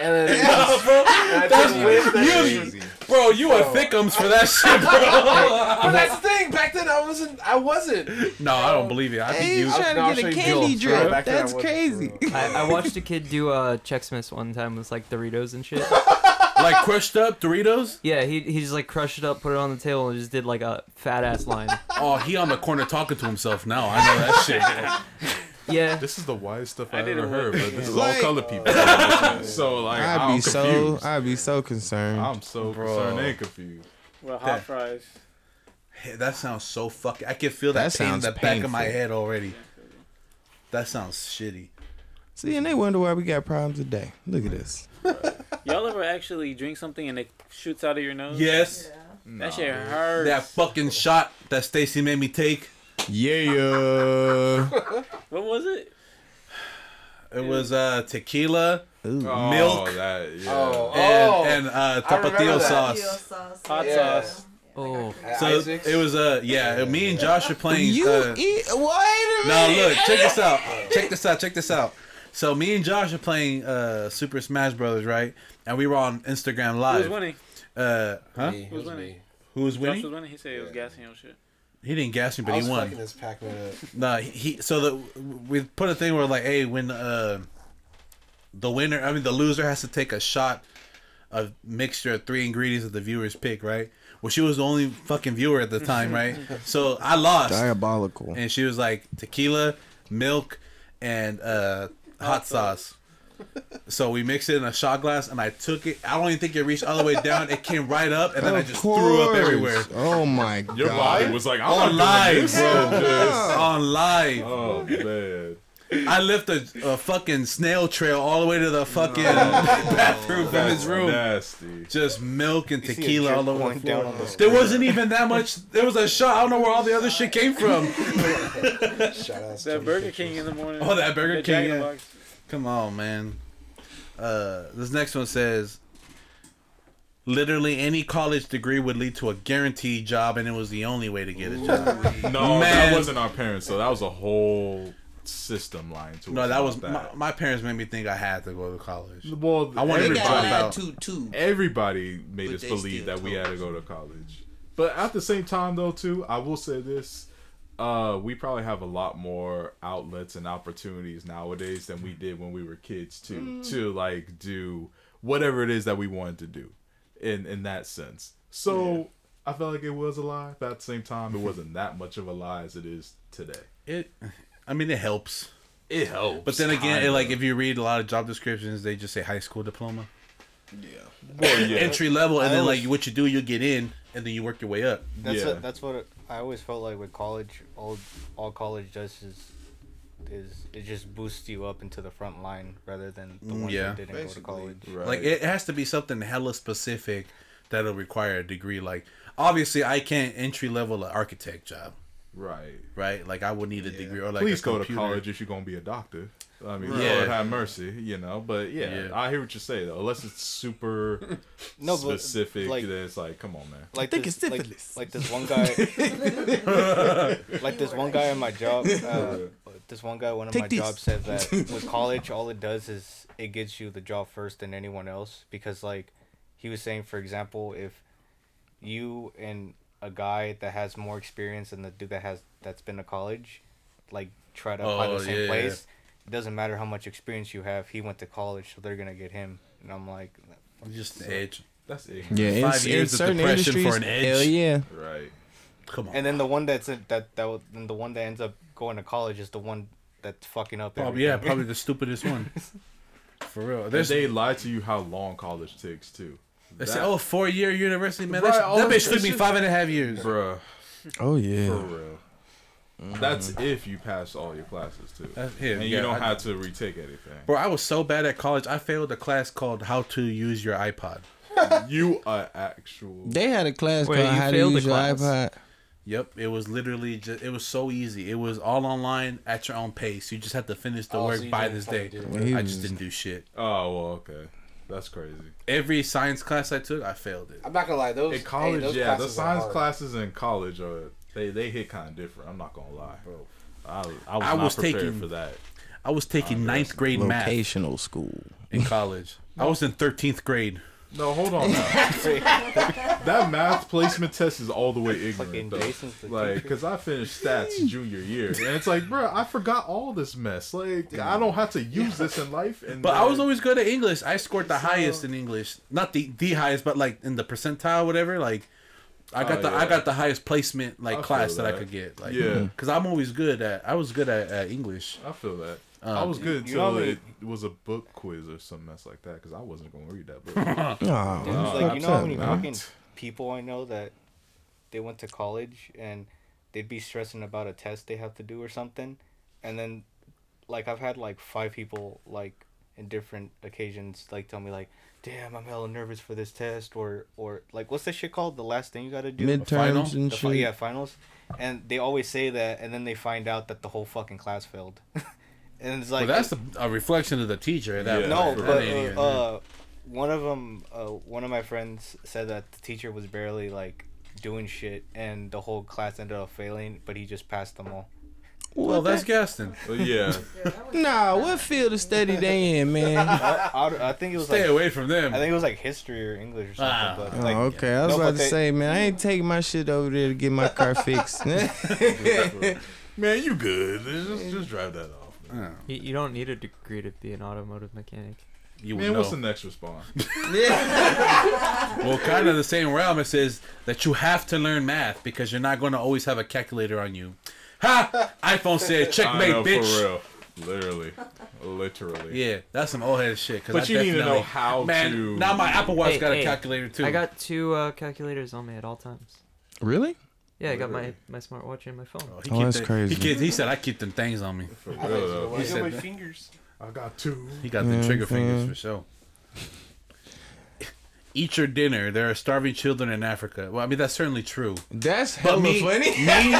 Speaker 7: And then *laughs*
Speaker 3: No, bro.
Speaker 7: and I just whiffed that
Speaker 3: you-
Speaker 7: shit.
Speaker 3: Bro, you are thickums for that shit, bro. *laughs*
Speaker 7: But that's the thing. Back then, I wasn't. I wasn't.
Speaker 3: no, I don't believe it. I
Speaker 6: Hey,
Speaker 3: think
Speaker 6: he's
Speaker 3: you.
Speaker 6: trying
Speaker 7: I'll
Speaker 6: to
Speaker 7: show
Speaker 6: get a candy drip.
Speaker 7: Back then I
Speaker 6: That's crazy.
Speaker 2: I, I watched a kid do uh, Chex Mix one time with like Doritos and shit.
Speaker 3: Like crushed up Doritos.
Speaker 2: Yeah, he he just like crushed it up, put it on the table, and just did like a fat ass line.
Speaker 3: Oh, he on the corner talking to himself now. I know that shit. *laughs*
Speaker 2: Yeah,
Speaker 5: This is the wildest stuff I,
Speaker 4: I
Speaker 5: ever heard, but this is *laughs*
Speaker 6: Like-
Speaker 5: all color people. *laughs* so like,
Speaker 6: I'd
Speaker 5: I'm
Speaker 6: be so. I'd be so concerned.
Speaker 5: I'm so
Speaker 3: Bro.
Speaker 5: concerned and confused.
Speaker 4: Well, hot
Speaker 3: That-
Speaker 4: fries.
Speaker 3: Hey, that sounds so fucking. I can feel that,
Speaker 6: That
Speaker 3: pain in
Speaker 6: sounds
Speaker 3: the back of my head already. That sounds shitty.
Speaker 6: See, and they wonder why we got problems today. Look at this.
Speaker 4: Y'all ever actually drink something and it shoots out of your nose?
Speaker 3: Yes,
Speaker 8: Yeah.
Speaker 4: That shit hurts.
Speaker 3: that fucking shot that Stacy made me take.
Speaker 6: Yeah. *laughs*
Speaker 4: What was it?
Speaker 3: It was uh tequila
Speaker 6: Ooh.
Speaker 5: Oh,
Speaker 3: Milk.
Speaker 5: that yeah.
Speaker 7: Oh,
Speaker 3: and
Speaker 7: oh.
Speaker 3: and uh tapatio sauce.
Speaker 8: Sauce.
Speaker 4: Hot
Speaker 7: Yeah.
Speaker 4: sauce.
Speaker 2: Oh,
Speaker 3: So
Speaker 7: Isaac's?
Speaker 3: it was uh yeah. Me and Josh are playing.
Speaker 6: You
Speaker 3: uh,
Speaker 6: eat? Wait a
Speaker 3: Now
Speaker 6: minute.
Speaker 3: look, check this out. Check this out. Check this out. So me and Josh are playing uh Super Smash Brothers, right? And we were on Instagram
Speaker 4: Who was
Speaker 3: Live.
Speaker 4: winning?
Speaker 3: Uh, huh?
Speaker 7: Me,
Speaker 4: Who's
Speaker 7: it was
Speaker 4: winning?
Speaker 3: Who was
Speaker 4: Josh was winning. He said it was
Speaker 7: Yeah.
Speaker 4: gassing your shit.
Speaker 3: He didn't gas me,
Speaker 7: I
Speaker 3: but
Speaker 7: was
Speaker 3: he won.
Speaker 7: this Pac-Man up.
Speaker 3: No, he, he. So the we put a thing where like, hey, when uh the winner, I mean the loser has to take a shot of mixture of three ingredients that the viewers pick, right? Well, she was the only fucking viewer at the time, *laughs* right? So I lost.
Speaker 6: Diabolical.
Speaker 3: and she was like tequila, milk, and uh, hot sauce. So we mixed it in a shot glass, and I took it. I don't even think it reached all the way down. It came right up, and then I
Speaker 6: Of
Speaker 3: just threw up everywhere
Speaker 6: Oh my god!
Speaker 5: Your body was like, I'm
Speaker 3: on
Speaker 5: not doing
Speaker 3: live,
Speaker 5: this.
Speaker 3: bro. On live,
Speaker 5: Oh man.
Speaker 3: I left a, a fucking snail trail all the way to the fucking *laughs* bathroom from his
Speaker 5: That's
Speaker 3: rout.
Speaker 5: nasty.
Speaker 3: Just milk and
Speaker 10: You
Speaker 3: tequila all over the
Speaker 10: going down
Speaker 3: floor.
Speaker 10: on the
Speaker 3: There wasn't even that much. There was a shot. I don't know where all the other shit came from. *laughs*
Speaker 7: Shout out
Speaker 4: That Burger King in the morning.
Speaker 3: Oh, that Burger
Speaker 4: The
Speaker 3: King,
Speaker 4: Jack in the
Speaker 3: yeah. Come on, man. Uh, this next one says, literally any college degree would lead to a guaranteed job, and it was the only way to get a job.
Speaker 5: No,
Speaker 3: Man.
Speaker 5: that wasn't our parents. So that was a whole system lying to us.
Speaker 3: no, that
Speaker 5: about
Speaker 3: was my, my parents made me think I had to go to college.
Speaker 5: Well,
Speaker 3: I wanted to
Speaker 5: everybody,
Speaker 3: drop out.
Speaker 6: to too.
Speaker 5: everybody made
Speaker 6: But
Speaker 5: us believe that we had to go to college. But at the same time, though, too, I will say this: uh, we probably have a lot more outlets and opportunities nowadays than we did when we were kids, too, to like do whatever it is that we wanted to do, in in that sense. So I felt like it was a lie, but at the same time, it wasn't that much of a lie as it is today.
Speaker 3: It, I mean, it helps.
Speaker 5: It helps,
Speaker 3: But then again, it, like if you read a lot of job descriptions, they just say high school diploma,
Speaker 5: well, yeah,
Speaker 3: entry level, and
Speaker 10: I
Speaker 3: then
Speaker 10: always-
Speaker 3: like what you do, you get in, and then you work your way up.
Speaker 10: That's
Speaker 5: Yeah.
Speaker 10: what, that's what it, I always felt like with college. All all college does is is it just boosts you up into the front line rather than the
Speaker 3: Mm,
Speaker 10: ones
Speaker 3: yeah.
Speaker 10: that didn't go to college.
Speaker 5: right.
Speaker 3: Like it has to be something hella specific that'll require a degree. Like obviously, I can't entry level an architect job,
Speaker 5: right.
Speaker 3: right? Like I would need a degree or like
Speaker 5: Please
Speaker 3: a
Speaker 5: go to college if you're gonna be a doctor. I mean,
Speaker 3: Yeah.
Speaker 5: Lord have mercy, you know. But yeah,
Speaker 3: Yeah.
Speaker 5: I hear what you say though. Unless it's super *laughs*
Speaker 10: No,
Speaker 5: specific,
Speaker 10: like-
Speaker 5: then it's like, come on, man.
Speaker 10: Like
Speaker 6: think
Speaker 10: this,
Speaker 6: it's
Speaker 10: like,
Speaker 6: syphilis.
Speaker 10: like this one guy, *laughs* *laughs* like this one guy in my job. Uh, this one guy, one of
Speaker 6: Take
Speaker 10: my
Speaker 6: these.
Speaker 10: jobs said that with college, all it does is it gets you the job first than anyone else. Because like he was saying, for example, if you and a guy that has more experience than the dude that has that's been to college, like try to apply
Speaker 3: Oh,
Speaker 10: the same
Speaker 3: yeah.
Speaker 10: place, it doesn't matter how much experience you have. He went to college, so they're gonna get him. And I'm like,
Speaker 3: Just an edge.
Speaker 5: That's it.
Speaker 6: Yeah,
Speaker 3: Five
Speaker 6: in
Speaker 3: years of
Speaker 6: certain
Speaker 3: depression for an edge.
Speaker 6: hell yeah.
Speaker 5: Right.
Speaker 3: Come on.
Speaker 10: And then the one that's in, that that then the one that ends up going to college is the one that's fucking up.
Speaker 3: probably yeah, probably the *laughs* stupidest one. *laughs* For real.
Speaker 5: And they lie to you how long college takes too.
Speaker 3: They say,
Speaker 5: That-
Speaker 3: oh, four year university man.
Speaker 5: Right,
Speaker 3: that,
Speaker 5: all
Speaker 3: that
Speaker 5: that-
Speaker 3: bitch took me
Speaker 5: just-
Speaker 3: five and a half years.
Speaker 5: bruh,
Speaker 6: Oh yeah.
Speaker 5: for
Speaker 6: yeah.
Speaker 5: real. That's if you pass all your classes too,
Speaker 3: That's- yeah,
Speaker 5: and
Speaker 3: yeah,
Speaker 5: you don't
Speaker 3: I-
Speaker 5: have to retake anything.
Speaker 3: Bro, I was so bad at college. I failed a class called "How to Use Your iPod." *laughs*
Speaker 5: you are actual.
Speaker 6: They had a class
Speaker 2: Wait,
Speaker 6: called How to Use Your
Speaker 2: class?
Speaker 6: iPod.
Speaker 3: Yep, it was literally just. It was so easy. It was all online at your own pace. You just had to finish the
Speaker 7: Oh,
Speaker 3: work
Speaker 7: so
Speaker 3: by this
Speaker 7: fucking
Speaker 3: day.
Speaker 7: do it.
Speaker 6: Well, he
Speaker 3: I just didn't do shit.
Speaker 5: Oh well, okay, that's crazy.
Speaker 3: Every science class I took, I failed it.
Speaker 7: I'm not gonna lie, those
Speaker 5: In college,
Speaker 7: hey, those
Speaker 5: yeah, the science classes in college are they they hit kind of different. I'm not gonna lie,
Speaker 3: Bro.
Speaker 5: I, I was
Speaker 3: I
Speaker 5: not
Speaker 3: was
Speaker 5: prepared
Speaker 3: taking-
Speaker 5: for that.
Speaker 3: I was taking
Speaker 5: Oh,
Speaker 3: ninth
Speaker 5: that's
Speaker 3: grade math
Speaker 6: Vocational school.
Speaker 3: in college. I was in thirteenth grade.
Speaker 5: No, hold on. Now. *laughs* *laughs* that math placement test is all the way ignorant, though. Like, because I finished stats junior year, and it's like, bro, I forgot all this mess. Like, I don't have to use this in life. And
Speaker 3: But I was always good at English. I scored the highest in English, not the the highest, but like in the percentile, whatever. Like, I got
Speaker 5: Oh,
Speaker 3: the I got the highest placement like
Speaker 5: I
Speaker 3: class
Speaker 5: feel
Speaker 3: that. I could get. Like,
Speaker 5: Yeah. *laughs*
Speaker 3: because I'm always good at. I was good at, at English.
Speaker 5: I feel that.
Speaker 3: Um,
Speaker 5: I was good
Speaker 10: you know
Speaker 5: until
Speaker 10: how
Speaker 5: it was a book quiz or some mess like that, because I wasn't gonna read that book.
Speaker 6: Aw,
Speaker 10: Dude,
Speaker 5: Oh,
Speaker 10: like you know how many fucking people I know that they went to college and they'd be stressing about a test they have to do or something, and then like I've had like five people like in different occasions like tell me like, "Damn, I'm hella nervous for this test," or or like what's that shit called? The last thing you got to do.
Speaker 3: final?
Speaker 6: midterms and
Speaker 10: The fi-
Speaker 6: shit.
Speaker 10: yeah, finals, and they always say that, and then they find out that the whole fucking class failed, *laughs* and it's like
Speaker 3: Well, that's a, a reflection of the teacher. at That
Speaker 5: Yeah,
Speaker 10: no,
Speaker 3: point.
Speaker 5: for
Speaker 10: but uh, uh, one of them, uh, one of my friends said that the teacher was barely like doing shit, and the whole class ended up failing, but he just passed them all.
Speaker 3: well, that's Gaston.
Speaker 5: But yeah, *laughs*
Speaker 6: Nah, what field of study they in, *laughs* man?
Speaker 10: I, I, I think it was
Speaker 3: Stay
Speaker 10: like
Speaker 3: away from them.
Speaker 10: I think it was like history or English or something.
Speaker 3: Ah.
Speaker 10: but
Speaker 6: Oh,
Speaker 10: like,
Speaker 6: okay. I was
Speaker 10: No,
Speaker 6: about to
Speaker 10: they-
Speaker 6: say, man, I ain't taking my shit over there to get my car fixed. *laughs*
Speaker 5: man, you good? Just, just drive that off. Man,
Speaker 3: Yeah,
Speaker 2: You, you don't need a degree to be an automotive mechanic.
Speaker 3: you
Speaker 5: man
Speaker 3: know.
Speaker 5: what's the next response? *laughs* *laughs*
Speaker 3: Well, kind of the same realm. It says that you have to learn math because you're not going to always have a calculator on you. Ha! iPhone said *laughs*
Speaker 5: I
Speaker 3: checkmate,
Speaker 5: know,
Speaker 3: bitch.
Speaker 5: for real, literally, literally.
Speaker 3: Yeah, that's some old head shit. 'cause
Speaker 5: But
Speaker 3: I
Speaker 5: you need to know
Speaker 3: definitely-
Speaker 5: how
Speaker 3: Man,
Speaker 5: to.
Speaker 3: now my Apple Watch
Speaker 2: Hey,
Speaker 3: got a calculator too.
Speaker 2: I got two uh, calculators on me at all times.
Speaker 6: really?
Speaker 2: Yeah, I got my, my smartwatch and my phone.
Speaker 3: Oh, he
Speaker 6: Oh,
Speaker 3: keep
Speaker 6: that's
Speaker 3: the-
Speaker 6: crazy.
Speaker 3: He, keep- he said I keep them things on me.
Speaker 5: For real, though.
Speaker 3: He said
Speaker 7: my
Speaker 3: that.
Speaker 7: fingers.
Speaker 5: I got two.
Speaker 3: He got
Speaker 6: Yeah,
Speaker 3: the trigger
Speaker 6: I'm
Speaker 3: fingers
Speaker 6: saying.
Speaker 3: for sure. Eat your dinner. There are starving children in Africa. Well, I mean that's certainly true.
Speaker 6: That's
Speaker 3: But
Speaker 6: hella
Speaker 3: me,
Speaker 6: funny.
Speaker 3: me, *laughs*
Speaker 5: Dang,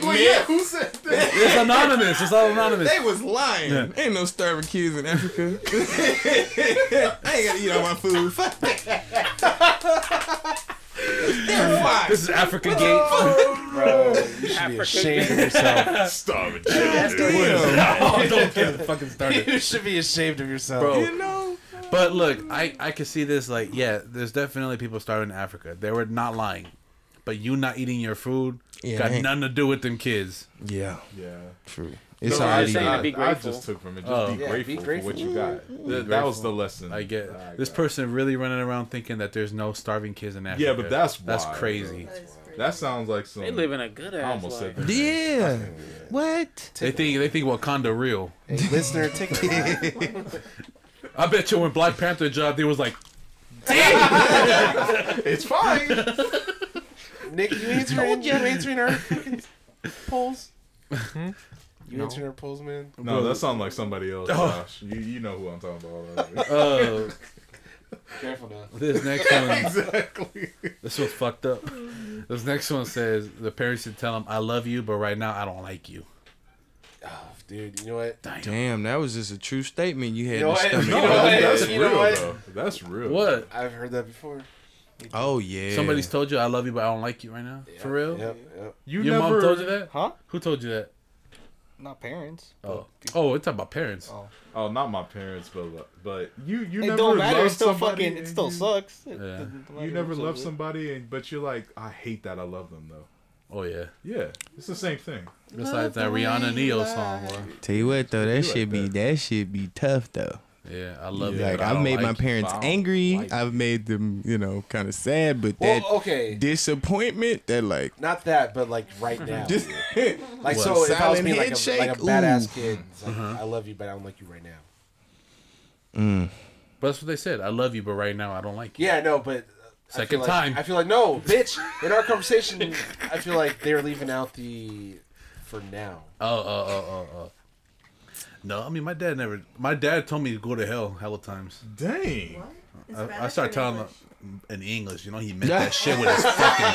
Speaker 5: well, yeah, who said that?
Speaker 3: it's anonymous. It's all anonymous.
Speaker 6: They was lying.
Speaker 3: Yeah.
Speaker 6: Ain't no starving kids in Africa. *laughs* I ain't gotta eat all my food. Fuck *laughs* that. They're fine.
Speaker 3: This is Africa Gate.
Speaker 7: Bro, you should be ashamed of yourself.
Speaker 5: Starving
Speaker 6: Damn. *laughs*
Speaker 3: oh, don't get it fucking *laughs* started.
Speaker 7: you should be ashamed of yourself.
Speaker 3: Bro.
Speaker 6: You know?
Speaker 3: But look, I I can see this like yeah, there's definitely people starving in Africa. They were not lying, but you not eating your food
Speaker 6: Yeah,
Speaker 3: got nothing to do with them kids.
Speaker 6: Yeah,
Speaker 5: Yeah.
Speaker 6: true. It's
Speaker 5: No, I,
Speaker 6: already.
Speaker 4: saying to be
Speaker 5: I just took from it. Just
Speaker 3: Oh.
Speaker 5: be,
Speaker 7: Yeah,
Speaker 5: grateful
Speaker 7: be
Speaker 5: for what you got. Th- that was the lesson.
Speaker 3: I get
Speaker 5: that I
Speaker 3: this person really running around thinking that there's no starving kids in Africa.
Speaker 5: Yeah, but that's
Speaker 3: that's crazy.
Speaker 8: That is crazy.
Speaker 5: That sounds like some.
Speaker 4: They live in a good ass I
Speaker 5: almost
Speaker 4: life.
Speaker 5: said that.
Speaker 6: Yeah. What?
Speaker 3: They think they think Wakanda real.
Speaker 7: Hey, listener, take it. *laughs*
Speaker 3: I bet you when Black Panther dropped, they was like, "Damn,
Speaker 5: It's fine.
Speaker 7: Nick, you answering, you answering our fucking polls?
Speaker 2: Hmm?
Speaker 7: You
Speaker 2: No.
Speaker 7: answering our polls, man?
Speaker 5: no, that sounds like somebody else.
Speaker 3: Oh.
Speaker 5: Josh. You you know who I'm talking about. already. *laughs*
Speaker 3: uh,
Speaker 7: Careful now.
Speaker 3: this next one, *laughs*
Speaker 5: exactly.
Speaker 3: this was fucked up. This next one says the parents should tell them, "I love you, but right now I don't like you."
Speaker 7: Oh, dude, you know what?
Speaker 6: Damn, that was just a true statement you had
Speaker 7: You know
Speaker 6: to
Speaker 7: what?
Speaker 6: stomach.
Speaker 7: You
Speaker 5: No,
Speaker 7: know what?
Speaker 5: that's
Speaker 7: You know
Speaker 5: real
Speaker 7: what?
Speaker 5: though. That's real.
Speaker 3: What?
Speaker 7: I've heard that before.
Speaker 6: Oh yeah.
Speaker 3: Somebody's told you I love you, but I don't like you right now. For real?
Speaker 7: Yep, yep.
Speaker 5: You
Speaker 3: Your
Speaker 5: never
Speaker 3: mom told you that?
Speaker 10: Huh?
Speaker 3: Who told you that?
Speaker 10: Not parents.
Speaker 3: Oh, oh, it's about parents.
Speaker 10: Oh.
Speaker 5: Oh, not my parents, but but you you
Speaker 10: It
Speaker 5: never
Speaker 10: don't matter. It
Speaker 5: loved
Speaker 10: still
Speaker 5: somebody
Speaker 10: fucking. It still
Speaker 5: you,
Speaker 10: sucks. It
Speaker 3: Yeah.
Speaker 10: doesn't
Speaker 5: You never
Speaker 10: who
Speaker 5: loved somebody, and but you're like, I hate that I love them though.
Speaker 3: Oh yeah.
Speaker 5: Yeah, it's the same thing.
Speaker 3: It's like that Rihanna Ne-Yo song. Bro.
Speaker 6: Tell you what though, that
Speaker 5: like
Speaker 6: shit be
Speaker 5: that.
Speaker 6: that shit be tough though.
Speaker 3: Yeah, I love you.
Speaker 6: like
Speaker 3: I
Speaker 6: I've made my
Speaker 3: like you.
Speaker 6: parents
Speaker 5: I
Speaker 6: angry.
Speaker 5: like
Speaker 6: I've made them, you know, kind of sad. But
Speaker 7: Well,
Speaker 6: that
Speaker 7: okay.
Speaker 6: disappointment, that like,
Speaker 7: Not that, but like right now.
Speaker 6: just *laughs* *laughs*
Speaker 7: like
Speaker 3: What?
Speaker 7: so, if I was
Speaker 6: Silent
Speaker 7: being like a, like a badass
Speaker 6: Ooh.
Speaker 7: kid, it's like,
Speaker 3: Uh-huh.
Speaker 7: I love you, but I don't like you right now.
Speaker 6: mm,
Speaker 3: But that's what they said. I love you, but right now I don't like you.
Speaker 7: Yeah, no, but uh, I
Speaker 3: Second
Speaker 7: like-
Speaker 3: time.
Speaker 7: I feel like no, bitch. In our conversation, I feel like they're leaving out the for now.
Speaker 3: Oh, oh, oh, oh, oh. No, I mean my dad never. My dad told me to go to hell hella times.
Speaker 5: Dang.
Speaker 8: What?
Speaker 3: I, I started telling him in English. You know, he meant that *laughs* shit with his fucking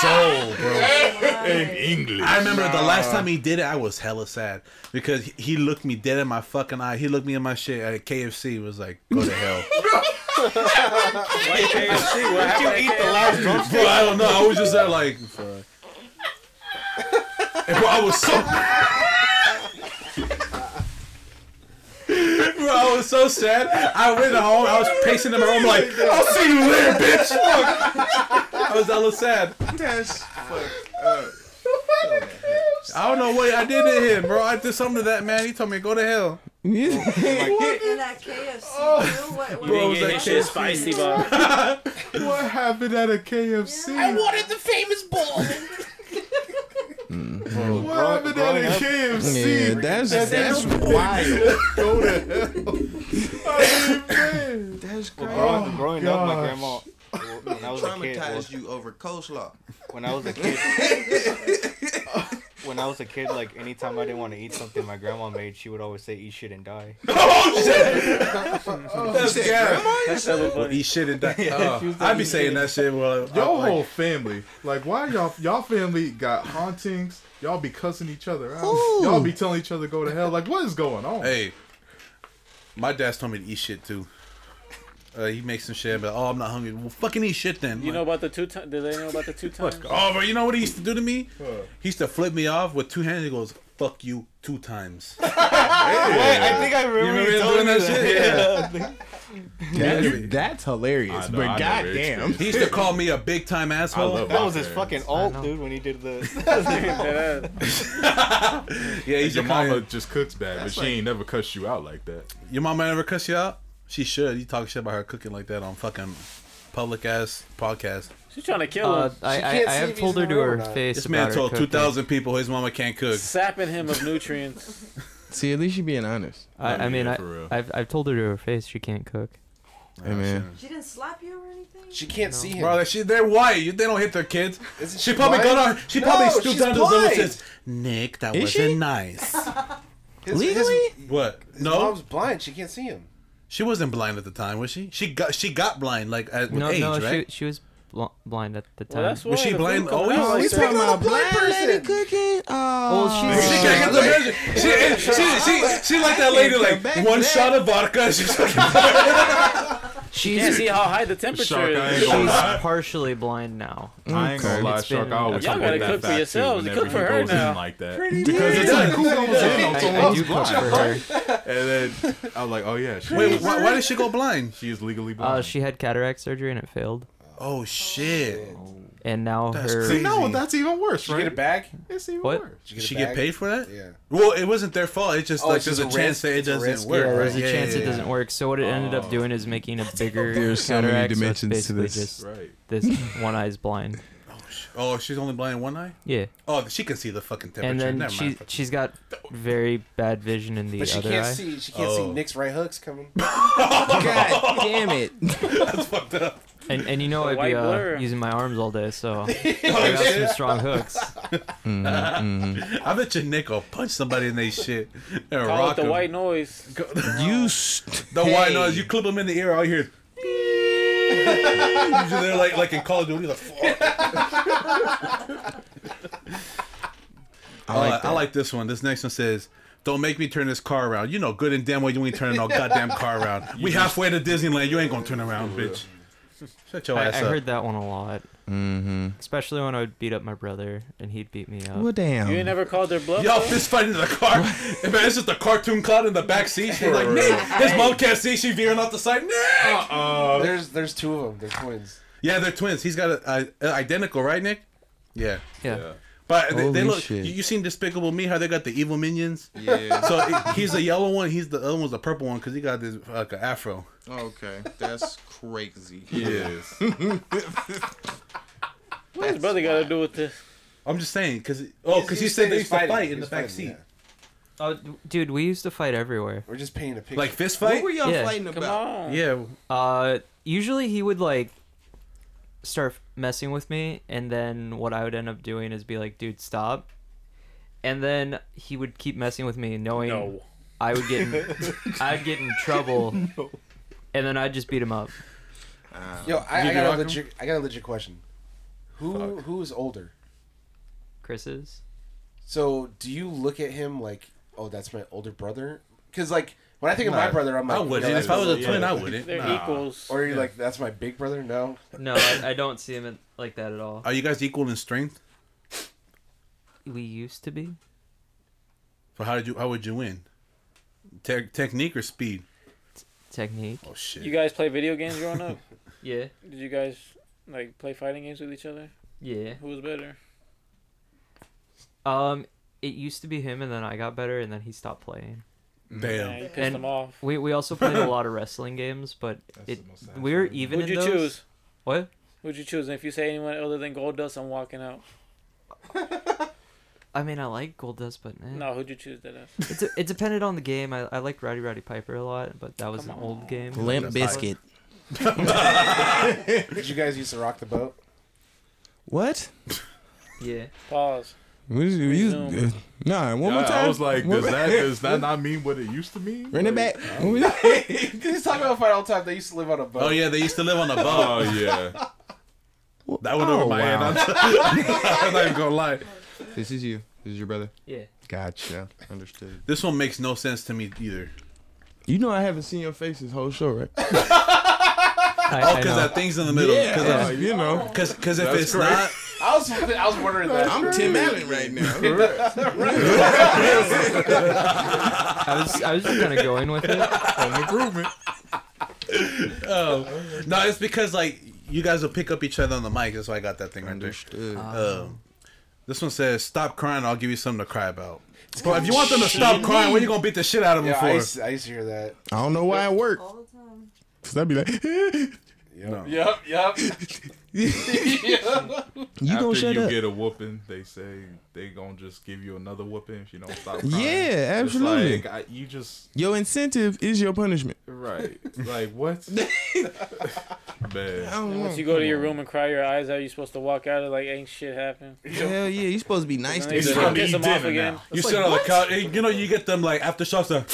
Speaker 3: soul, bro.
Speaker 5: In English.
Speaker 3: I remember the last time he did it, I was hella sad because he, he looked me dead in my fucking eye. He looked me in my shit at KFC. Was like, go to hell. *laughs*
Speaker 4: Why KFC? What
Speaker 10: Did you eat the last drumstick?
Speaker 3: Bro, I don't know. I was just there like, fuck. *laughs* And bro, I was so. Bro, I was so sad. I went home. I was pacing in my room like, I'll see you later, bitch. I was hella sad.
Speaker 6: That's fucked up.
Speaker 3: I don't know what I did to him, bro. I did something to that man. He told me go to hell.
Speaker 8: In that KFC, too? What, what,
Speaker 3: Bro, was that
Speaker 4: his shit spicy, bro. *laughs*
Speaker 5: What happened at a KFC?
Speaker 7: I wanted the famous bowl.
Speaker 5: What happened at a KFC?
Speaker 6: Yeah, that's that's wild.
Speaker 5: Go to hell. I mean, man.
Speaker 6: That's
Speaker 10: Well,
Speaker 6: crazy.
Speaker 10: growing, growing up, my grandma, when I was a kid, well,
Speaker 6: Traumatized you over coleslaw.
Speaker 10: when I was a kid, *laughs* *laughs* when I was a kid, like anytime I didn't want to eat something my grandma made, she would always say, "Eat shit and die." *laughs*
Speaker 3: Oh shit! Oh, That's yeah.
Speaker 4: That's hella
Speaker 3: Well,
Speaker 4: funny.
Speaker 3: eat shit and die. *laughs* Oh, I'd be saying that shit. Well,
Speaker 5: Your
Speaker 3: I'm like,
Speaker 5: whole family, like, why y'all y'all family got hauntings? Y'all be cussing each other out.
Speaker 6: Ooh.
Speaker 5: Y'all be telling each other go to hell. Like, what is going on?
Speaker 3: Hey, my dad's told me to eat shit too. Uh, he makes some shit, but oh, I'm not hungry. Well, fucking eat shit then.
Speaker 4: You know about the two times? Do they know about the two times?
Speaker 3: Oh, but you know what he used to do to me?
Speaker 5: What?
Speaker 3: He used to flip me off with two hands. He goes, "Fuck you" two times. *laughs*
Speaker 10: Wait, I think I remember
Speaker 3: You remember
Speaker 10: you
Speaker 3: him
Speaker 10: telling
Speaker 3: doing that
Speaker 10: that.
Speaker 3: shit? *laughs*
Speaker 11: That-
Speaker 3: Yeah.
Speaker 11: that's hilarious.
Speaker 5: Know,
Speaker 11: but goddamn,
Speaker 3: He used to call me a big time asshole.
Speaker 10: That was his fucking
Speaker 5: parents.
Speaker 10: alt, dude, when he did the. *laughs*
Speaker 3: Yeah, he's
Speaker 5: Your
Speaker 3: your mama.
Speaker 5: mama just cooks bad, but she ain't never cussed you out like that.
Speaker 3: Your mama never cuss you out? She should. You talk shit about her cooking like that on fucking public ass podcast.
Speaker 4: She's trying to kill
Speaker 2: Uh,
Speaker 4: him.
Speaker 2: I, I, I have told her to her face
Speaker 3: This
Speaker 2: about
Speaker 3: man
Speaker 2: her
Speaker 3: told two thousand people his mama can't cook.
Speaker 4: Sapping him of nutrients. *laughs*
Speaker 11: see, at least you being honest.
Speaker 2: I, I mean,
Speaker 5: yeah,
Speaker 2: I, I've I've told her to her face she can't cook.
Speaker 11: Hey man,
Speaker 8: she didn't slap you or anything?
Speaker 7: She can't see him.
Speaker 3: Bro, that shit, they're white. They don't hit their kids.
Speaker 7: Isn't
Speaker 3: She
Speaker 7: she
Speaker 3: probably got on. She
Speaker 7: No,
Speaker 3: probably stooped
Speaker 7: she's
Speaker 3: down to his level and says, "Nick, that
Speaker 11: Is
Speaker 3: wasn't
Speaker 11: she?
Speaker 3: nice." *laughs*
Speaker 7: His,
Speaker 11: Legally?
Speaker 7: his,
Speaker 3: What?
Speaker 7: his
Speaker 3: No,
Speaker 7: mom's blind. She can't see him.
Speaker 3: She wasn't blind at the time, was she? She got she got blind like at with
Speaker 2: No,
Speaker 3: age,
Speaker 2: no,
Speaker 3: right?
Speaker 2: she she was bl- blind at the time.
Speaker 4: Well,
Speaker 3: Was she blind
Speaker 4: food come
Speaker 3: always?
Speaker 4: out oh,
Speaker 7: He's talking about a blind person.
Speaker 6: cooking. Oh.
Speaker 2: Well,
Speaker 6: Oh,
Speaker 2: she's-
Speaker 3: She can't get the measure. She, she, she, she like that lady, like one shot of vodka. She's *laughs* like,
Speaker 4: You can't see how high the temperature
Speaker 5: Shark, I
Speaker 4: is.
Speaker 2: She's partially blind now.
Speaker 5: I ain't gonna lie,
Speaker 2: It's
Speaker 5: Shark.
Speaker 2: been-
Speaker 5: I always
Speaker 2: Y'all
Speaker 4: gotta cook for yourselves. You cook for her now.
Speaker 5: like that. Because it's like, who goes in on
Speaker 2: I,
Speaker 5: someone's
Speaker 2: I do cook
Speaker 5: blind?
Speaker 2: for her. *laughs*
Speaker 5: And then I was like, oh yeah, she
Speaker 3: wait,
Speaker 5: is,
Speaker 3: why, why did she go blind?
Speaker 5: she is legally blind.
Speaker 2: Uh, she had cataract surgery and it failed,
Speaker 3: Oh shit!
Speaker 2: And now
Speaker 3: That's
Speaker 2: her.
Speaker 3: crazy.
Speaker 5: no, that's even worse,
Speaker 7: Did you
Speaker 5: right?
Speaker 7: get a bag?
Speaker 5: It's even
Speaker 2: What?
Speaker 5: worse.
Speaker 7: Did you get
Speaker 3: she get paid for that?
Speaker 7: Yeah.
Speaker 3: Well, it wasn't their fault. It's just
Speaker 7: Oh,
Speaker 3: like
Speaker 7: it's
Speaker 3: there's
Speaker 7: just
Speaker 3: a
Speaker 7: a
Speaker 3: chance
Speaker 7: risk.
Speaker 3: that it
Speaker 7: It's
Speaker 3: doesn't
Speaker 7: risk.
Speaker 3: work.
Speaker 2: yeah,
Speaker 3: right?
Speaker 2: there's a
Speaker 3: Yeah,
Speaker 2: chance
Speaker 3: yeah,
Speaker 2: it doesn't work. So what it ended up
Speaker 5: Oh.
Speaker 2: doing is making a bigger
Speaker 11: There's so many
Speaker 2: cataract. so
Speaker 11: dimensions to this.
Speaker 2: just
Speaker 5: Right.
Speaker 2: this one eye's blind.
Speaker 3: Oh, sh oh she's only blind in one eye.
Speaker 2: Yeah,
Speaker 3: Oh, she can see the fucking temperature.
Speaker 2: and then
Speaker 3: Never
Speaker 2: she
Speaker 3: mind.
Speaker 2: she's got very bad vision in the
Speaker 7: But she
Speaker 2: other
Speaker 7: can't
Speaker 2: eye.
Speaker 7: see. She can't see
Speaker 3: Oh.
Speaker 7: Nick's right hooks coming. *laughs*
Speaker 6: God damn it. *laughs*
Speaker 3: That's fucked up.
Speaker 2: And and you know I'd be uh, using my arms all day, so *laughs* I got some strong hooks.
Speaker 11: Mhm.
Speaker 3: I bet you Nick will punch somebody in their shit and
Speaker 4: Call it
Speaker 3: rock
Speaker 4: the
Speaker 3: 'em.
Speaker 4: white noise.
Speaker 11: You st-
Speaker 3: The white noise. You clip them in the ear, all you hear. is- Usually *laughs* they're like like in Call of Duty. Like, fuck. *laughs*
Speaker 11: I like
Speaker 3: Uh, I like this one. This next one says, "Don't make me turn this car around. You know good and damn well you ain't turning no goddamn car around. We halfway to Disneyland. You ain't gonna turn around, bitch. Shut your
Speaker 2: I, I
Speaker 3: up."
Speaker 2: heard that one a lot,
Speaker 11: Mhm.
Speaker 2: especially when I would beat up my brother and he'd beat me up.
Speaker 11: Well, damn.
Speaker 4: You ain't never called their bluff.
Speaker 3: Y'all
Speaker 4: though?
Speaker 3: fist fighting in the car. and man, it's just a cartoon cloud in the back seat. She's like, Nick. His mom can't see. She veering off the side. Nick.
Speaker 5: Uh,
Speaker 7: There's there's two of them. They're twins.
Speaker 3: Yeah, they're twins. He's got a, a, identical, right, Nick? Yeah.
Speaker 2: yeah.
Speaker 5: yeah.
Speaker 3: But they, they look.
Speaker 6: shit.
Speaker 3: You, you seen Despicable Me? How they got the evil minions?
Speaker 6: Yeah.
Speaker 3: So it- he's the yellow one. He's the other one's the purple one because he got this like an afro.
Speaker 6: Okay, that's crazy. *laughs*
Speaker 5: Yes.
Speaker 4: What his brother got to do with this?
Speaker 3: I'm just saying because oh, because he said they used to fight in the back seat,
Speaker 2: Oh, dude, we used to fight everywhere.
Speaker 7: We're just painting a picture.
Speaker 3: like fist
Speaker 6: What were y'all
Speaker 2: Yeah.
Speaker 6: fighting
Speaker 4: Come
Speaker 6: about?
Speaker 4: on.
Speaker 3: Yeah,
Speaker 2: Uh, usually he would like start messing with me, and then what I would end up doing is be like, "Dude, stop." And then he would keep messing with me, knowing
Speaker 4: No.
Speaker 2: I would get in, *laughs* I'd get in trouble, and then I'd just beat him up. Ah.
Speaker 7: Yo, I, I got a
Speaker 3: rock 'em?
Speaker 7: legit. I got a legit question. Who who is older?
Speaker 2: Chris's.
Speaker 7: So do you look at him like, oh, that's my older brother? Because like when I think of my brother, I'm like,
Speaker 3: I wouldn't.
Speaker 7: yo,
Speaker 3: if I was a
Speaker 7: that's-
Speaker 3: twin,
Speaker 5: yeah.
Speaker 3: I wouldn't.
Speaker 4: They're
Speaker 3: Nah.
Speaker 4: equals.
Speaker 7: Or you're like, that's my big brother? No.
Speaker 2: No, I, I don't see him in, like that at all.
Speaker 3: Are you guys equal in strength?
Speaker 2: We used to be.
Speaker 3: So how did you? How would you win? Te- technique or speed?
Speaker 2: technique.
Speaker 3: Oh shit.
Speaker 4: You guys play video games growing up? *laughs*
Speaker 2: Yeah.
Speaker 4: Did you guys like play fighting games with each other?
Speaker 2: Yeah.
Speaker 4: Who was better?
Speaker 2: Um, it used to be him, and then I got better, and then he stopped playing.
Speaker 3: Damn.
Speaker 4: Yeah, you pissed
Speaker 2: And
Speaker 4: him off.
Speaker 2: We we also played a *laughs* lot of wrestling games, but it we were
Speaker 5: satisfying.
Speaker 2: even
Speaker 4: Who'd
Speaker 2: in
Speaker 4: you
Speaker 2: those.
Speaker 4: choose?
Speaker 2: What?
Speaker 4: Who'd you choose? And if you say anyone other than Goldust, I'm walking out. *laughs*
Speaker 2: I mean, I like Goldust, but eh.
Speaker 4: No, who'd you choose that as?
Speaker 2: It's it depended on the game. I I liked Rowdy Roddy Piper a lot, but that was
Speaker 4: Come
Speaker 2: an old game.
Speaker 6: Limp biscuit. *laughs*
Speaker 7: Did you guys used to rock the boat?
Speaker 6: What?
Speaker 2: Yeah.
Speaker 4: Pause.
Speaker 6: What is, you,
Speaker 4: Resume.
Speaker 6: uh, nah, one more time.
Speaker 5: I was like, does that does that not mean what it used to mean?
Speaker 6: Run it
Speaker 5: Like,
Speaker 6: back. *laughs*
Speaker 7: He's *laughs* talking about fight all the time. They used to live on a boat.
Speaker 3: Oh yeah, they used to live on a boat. *laughs*
Speaker 5: Oh yeah.
Speaker 3: that went over
Speaker 6: Oh,
Speaker 3: my head.
Speaker 6: wow.
Speaker 3: I'm, I'm not even gonna lie.
Speaker 6: This is you. This is your brother.
Speaker 2: Yeah.
Speaker 6: Gotcha. Understood.
Speaker 3: This one makes no sense to me either.
Speaker 6: You know I haven't seen your face this whole show, right?
Speaker 2: I,
Speaker 3: Oh, because that thing's in the middle.
Speaker 6: Yeah,
Speaker 3: Because
Speaker 6: uh, you know.
Speaker 3: because if
Speaker 5: That's
Speaker 3: it's
Speaker 5: correct.
Speaker 3: not,
Speaker 7: I was I was wondering that.
Speaker 6: I'm Tim Allen right now. *laughs*
Speaker 2: I was I was just kind of going with it.
Speaker 5: Home improvement.
Speaker 3: oh no, it's because like you guys will pick up each other on the mic. That's why I got that thing right there.
Speaker 6: Understood.
Speaker 3: Um, this one says, "Stop crying. I'll give you something to cry about." Bro, if you want them to stop crying, what are you gonna beat the shit out of them
Speaker 7: Yeah,
Speaker 3: for?
Speaker 7: I used, I used to hear that.
Speaker 6: I don't know why it worked.
Speaker 8: All the time.
Speaker 6: Cause I'd be like, you *laughs*
Speaker 3: No.
Speaker 7: Yep, yep. *laughs*
Speaker 6: gonna
Speaker 5: After
Speaker 6: shut
Speaker 5: you
Speaker 6: up.
Speaker 5: get a whooping, they say they gonna just give you another whooping if you don't stop crying.
Speaker 6: Yeah, absolutely.
Speaker 5: like, I, you just
Speaker 6: Your incentive is your punishment.
Speaker 5: right. Like what? *laughs*
Speaker 6: I
Speaker 5: Man.
Speaker 6: don't
Speaker 4: And
Speaker 6: know.
Speaker 4: once you go to your room and cry your eyes out, you're supposed to walk out of like ain't shit happened. *laughs*
Speaker 6: Hell yeah, you supposed to be nice to
Speaker 4: then
Speaker 3: It's
Speaker 4: you
Speaker 6: yourself.
Speaker 3: from
Speaker 4: piss them off again.
Speaker 3: You sit on the couch. You know, you get them like aftershocks. Are,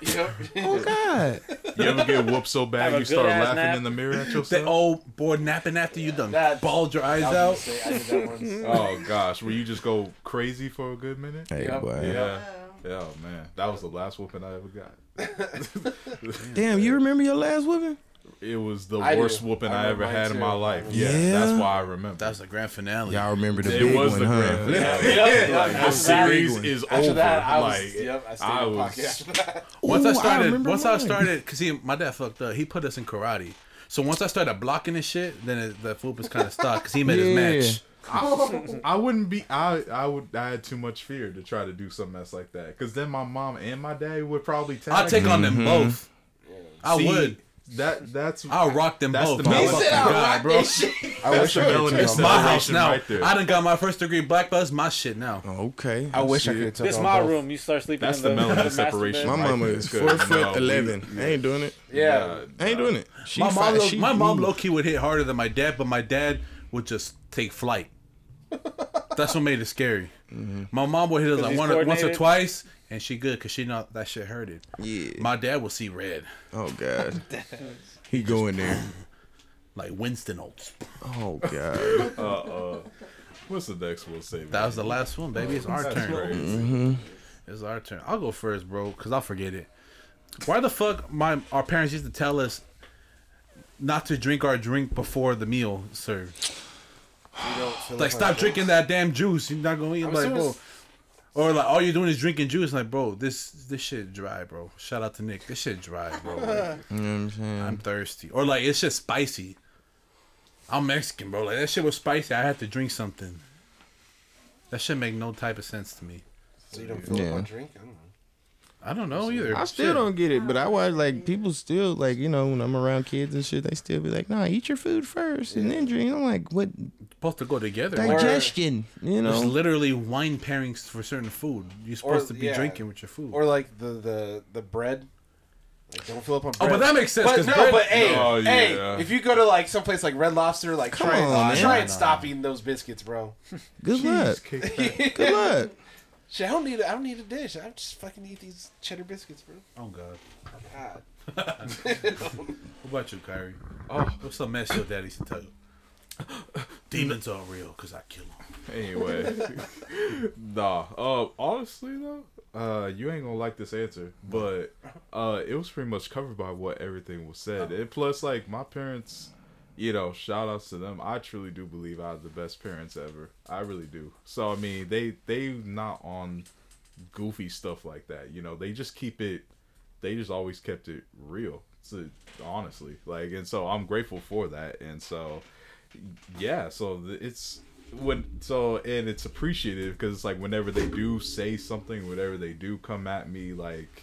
Speaker 7: Yep.
Speaker 6: Oh God.
Speaker 5: You ever get whooped so bad you start laughing
Speaker 4: nap.
Speaker 5: in the mirror at
Speaker 3: they
Speaker 5: yourself?
Speaker 3: Oh, old bored napping after you done
Speaker 7: That-
Speaker 3: balled your eyes out.
Speaker 7: say, I did that once. *laughs*
Speaker 5: Oh gosh, where you just go crazy for a good minute?
Speaker 6: Hey
Speaker 7: Yep.
Speaker 6: boy.
Speaker 5: Yeah.
Speaker 8: Yeah.
Speaker 5: Yeah, man. That was the last whooping I ever got. *laughs*
Speaker 6: Damn, you remember your last whooping?
Speaker 5: It was the
Speaker 7: I do.
Speaker 5: worst whooping
Speaker 7: I
Speaker 5: I, ever had
Speaker 7: mine
Speaker 5: in my life.
Speaker 7: I
Speaker 5: Yeah, that's why I remember.
Speaker 3: That's the grand finale.
Speaker 6: Y'all remember the
Speaker 5: it
Speaker 6: big
Speaker 5: was
Speaker 6: one,
Speaker 5: the
Speaker 6: huh?
Speaker 5: grand
Speaker 7: Yeah,
Speaker 5: finale.
Speaker 7: yeah,
Speaker 5: Like,
Speaker 7: yeah.
Speaker 5: the series is
Speaker 7: After
Speaker 5: over.
Speaker 7: that, I was,
Speaker 5: like
Speaker 7: yep, I
Speaker 5: I was.
Speaker 7: after that. *laughs*
Speaker 3: Once I
Speaker 6: Ooh, I
Speaker 3: started,
Speaker 6: remember
Speaker 3: once I
Speaker 6: mine.
Speaker 3: started, cause see, my dad fucked up. He put us in karate. So once I started blocking his shit, then it, the food was kind of stuck. Cause he made
Speaker 6: Yeah.
Speaker 3: his match.
Speaker 5: I, I wouldn't be. I I would. I had too much fear to try to do something that's like that. Because then my mom and my dad would probably tag.
Speaker 3: I'll take
Speaker 5: me.
Speaker 3: on them mm-hmm. both. I
Speaker 5: See,
Speaker 3: would.
Speaker 5: That that's.
Speaker 3: I'll rock them
Speaker 5: That's
Speaker 3: both.
Speaker 5: the
Speaker 3: My
Speaker 5: melanin.
Speaker 3: fucking God, bro.
Speaker 7: I
Speaker 5: That's
Speaker 7: wish I could
Speaker 5: melanin
Speaker 3: It's my house now.
Speaker 5: right there.
Speaker 3: I done got my first degree black belt. It's my shit now.
Speaker 6: Okay.
Speaker 7: I wish I could have took
Speaker 4: This my
Speaker 7: both.
Speaker 4: room. You start sleeping
Speaker 5: That's
Speaker 4: in
Speaker 5: the
Speaker 4: the,
Speaker 5: melanin
Speaker 4: the *laughs* master
Speaker 5: separation.
Speaker 6: My
Speaker 5: Right
Speaker 6: mama
Speaker 5: there.
Speaker 6: is
Speaker 5: Good.
Speaker 6: four
Speaker 5: No,
Speaker 6: foot
Speaker 5: we-
Speaker 6: eleven. I ain't doing it.
Speaker 7: Yeah.
Speaker 6: I ain't doing it. She
Speaker 3: my mom,
Speaker 6: fi- she
Speaker 3: my mom, low key would hit harder than my dad, but my dad would just take flight. That's what made it scary. Mm-hmm. My mom would hit us like one, once or twice, and she good because she know that shit hurted.
Speaker 6: Yeah.
Speaker 3: My dad will see red,
Speaker 6: Oh God. *laughs* He going there.
Speaker 3: like Winston Oats.
Speaker 6: Oh God. *laughs*
Speaker 5: Uh, uh, what's the next one say?
Speaker 3: That was the last one, baby. It's our
Speaker 5: That's
Speaker 3: turn.
Speaker 6: Mm-hmm.
Speaker 3: It's our turn. I'll go first, bro, because I'll forget it. Why the fuck my our parents used to tell us not to drink our drink before the meal served?
Speaker 7: You don't
Speaker 3: Like, stop drinking that damn juice. You're not gonna eat.
Speaker 7: I'm
Speaker 3: like,
Speaker 7: serious.
Speaker 3: bro. Or like all you're doing is drinking juice. Like, bro, this this shit dry, bro. Shout out to Nick. This shit dry, bro. Like, *laughs*
Speaker 6: You know what I'm saying?
Speaker 3: I'm thirsty. Or like it's just spicy. I'm Mexican, bro. Like that shit was spicy. I had to drink something. That shit make no type of sense to me.
Speaker 7: So you don't fill
Speaker 6: Yeah.
Speaker 7: up on drink? I don't know.
Speaker 3: I don't know either.
Speaker 6: I still
Speaker 3: Shit.
Speaker 6: don't get it, but I watch like people still like you know when I'm around kids and shit, they still be like, "Nah, eat your food first and then drink." I'm like, "What
Speaker 3: supposed to go together.
Speaker 6: digestion?" You know.
Speaker 3: There's literally wine pairings for certain food. You're supposed to be
Speaker 7: yeah.
Speaker 3: drinking with your food.
Speaker 7: Or like the the the bread. Like don't fill up on
Speaker 3: oh,
Speaker 7: bread. Oh, bread.
Speaker 3: but that makes sense,
Speaker 7: But
Speaker 3: 'cause
Speaker 7: no,
Speaker 3: bread-
Speaker 7: but hey,
Speaker 5: Oh,
Speaker 7: hey,
Speaker 5: yeah.
Speaker 7: if you go to like someplace like Red Lobster, like
Speaker 6: Come
Speaker 7: try and
Speaker 6: on, man.
Speaker 7: try and stop eating those biscuits, bro.
Speaker 6: Good luck. Good luck. *laughs*
Speaker 7: Shit, I don't need I don't need a dish. I just fucking eat these cheddar biscuits, bro.
Speaker 3: oh God.
Speaker 7: God. *laughs* *laughs*
Speaker 3: What about you, Kyrie? Oh, what's some mess your daddy's used to tell you? Demons are real because I kill them.
Speaker 5: Anyway, *laughs* nah. Uh, honestly though, uh, you ain't gonna like this answer, but uh, it was pretty much covered by what everything was said. And plus, like my parents, you know, shout outs to them. I truly do believe I have the best parents ever. I really do. So I mean, they they not on goofy stuff like that. You know, they just keep it. They just always kept it real. So, honestly, like, and so I'm grateful for that, and so yeah, so it's when so and it's appreciative because it's like whenever they do say something, whenever they do come at me, like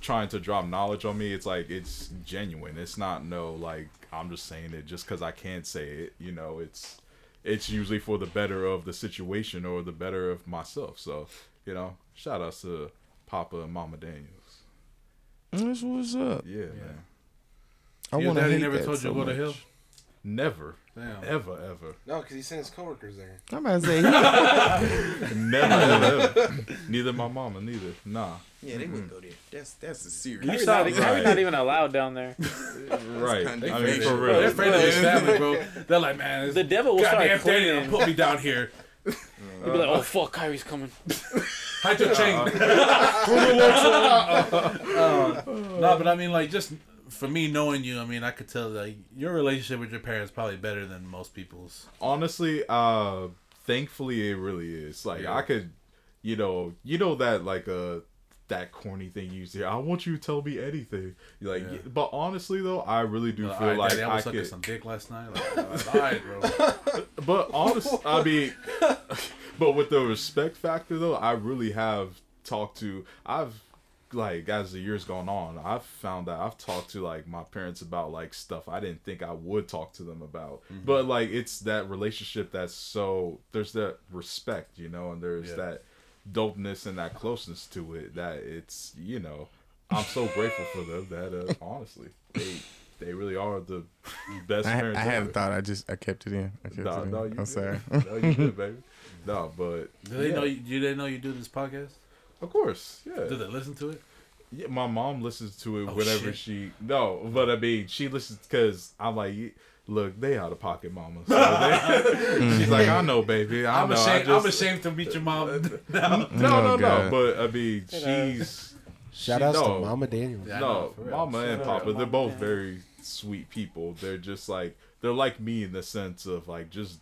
Speaker 5: trying to drop knowledge on me, it's like it's genuine. It's not no like I'm just saying it just because I can't say it. You know, it's it's usually for the better of the situation or the better of myself. So you know, shout outs to Papa and Mama Daniels.
Speaker 11: That's what's up.
Speaker 5: Yeah, man.
Speaker 11: I
Speaker 3: Your
Speaker 11: want to
Speaker 3: daddy
Speaker 11: hate
Speaker 3: never
Speaker 11: that
Speaker 3: told you
Speaker 11: so
Speaker 3: to go to
Speaker 11: much.
Speaker 3: Hill?
Speaker 5: Never,
Speaker 3: Damn.
Speaker 5: ever, ever.
Speaker 7: No, because he sent his coworkers there.
Speaker 11: I'm about to say. *laughs*
Speaker 5: Never, ever, ever. Neither my mama, neither. Nah.
Speaker 11: yeah, they wouldn't go there. That's that's a serious.
Speaker 4: Harry's
Speaker 5: saw-
Speaker 4: not,
Speaker 5: right.
Speaker 4: Not even allowed down there. *laughs*
Speaker 5: Right. I mean,
Speaker 11: crazy.
Speaker 5: for
Speaker 3: Bro,
Speaker 5: real.
Speaker 3: they're afraid of his family, bro. *laughs* They're like, man,
Speaker 4: The devil will start
Speaker 3: goddamn Daniel
Speaker 4: cleaning.
Speaker 3: put me down here.
Speaker 4: He'd be like, "Oh fuck, Kyrie's coming."
Speaker 3: Hide your chain. Uh, no, but I mean, like, just for me knowing you, I mean, I could tell like your relationship with your parents probably better than most people's.
Speaker 5: Honestly, uh, thankfully it really is. Like
Speaker 3: Yeah.
Speaker 5: I could, you know, you know that like uh that corny thing you say. I want you to tell me anything. You're like,
Speaker 3: Yeah.
Speaker 5: but honestly though, I really do
Speaker 3: All
Speaker 5: feel
Speaker 3: right,
Speaker 5: like
Speaker 3: Daddy, I
Speaker 5: I
Speaker 3: was
Speaker 5: could.
Speaker 3: some dick last night. Like, *laughs* right, bro. *laughs*
Speaker 5: But honest, I mean, *laughs* but with the respect factor though, I really have talked to. I've like as the years gone on, I've found that I've talked to like my parents about like stuff I didn't think I would talk to them about.
Speaker 3: Mm-hmm.
Speaker 5: But like it's that relationship that's so there's that respect, you know, and there's
Speaker 3: Yeah.
Speaker 5: that dopeness and that closeness to it that it's you know I'm so grateful for them that uh, honestly they they really are the best
Speaker 11: I,
Speaker 5: parents.
Speaker 11: I
Speaker 5: ever.
Speaker 11: haven't thought. I just I kept it in. I kept
Speaker 5: No,
Speaker 11: it in.
Speaker 5: no, you
Speaker 11: I'm
Speaker 5: good.
Speaker 11: sorry. *laughs*
Speaker 5: No, you good, *laughs* baby. No, but
Speaker 3: Do they
Speaker 5: yeah.
Speaker 3: know? You, do they know you do this podcast?
Speaker 5: Of course, yeah.
Speaker 3: Do they listen to it?
Speaker 5: Yeah, my mom listens to it
Speaker 3: Oh,
Speaker 5: whenever
Speaker 3: shit.
Speaker 5: she no, but I mean she listens because I'm like, look, they out of pocket, mama. So they- *laughs* *laughs* she's like, I know, baby. I
Speaker 3: I'm
Speaker 5: know.
Speaker 3: ashamed.
Speaker 5: I
Speaker 3: I'm ashamed to meet your mom. *laughs* now.
Speaker 5: no, no, no.
Speaker 11: God.
Speaker 5: But I mean, she's
Speaker 7: Shout
Speaker 5: she,
Speaker 7: outs
Speaker 5: no,
Speaker 7: to Mama Daniels.
Speaker 3: Yeah,
Speaker 5: no,
Speaker 3: for real.
Speaker 5: mama and papa, they're both
Speaker 4: and
Speaker 5: very sweet people. They're just like they're like me in the sense of like just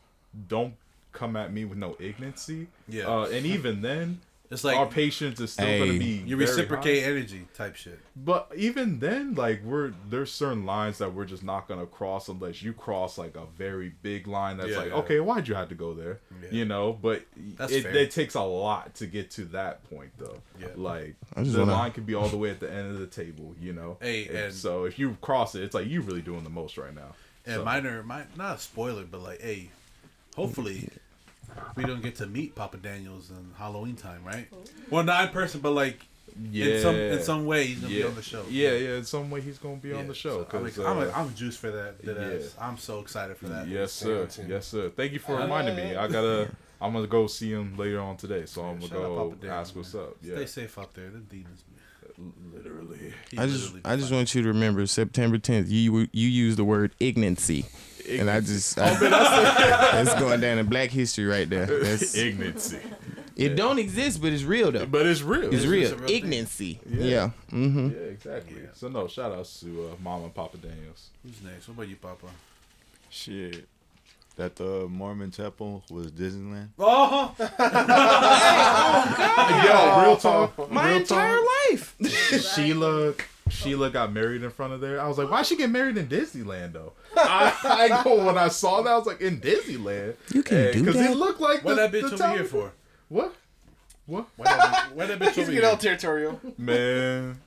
Speaker 5: don't come at me with no ignorancy.
Speaker 3: Yeah.
Speaker 5: Uh, and even then,
Speaker 3: It's like our
Speaker 5: patience is still
Speaker 11: Hey.
Speaker 5: gonna be
Speaker 3: you
Speaker 5: very
Speaker 3: reciprocate
Speaker 5: high.
Speaker 3: energy type shit.
Speaker 5: But even then, like we're there's certain lines that we're just not gonna cross unless you cross like a very big line that's
Speaker 3: Yeah,
Speaker 5: like,
Speaker 3: yeah.
Speaker 5: okay, why'd you have to go there?
Speaker 3: Yeah.
Speaker 5: You know, but it, it takes a lot to get to that point though.
Speaker 3: Yeah.
Speaker 5: Like the
Speaker 11: wanna-
Speaker 5: line could be all the way at the end of the table, you know.
Speaker 3: Hey,
Speaker 5: And
Speaker 3: and-
Speaker 5: so if you cross it, it's like you really doing the most right now.
Speaker 3: And
Speaker 5: So-
Speaker 3: minor, mi- not a spoiler, but like, hey, hopefully we don't get to meet Papa Daniels in Halloween time, right? Well, not in person, but like
Speaker 5: yeah,
Speaker 3: in some in some way he's gonna
Speaker 5: yeah.
Speaker 3: be on the show.
Speaker 5: Yeah, yeah, in some way he's gonna be on the show.
Speaker 3: so I'm,
Speaker 5: 'cause,
Speaker 3: I'm,
Speaker 5: uh,
Speaker 3: I'm juiced for that. that
Speaker 5: yeah.
Speaker 3: ass. I'm so excited for that.
Speaker 5: Yes, sir.
Speaker 7: too.
Speaker 5: Yes, sir. Thank you for
Speaker 3: Uh,
Speaker 5: reminding me. I gotta. *laughs* I'm gonna go see him later on today, so I'm gonna go
Speaker 3: Papa Daniels,
Speaker 5: ask what's
Speaker 3: man.
Speaker 5: up. Yeah,
Speaker 3: Stay safe out there. The demons.
Speaker 5: literally.
Speaker 3: He
Speaker 11: I just I just want you to remember September 10th. You you use the word ignorancy, and I just
Speaker 5: Oh,
Speaker 11: I, that's *laughs* going down in Black history right there. That's, *laughs*
Speaker 5: ignorancy,
Speaker 11: it don't exist, but it's real though.
Speaker 5: but it's real.
Speaker 11: It's
Speaker 3: It's
Speaker 11: real.
Speaker 3: a real thing.
Speaker 11: Ignorancy.
Speaker 5: Yeah.
Speaker 11: Yeah. Mm-hmm.
Speaker 5: Yeah, exactly. So no, shout outs to uh, Mama and Papa Daniels.
Speaker 3: Who's next? What about you, Papa?
Speaker 9: Shit. That the Mormon temple was Disneyland. *laughs*
Speaker 3: Oh, Oh God.
Speaker 5: Yo, real talk.
Speaker 11: My
Speaker 5: real
Speaker 11: entire
Speaker 5: talk.
Speaker 11: life.
Speaker 5: Sheila Sheila got married in front of there. I was like, why she get married in Disneyland though? *laughs* I, I when I saw that, I was like, in Disneyland.
Speaker 11: You can do that.
Speaker 5: Because
Speaker 11: that?
Speaker 5: it looked like
Speaker 3: what
Speaker 5: the,
Speaker 3: that bitch
Speaker 5: the
Speaker 3: over here for?
Speaker 5: What? What?
Speaker 3: Why that, why that bitch *laughs*
Speaker 7: He's
Speaker 3: over
Speaker 7: getting all territorial.
Speaker 5: Man,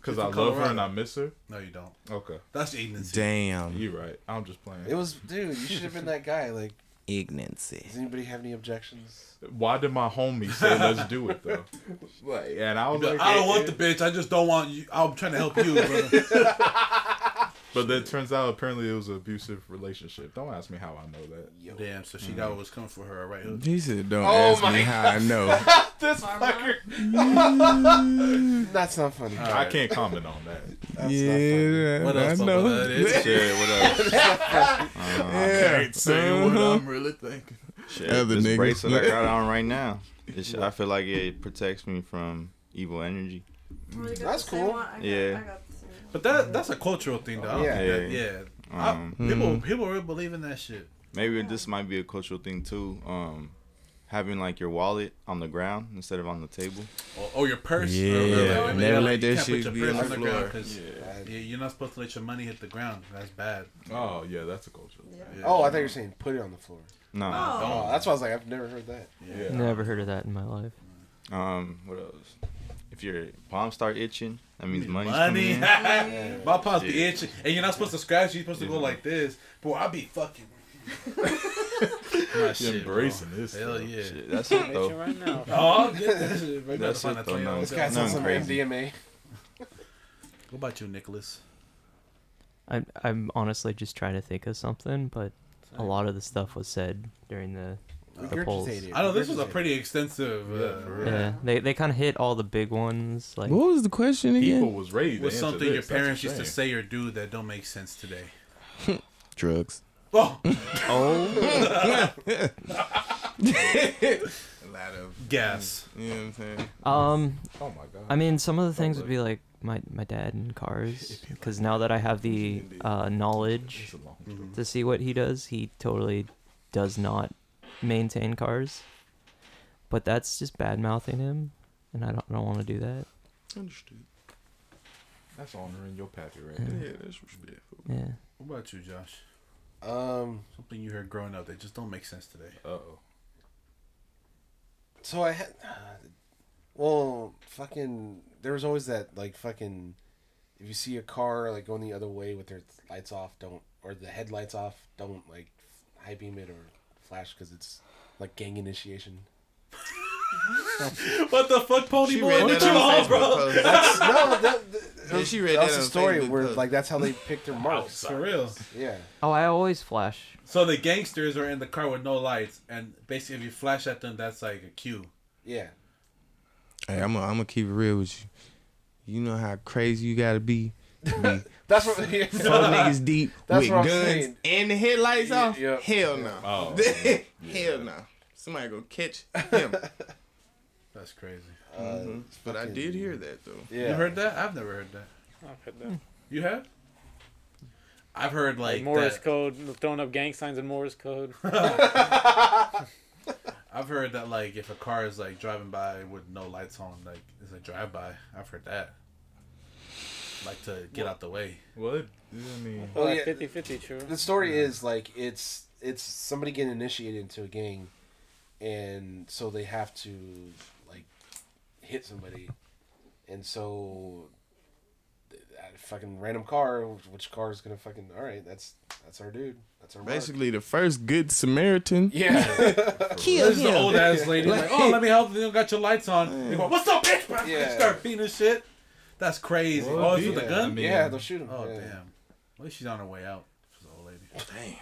Speaker 5: because I
Speaker 3: from
Speaker 5: love her and I miss her.
Speaker 3: No, you don't.
Speaker 5: Okay,
Speaker 3: That's ignorance.
Speaker 11: Damn.
Speaker 5: You're right. I'm just playing.
Speaker 7: It was, dude. You should have been that guy. Like,
Speaker 11: Ignorancy.
Speaker 7: does anybody have any objections?
Speaker 5: Why did my homie say let's do it though? *laughs* Like, and I was like,
Speaker 3: I don't want the bitch. I just don't want you. I'm trying to help you. *laughs* brother.
Speaker 5: But then it turns out apparently it was an abusive relationship. Don't ask me how I know that.
Speaker 3: Damn. So she mm. got what was coming for her, right? hook?
Speaker 11: He said, "Don't
Speaker 7: Oh
Speaker 11: ask me
Speaker 7: my
Speaker 11: how I know." *laughs*
Speaker 7: This fucker. That's not funny.
Speaker 5: I can't comment on that.
Speaker 7: That's
Speaker 11: yeah,
Speaker 3: What
Speaker 11: I
Speaker 3: else, Papa?
Speaker 11: know.
Speaker 3: That is-
Speaker 9: Shit, what up?
Speaker 11: Uh, yeah.
Speaker 5: say what I'm really thinking.
Speaker 9: Shit,
Speaker 11: Other
Speaker 9: this
Speaker 11: niggas.
Speaker 9: bracelet I got on right now. *laughs* It's, I feel like it protects me from evil energy.
Speaker 8: Oh,
Speaker 7: That's cool.
Speaker 8: one? I got-
Speaker 9: Yeah.
Speaker 8: I got the same one.
Speaker 3: But that that's a cultural thing, though. I don't
Speaker 7: Yeah.
Speaker 9: Yeah.
Speaker 3: yeah.
Speaker 9: Um,
Speaker 3: I, people people really believe in that shit.
Speaker 9: Maybe this might be a cultural thing too. Um, having like your wallet on the ground instead of on the table.
Speaker 3: Or, or your purse.
Speaker 6: Yeah,
Speaker 3: or, or,
Speaker 6: yeah.
Speaker 3: like,
Speaker 6: Never
Speaker 3: like,
Speaker 6: let
Speaker 3: you
Speaker 6: that
Speaker 3: can't put
Speaker 6: shit
Speaker 3: your
Speaker 6: be
Speaker 3: purse
Speaker 6: on the
Speaker 3: ground
Speaker 6: floor.
Speaker 3: 'cause
Speaker 7: Yeah.
Speaker 3: you- You're not supposed to let your money hit the ground. That's bad.
Speaker 5: Oh yeah, that's a culture.
Speaker 3: Yeah.
Speaker 7: Oh, I thought you were saying put it on the floor.
Speaker 9: No.
Speaker 7: Oh, that's why I was like, I've never heard that.
Speaker 5: Yeah.
Speaker 2: Never heard of that in my life.
Speaker 9: Um, what else? If your palms start itching, that means money's
Speaker 3: Money.
Speaker 9: coming in. *laughs*
Speaker 3: My palms be itching, and you're not supposed to scratch. You're supposed to go like this. Boy, I'll be fucking. *laughs* My shit, bro.
Speaker 5: embracing this
Speaker 3: Hell
Speaker 5: stuff.
Speaker 3: yeah.
Speaker 9: Shit, that's it *laughs*
Speaker 4: Itching
Speaker 9: though.
Speaker 4: right now.
Speaker 3: Oh, I'm good. That's it. Right
Speaker 9: That's
Speaker 3: better
Speaker 9: it,
Speaker 3: find
Speaker 9: though,
Speaker 3: that
Speaker 9: no.
Speaker 7: This guy's on
Speaker 9: Nothing
Speaker 7: some
Speaker 9: crazy.
Speaker 7: MDMA.
Speaker 3: What about you, Nicholas?
Speaker 2: I'm I'm honestly just trying to think of something, but a lot of the stuff was said during the the polls.
Speaker 7: Regurgitated.
Speaker 3: I know this was a pretty extensive.
Speaker 5: Yeah,
Speaker 3: Uh,
Speaker 5: for real.
Speaker 2: Yeah, they they kind of hit all the big ones. Like
Speaker 11: What was the question again?
Speaker 5: People was ready to
Speaker 3: What's
Speaker 5: answer
Speaker 3: something
Speaker 5: this.
Speaker 3: your
Speaker 5: That's
Speaker 3: parents used to
Speaker 5: insane.
Speaker 3: say or do that don't make sense today? *laughs*
Speaker 11: Drugs.
Speaker 3: Oh,
Speaker 2: oh, *laughs* *laughs*
Speaker 6: A lot of
Speaker 3: gas.
Speaker 6: You know what I'm saying?
Speaker 2: um,
Speaker 5: Oh my god.
Speaker 2: I mean, some of the things would be like my my dad and cars, *laughs* because now that I have the uh, knowledge
Speaker 5: It's a long
Speaker 3: Mhm.
Speaker 2: to see what he does, he totally does not maintain cars. But that's just bad mouthing him, and I don't I don't want to do that.
Speaker 6: Understood.
Speaker 5: That's honoring your pappy right
Speaker 2: Yeah.
Speaker 5: there.
Speaker 6: Yeah, that's respectful.
Speaker 2: Yeah.
Speaker 3: What about you, Josh?
Speaker 7: Um,
Speaker 3: Something you heard growing up that just don't make sense today.
Speaker 5: Uh oh.
Speaker 7: So I had, well, fucking, there was always that like fucking, if you see a car like going the other way with their lights off, don't or the headlights off, don't like high beam it or flash because it's like gang initiation. *laughs*
Speaker 3: what the fuck, Pony
Speaker 6: She
Speaker 3: Boy?
Speaker 6: read
Speaker 3: What
Speaker 6: that
Speaker 3: you
Speaker 6: on
Speaker 3: on,
Speaker 6: Facebook
Speaker 3: bro?
Speaker 6: post.
Speaker 7: That's no, that, that,
Speaker 6: Yeah, she read
Speaker 7: that was
Speaker 6: that
Speaker 7: a story
Speaker 6: Facebook
Speaker 7: where
Speaker 6: post.
Speaker 7: like that's how they pick their marks.
Speaker 3: For real.
Speaker 7: Yeah.
Speaker 2: Oh, I always flash.
Speaker 3: So the gangsters are in the car with no lights, and basically, if you flash at them, that's like a cue.
Speaker 7: Yeah.
Speaker 6: Hey, I'm gonna I'm keep it real with you. You know how crazy you gotta be to be *laughs*
Speaker 7: That's what. Yeah.
Speaker 6: four *laughs* niggas deep
Speaker 7: That's
Speaker 6: with
Speaker 7: what I'm
Speaker 6: guns
Speaker 7: saying.
Speaker 6: and the headlights
Speaker 7: Yeah,
Speaker 6: off?
Speaker 7: yeah.
Speaker 6: Hell no.
Speaker 5: Oh. *laughs*
Speaker 6: Hell no. Somebody gonna catch him.
Speaker 3: That's crazy.
Speaker 7: Uh,
Speaker 6: Mhm. But I did hear that though.
Speaker 7: Yeah.
Speaker 3: You heard that? I've never heard that.
Speaker 4: I've heard that.
Speaker 3: You have? I've heard
Speaker 4: Like,
Speaker 3: like,
Speaker 4: Morse
Speaker 3: that-
Speaker 4: code, throwing up gang signs in Morse code. *laughs* *laughs*
Speaker 3: I've heard that like if a car is like driving by with no lights on, like it's a drive by. I've heard that. Like to get out the way.
Speaker 5: What? it, I mean,
Speaker 7: Oh,
Speaker 4: Well,
Speaker 7: yeah.
Speaker 4: 50 50 true.
Speaker 7: The story is like it's it's somebody getting initiated into a gang, and so they have to like hit somebody, and so that fucking random car, which car is gonna fucking all right? That's that's our dude. That's our mark.
Speaker 6: Basically the first good Samaritan.
Speaker 7: Yeah. *laughs*
Speaker 6: Kill
Speaker 3: This is the old ass lady. Like, oh, let me help. You don't got your lights on. They go, What's up, bitch? Bam,
Speaker 7: Yeah.
Speaker 3: Start beating his shit. That's crazy.
Speaker 5: Well,
Speaker 3: oh, it's
Speaker 5: yeah,
Speaker 3: with a gun.
Speaker 5: mean-
Speaker 7: yeah, they'll shoot him.
Speaker 3: oh
Speaker 7: yeah.
Speaker 3: damn. At least she's on her way out. She's an old lady.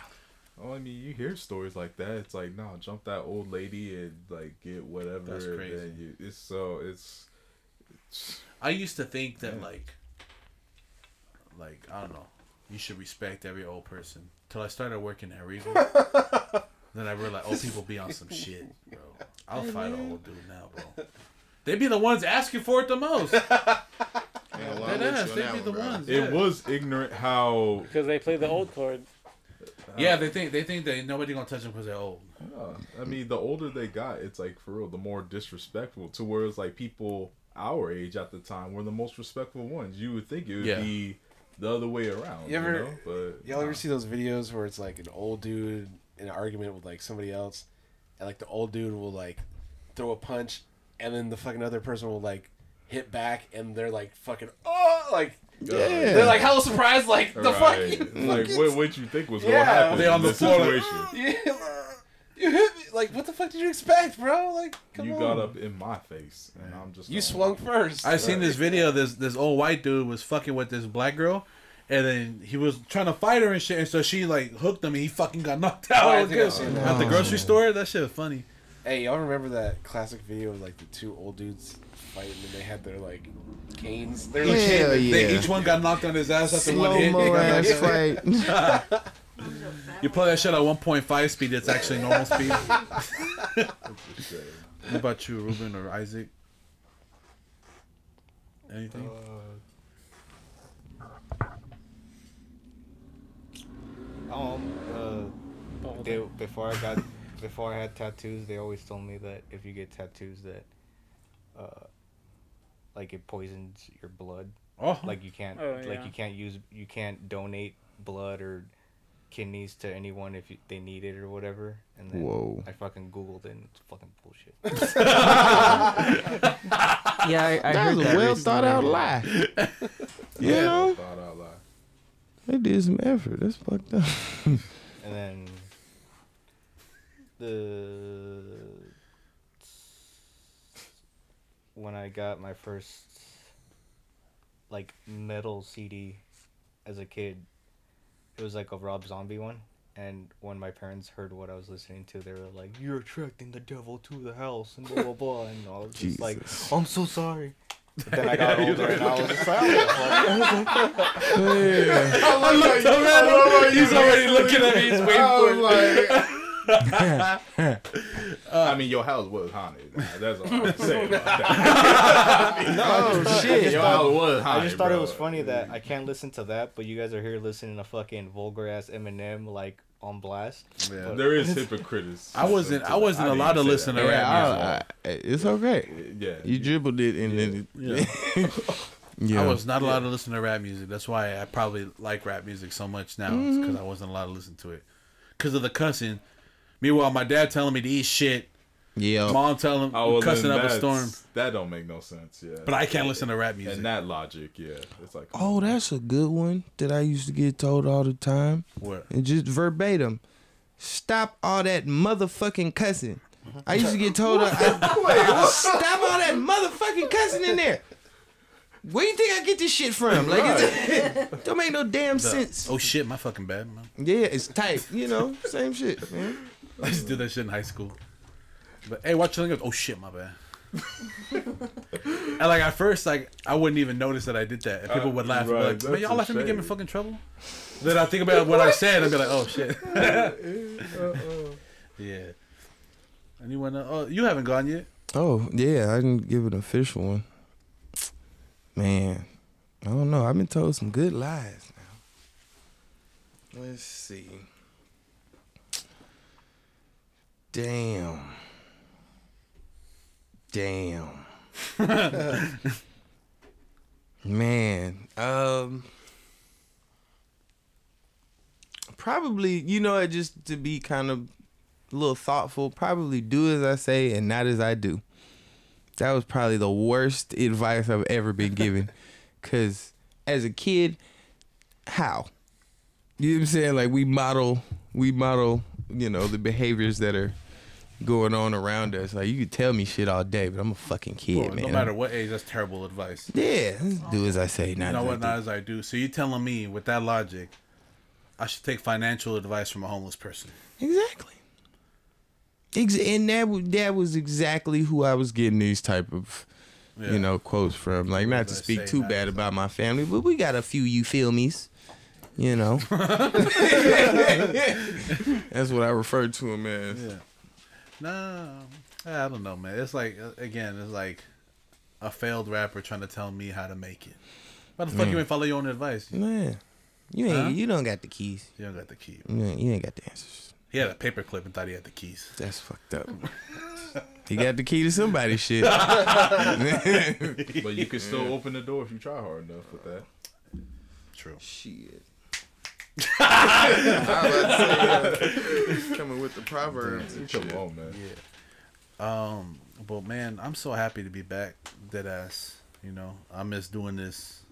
Speaker 5: Oh, I mean, you hear stories like that. It's like, no, jump that old lady and like get whatever.
Speaker 3: That's
Speaker 5: and
Speaker 3: crazy.
Speaker 5: then You, it's so it's. it's
Speaker 3: I used to think that
Speaker 5: Yeah.
Speaker 3: like, like I don't know, you should respect every old person. Till I started working at Regal, *laughs* then I realized old people be on some shit, bro. I'll fight an old dude now, bro. They be the ones asking for it the most. *laughs*
Speaker 6: Yeah, well,
Speaker 3: Dead
Speaker 6: I'm with
Speaker 3: ass, they
Speaker 6: that
Speaker 3: be
Speaker 6: one,
Speaker 3: the
Speaker 6: bro.
Speaker 3: ones.
Speaker 5: It
Speaker 3: yeah.
Speaker 5: was ignorant how.
Speaker 4: Because they play the old card.
Speaker 3: Yeah, they think they think that nobody gonna touch them because they're old.
Speaker 5: Yeah, I mean, the older they got, it's like for real, the more disrespectful. To where it's like people our age at the time were the most respectful ones. You would think it would
Speaker 3: Yeah.
Speaker 5: be the other way around.
Speaker 7: You ever-
Speaker 5: know? But
Speaker 7: Y'all ever see those videos where it's like an old dude in an argument with like somebody else, and like the old dude will like throw a punch, and then the fucking other person will like hit back, and they're like fucking oh like
Speaker 6: Yeah.
Speaker 7: they're like hella surprised like the
Speaker 5: Right. Mm.
Speaker 7: fucking
Speaker 5: like what what you think was
Speaker 7: Yeah.
Speaker 5: gonna happen
Speaker 3: They on the
Speaker 5: this
Speaker 3: floor *laughs* like,
Speaker 5: situation?
Speaker 7: yeah, you hit me like what the fuck did you expect, bro? Like come
Speaker 5: you
Speaker 7: on.
Speaker 5: got up in my face, and I'm just
Speaker 7: You
Speaker 5: like,
Speaker 7: swung first.
Speaker 3: I seen this video. This this old white dude was fucking with this black girl, and then he was trying to fight her and shit. And so she like hooked him, and he fucking got *laughs* knocked out.
Speaker 7: Oh, I
Speaker 3: It was
Speaker 7: think I've
Speaker 3: good.
Speaker 7: seen that.
Speaker 3: At the oh. grocery store, that shit was funny.
Speaker 7: Hey, y'all remember that classic video of like the two old dudes fighting and they had their like canes? They're like
Speaker 6: Hell
Speaker 3: They,
Speaker 6: yeah.
Speaker 3: each one got knocked on his ass after one
Speaker 6: Slow
Speaker 3: hit. They
Speaker 6: mo ass fight. *laughs*
Speaker 3: You play that shit at 1.5 speed. It's actually normal speed. *laughs* what about you, Ruben or Isaac? Anything?
Speaker 10: Um, uh, they, before I got *laughs* before I had tattoos, they always told me that if you get tattoos, that uh, like it poisons your blood.
Speaker 3: Oh.
Speaker 10: Like you can't,
Speaker 4: Oh,
Speaker 10: like you can't use, you can't donate blood or kidneys to anyone if you, they need it or whatever. And then
Speaker 6: Whoa.
Speaker 10: I fucking googled it. and It's fucking bullshit. *laughs* *laughs*
Speaker 2: Yeah, I, I
Speaker 6: that
Speaker 2: heard
Speaker 6: was
Speaker 2: that
Speaker 6: a well thought out lie. *laughs* you
Speaker 5: Yeah.
Speaker 6: know,
Speaker 5: Thought out loud.
Speaker 6: they did some effort. That's fucked up.
Speaker 10: and then the when I got my first like metal CD as a kid, it was like a Rob Zombie one. And when my parents heard what I was listening to, they were like, "You're attracting the devil to the house," and blah blah blah. *laughs* And I was just like, "I'm so sorry." But then I *laughs* got older, and I was just like, "Oh, fuck." *laughs*
Speaker 5: I looked around. He's already looking at me. He's waiting for it. I mean, your house was haunted. That's all I'm saying about that. *laughs*
Speaker 10: Oh shit!
Speaker 5: Your house was haunted.
Speaker 10: I just thought it was funny that I can't listen to that, but you guys are here listening to fucking vulgar ass Eminem like on blast.
Speaker 3: Yeah.
Speaker 10: But-
Speaker 5: There is hypocrites.
Speaker 3: I wasn't. I wasn't allowed to listen to
Speaker 6: Yeah,
Speaker 3: rap
Speaker 6: I- I- it's okay.
Speaker 5: Yeah.
Speaker 6: You dribbled it and then it,
Speaker 3: music. *laughs*
Speaker 6: yeah.
Speaker 3: I was not allowed to listen to rap music. That's why I probably like rap music so much now. Mm-hmm. because I wasn't allowed to listen to it because of the cussing. Meanwhile, my dad telling me to eat shit.
Speaker 6: Yeah.
Speaker 3: Mom telling
Speaker 5: Oh, well,
Speaker 3: cussing up a storm.
Speaker 5: That don't make no sense. Yeah.
Speaker 3: But I can't listen to rap music.
Speaker 5: And that logic, yeah, it's like.
Speaker 6: Oh, that's a good one that I used to get told all the time.
Speaker 3: What?
Speaker 6: And just verbatim. Stop all that motherfucking cussing. I used to get told, I, *laughs* stop all that motherfucking cussing in there. Where you think I get this shit from? Like, it *laughs* don't make no damn
Speaker 3: The-
Speaker 6: sense.
Speaker 3: Oh shit, my fucking bad, man.
Speaker 6: Yeah, it's tight. You know, same shit, man. *laughs*
Speaker 3: I used to do that shit in high school. But hey, watch your Oh shit, my bad. *laughs* and like at first, like I wouldn't even notice that I did that. And people
Speaker 5: Uh,
Speaker 3: would laugh. and be
Speaker 5: right,
Speaker 3: like, man, y'all laughing at me get me in fucking trouble. Then I think about what I said and be like, oh shit. *laughs* yeah. Anyone? Uh, oh, you haven't gone yet.
Speaker 6: Oh, yeah, I didn't give an official one. Man, I don't know. I've been told some good lies now. Let's see. Damn. Damn. *laughs* Man, um probably, you know, just to be kind of a little thoughtful, probably do as I say and not as I do. That was probably the worst advice I've ever been given. *laughs* Cause as a kid, how? You know what I'm saying? Like we model we model, you know, the behaviors that are going on around us. Like you could tell me shit all day, but I'm a fucking kid,
Speaker 3: Well,
Speaker 6: man.
Speaker 3: no matter what age, that's terrible advice.
Speaker 6: Yeah, do as I say, not
Speaker 3: you know
Speaker 6: as I
Speaker 3: what?
Speaker 6: do.
Speaker 3: Not as I do. So you telling me with that logic, I should take financial advice from a homeless person?
Speaker 6: Exactly. Ex- and that was that was exactly who I was getting these type of
Speaker 3: Yeah.
Speaker 6: you know quotes from. Like not to speak too bad about my family, but we got a few you feel me's. You know. *laughs* That's what I refer to him as.
Speaker 3: Yeah. No, I don't know, man. It's like uh, again, it's like a failed rapper trying to tell me how to make it. Why the fuck
Speaker 6: Man.
Speaker 3: you ain't follow your own advice?
Speaker 6: Man, you ain't
Speaker 3: Huh?
Speaker 6: you don't got the keys.
Speaker 3: You don't got the key.
Speaker 6: You ain't, you ain't got the answers.
Speaker 3: He had a paperclip and thought he had the keys.
Speaker 6: That's fucked up. *laughs* he got the key to somebody's shit. *laughs*
Speaker 5: But you can still open the door if you try hard enough with that.
Speaker 3: True.
Speaker 6: Shit. Uh, coming with the proverbs. and
Speaker 5: Come
Speaker 6: shit.
Speaker 5: on, man.
Speaker 3: Um, but man, I'm so happy to be back. Dead ass. You know, I miss doing this.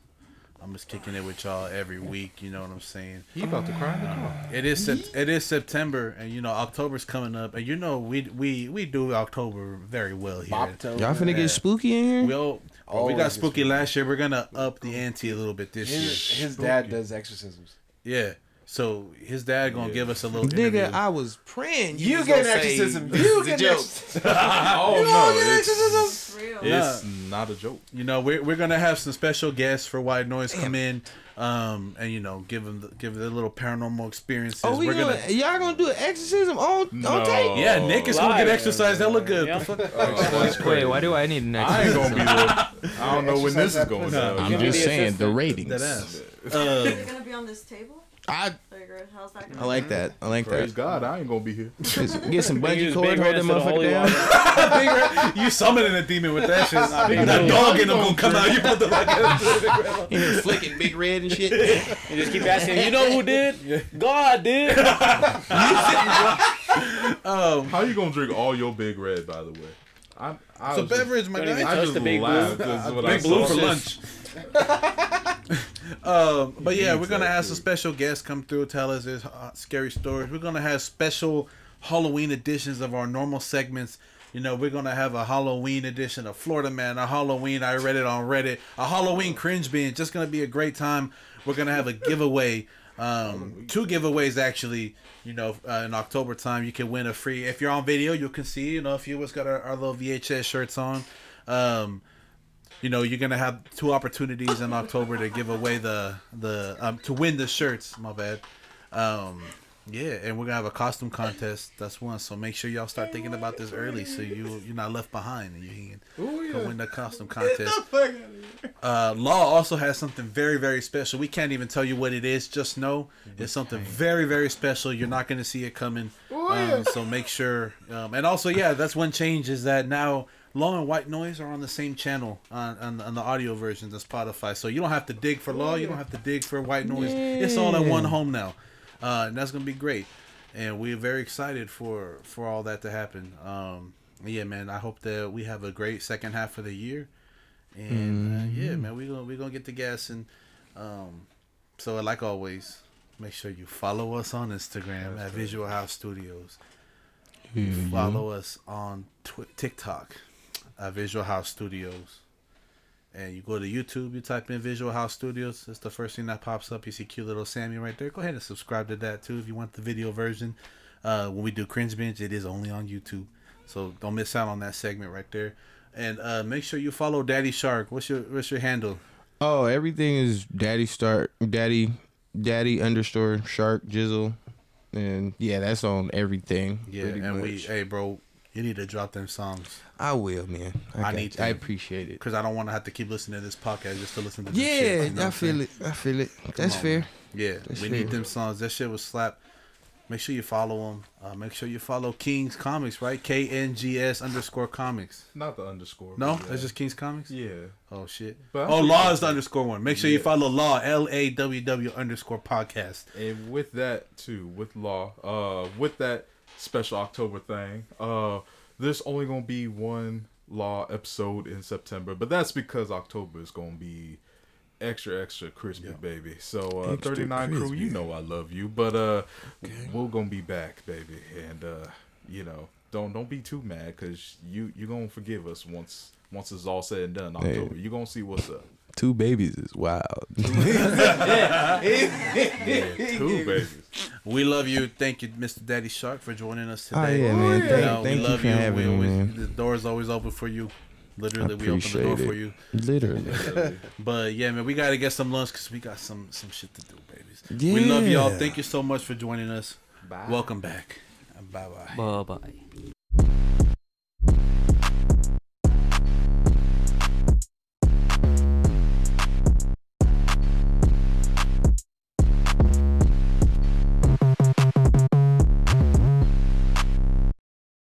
Speaker 3: I'm just kicking it with y'all every week. You know what I'm saying?
Speaker 5: He about to cry in the car.
Speaker 3: It is Sep- it is September, and you know October's coming up, and you know we we we do October very well here.
Speaker 7: Boptober.
Speaker 6: Y'all finna
Speaker 3: Yeah.
Speaker 6: get spooky in here?
Speaker 3: We all, bro, we got
Speaker 7: Always
Speaker 3: spooky last year. We're gonna up the ante a little bit this
Speaker 7: His,
Speaker 3: year.
Speaker 7: his dad does exorcisms.
Speaker 3: Yeah. So his dad gonna
Speaker 5: Yeah.
Speaker 3: give us a little interview.
Speaker 6: Nigga, I was praying you,
Speaker 7: You
Speaker 6: was
Speaker 7: get an exorcism.
Speaker 6: this
Speaker 7: You
Speaker 6: is a
Speaker 7: get an
Speaker 6: joke.
Speaker 7: exorcism.
Speaker 5: Oh no, it's,
Speaker 8: It's real.
Speaker 5: it's not a joke.
Speaker 3: you know, we're we're gonna have some special guests for White Noise come in, um, and you know, give them the, give them their little paranormal experiences.
Speaker 6: Oh, we
Speaker 3: we're
Speaker 6: gonna,
Speaker 3: gonna.
Speaker 6: y'all gonna do an exorcism on
Speaker 5: No.
Speaker 6: on tape?
Speaker 3: Yeah, Nick is gonna get
Speaker 4: Live.
Speaker 3: exercise. That look good.
Speaker 4: Yeah.
Speaker 3: The fuck? *laughs*
Speaker 2: Wait, why do I need an
Speaker 5: I ain't gonna be there. I don't know when this is going
Speaker 7: No.
Speaker 6: I'm just saying the
Speaker 4: assistant.
Speaker 6: ratings.
Speaker 3: That ass.
Speaker 8: Is
Speaker 3: Uh,
Speaker 8: it gonna be on this table?
Speaker 11: I
Speaker 8: Figured. How's that
Speaker 11: I like that. I like
Speaker 5: Praise
Speaker 11: that.
Speaker 5: God, I ain't gonna be here.
Speaker 11: Get, get some *laughs* bungee cord, *laughs*
Speaker 4: Big
Speaker 11: hold
Speaker 4: Red
Speaker 11: that
Speaker 4: instead of holy
Speaker 11: motherfucker down.
Speaker 3: you summoning a demon with that shit.
Speaker 4: Big
Speaker 3: that
Speaker 4: Red.
Speaker 3: dog in them gonna come out. You put the like.
Speaker 11: In here flicking big red and shit. *laughs*
Speaker 4: You just keep asking. You know who did? God did.
Speaker 3: Um,
Speaker 5: How you gonna drink all your Big Red? By the way, I, I
Speaker 3: it's a
Speaker 5: was just-
Speaker 3: beverage, my guy.
Speaker 5: I just
Speaker 4: the Big
Speaker 5: laughed
Speaker 4: Blue.
Speaker 5: 'cause when I
Speaker 3: Big blue
Speaker 5: saw
Speaker 3: for lunch. *laughs* um, but yeah, we're gonna have some special guests come through, tell us there's uh, scary stories. We're gonna have special Halloween editions of our normal segments. You know, we're gonna have a Halloween edition of Florida Man, a Halloween. I read it on Reddit, a Halloween cringe being just gonna be a great time. We're gonna have a giveaway, um, two giveaways actually. You know, uh, in October time, you can win a free. If you're on video, you can see. You know, a few of us got our, our little VHS shirts on. Um, you know you're gonna have two opportunities in October to give away the the um to win the shirts. My bad. Um, yeah, and we're gonna have a costume contest. That's one. So make sure y'all start thinking about this early, so you you're not left behind and you can
Speaker 5: Ooh,
Speaker 3: go
Speaker 5: yeah.
Speaker 3: win the costume contest. Uh, Law also has something very very special. We can't even tell you what it is. Just know it's something very very special. You're not gonna see it coming. Um, so make sure. Um, and also, yeah, that's one change is that now Law and White Noise are on the same channel on, on, on the audio versions of Spotify. So you don't have to dig for Law. You don't have to dig for White Noise. It's all in one home now, uh, and that's gonna be great. And we're very excited for for all that to happen. Um, yeah, man. I hope that we have a great second half of the year. And uh, yeah, man, we gonna we gonna get the gas and um, so like always, make sure you follow us on Instagram at Visual House Studios. You follow us on Twi- TikTok at Visual House Studios. And you go to YouTube, you type in Visual House Studios. That's the first thing that pops up. You see cute little Sammy right there. Go ahead and subscribe to that too if you want the video version. Uh, when we do Cringe Binge, it is only on YouTube. So don't miss out on that segment right there. And uh, make sure you follow Daddy Shark. What's your what's your handle?
Speaker 11: Oh, everything is Daddy Start, Daddy, Daddy underscore Shark Jizzle, and yeah, that's on everything.
Speaker 3: Yeah, and we, hey, bro, you need to drop them songs
Speaker 11: I will, man. I,
Speaker 3: I need
Speaker 11: you. I appreciate it.
Speaker 3: because I don't want to have to keep listening to this podcast just to listen to. This
Speaker 11: Yeah,
Speaker 3: shit, you know
Speaker 11: I feel
Speaker 3: saying?
Speaker 11: it. I feel it. That's
Speaker 3: on,
Speaker 11: fair.
Speaker 3: man. Yeah,
Speaker 11: That's
Speaker 3: we
Speaker 11: fair.
Speaker 3: need them songs. That shit was slap. Make sure you follow them. Uh, make sure you follow Kings Comics, right? K N G S underscore comics.
Speaker 5: Not the underscore.
Speaker 3: No,
Speaker 5: but yeah.
Speaker 3: it's just Kings Comics.
Speaker 5: yeah.
Speaker 3: Oh shit.
Speaker 5: But
Speaker 3: oh, Law is the underscore one. Make sure you follow Law L A W W underscore podcast.
Speaker 5: And with that too, with law, uh, with that special October thing, uh, there's only gonna be one law episode in September, but that's because October is gonna be extra extra crispy, baby. So uh,
Speaker 11: Extra
Speaker 5: 39 crew, you know I love you, but uh, we're gonna be back, baby, and uh, you know, don't don't be too mad because you you gonna forgive us once once it's all said and done. in
Speaker 11: Hey.
Speaker 5: October, you gonna see what's up.
Speaker 11: Two babies is wild. *laughs*
Speaker 5: Yeah, two babies.
Speaker 3: We love you. Thank you, Mr. Daddy Shark, for joining us
Speaker 11: Oh,
Speaker 3: today.
Speaker 11: yeah, man.
Speaker 3: You
Speaker 11: Thank-
Speaker 3: know,
Speaker 11: thank
Speaker 3: we
Speaker 11: you
Speaker 3: love
Speaker 11: for
Speaker 3: you.
Speaker 11: having
Speaker 3: we
Speaker 11: me,
Speaker 3: always,
Speaker 11: man.
Speaker 3: The door is always open for you. Literally, we open the door
Speaker 11: appreciate
Speaker 3: for you.
Speaker 11: Literally. *laughs*
Speaker 3: But yeah, man, we gotta get some lunch because we got some some shit to do, babies. Yeah. We love y'all. Thank you so much for joining us.
Speaker 5: Bye.
Speaker 3: Welcome back. Bye bye.
Speaker 2: Bye bye.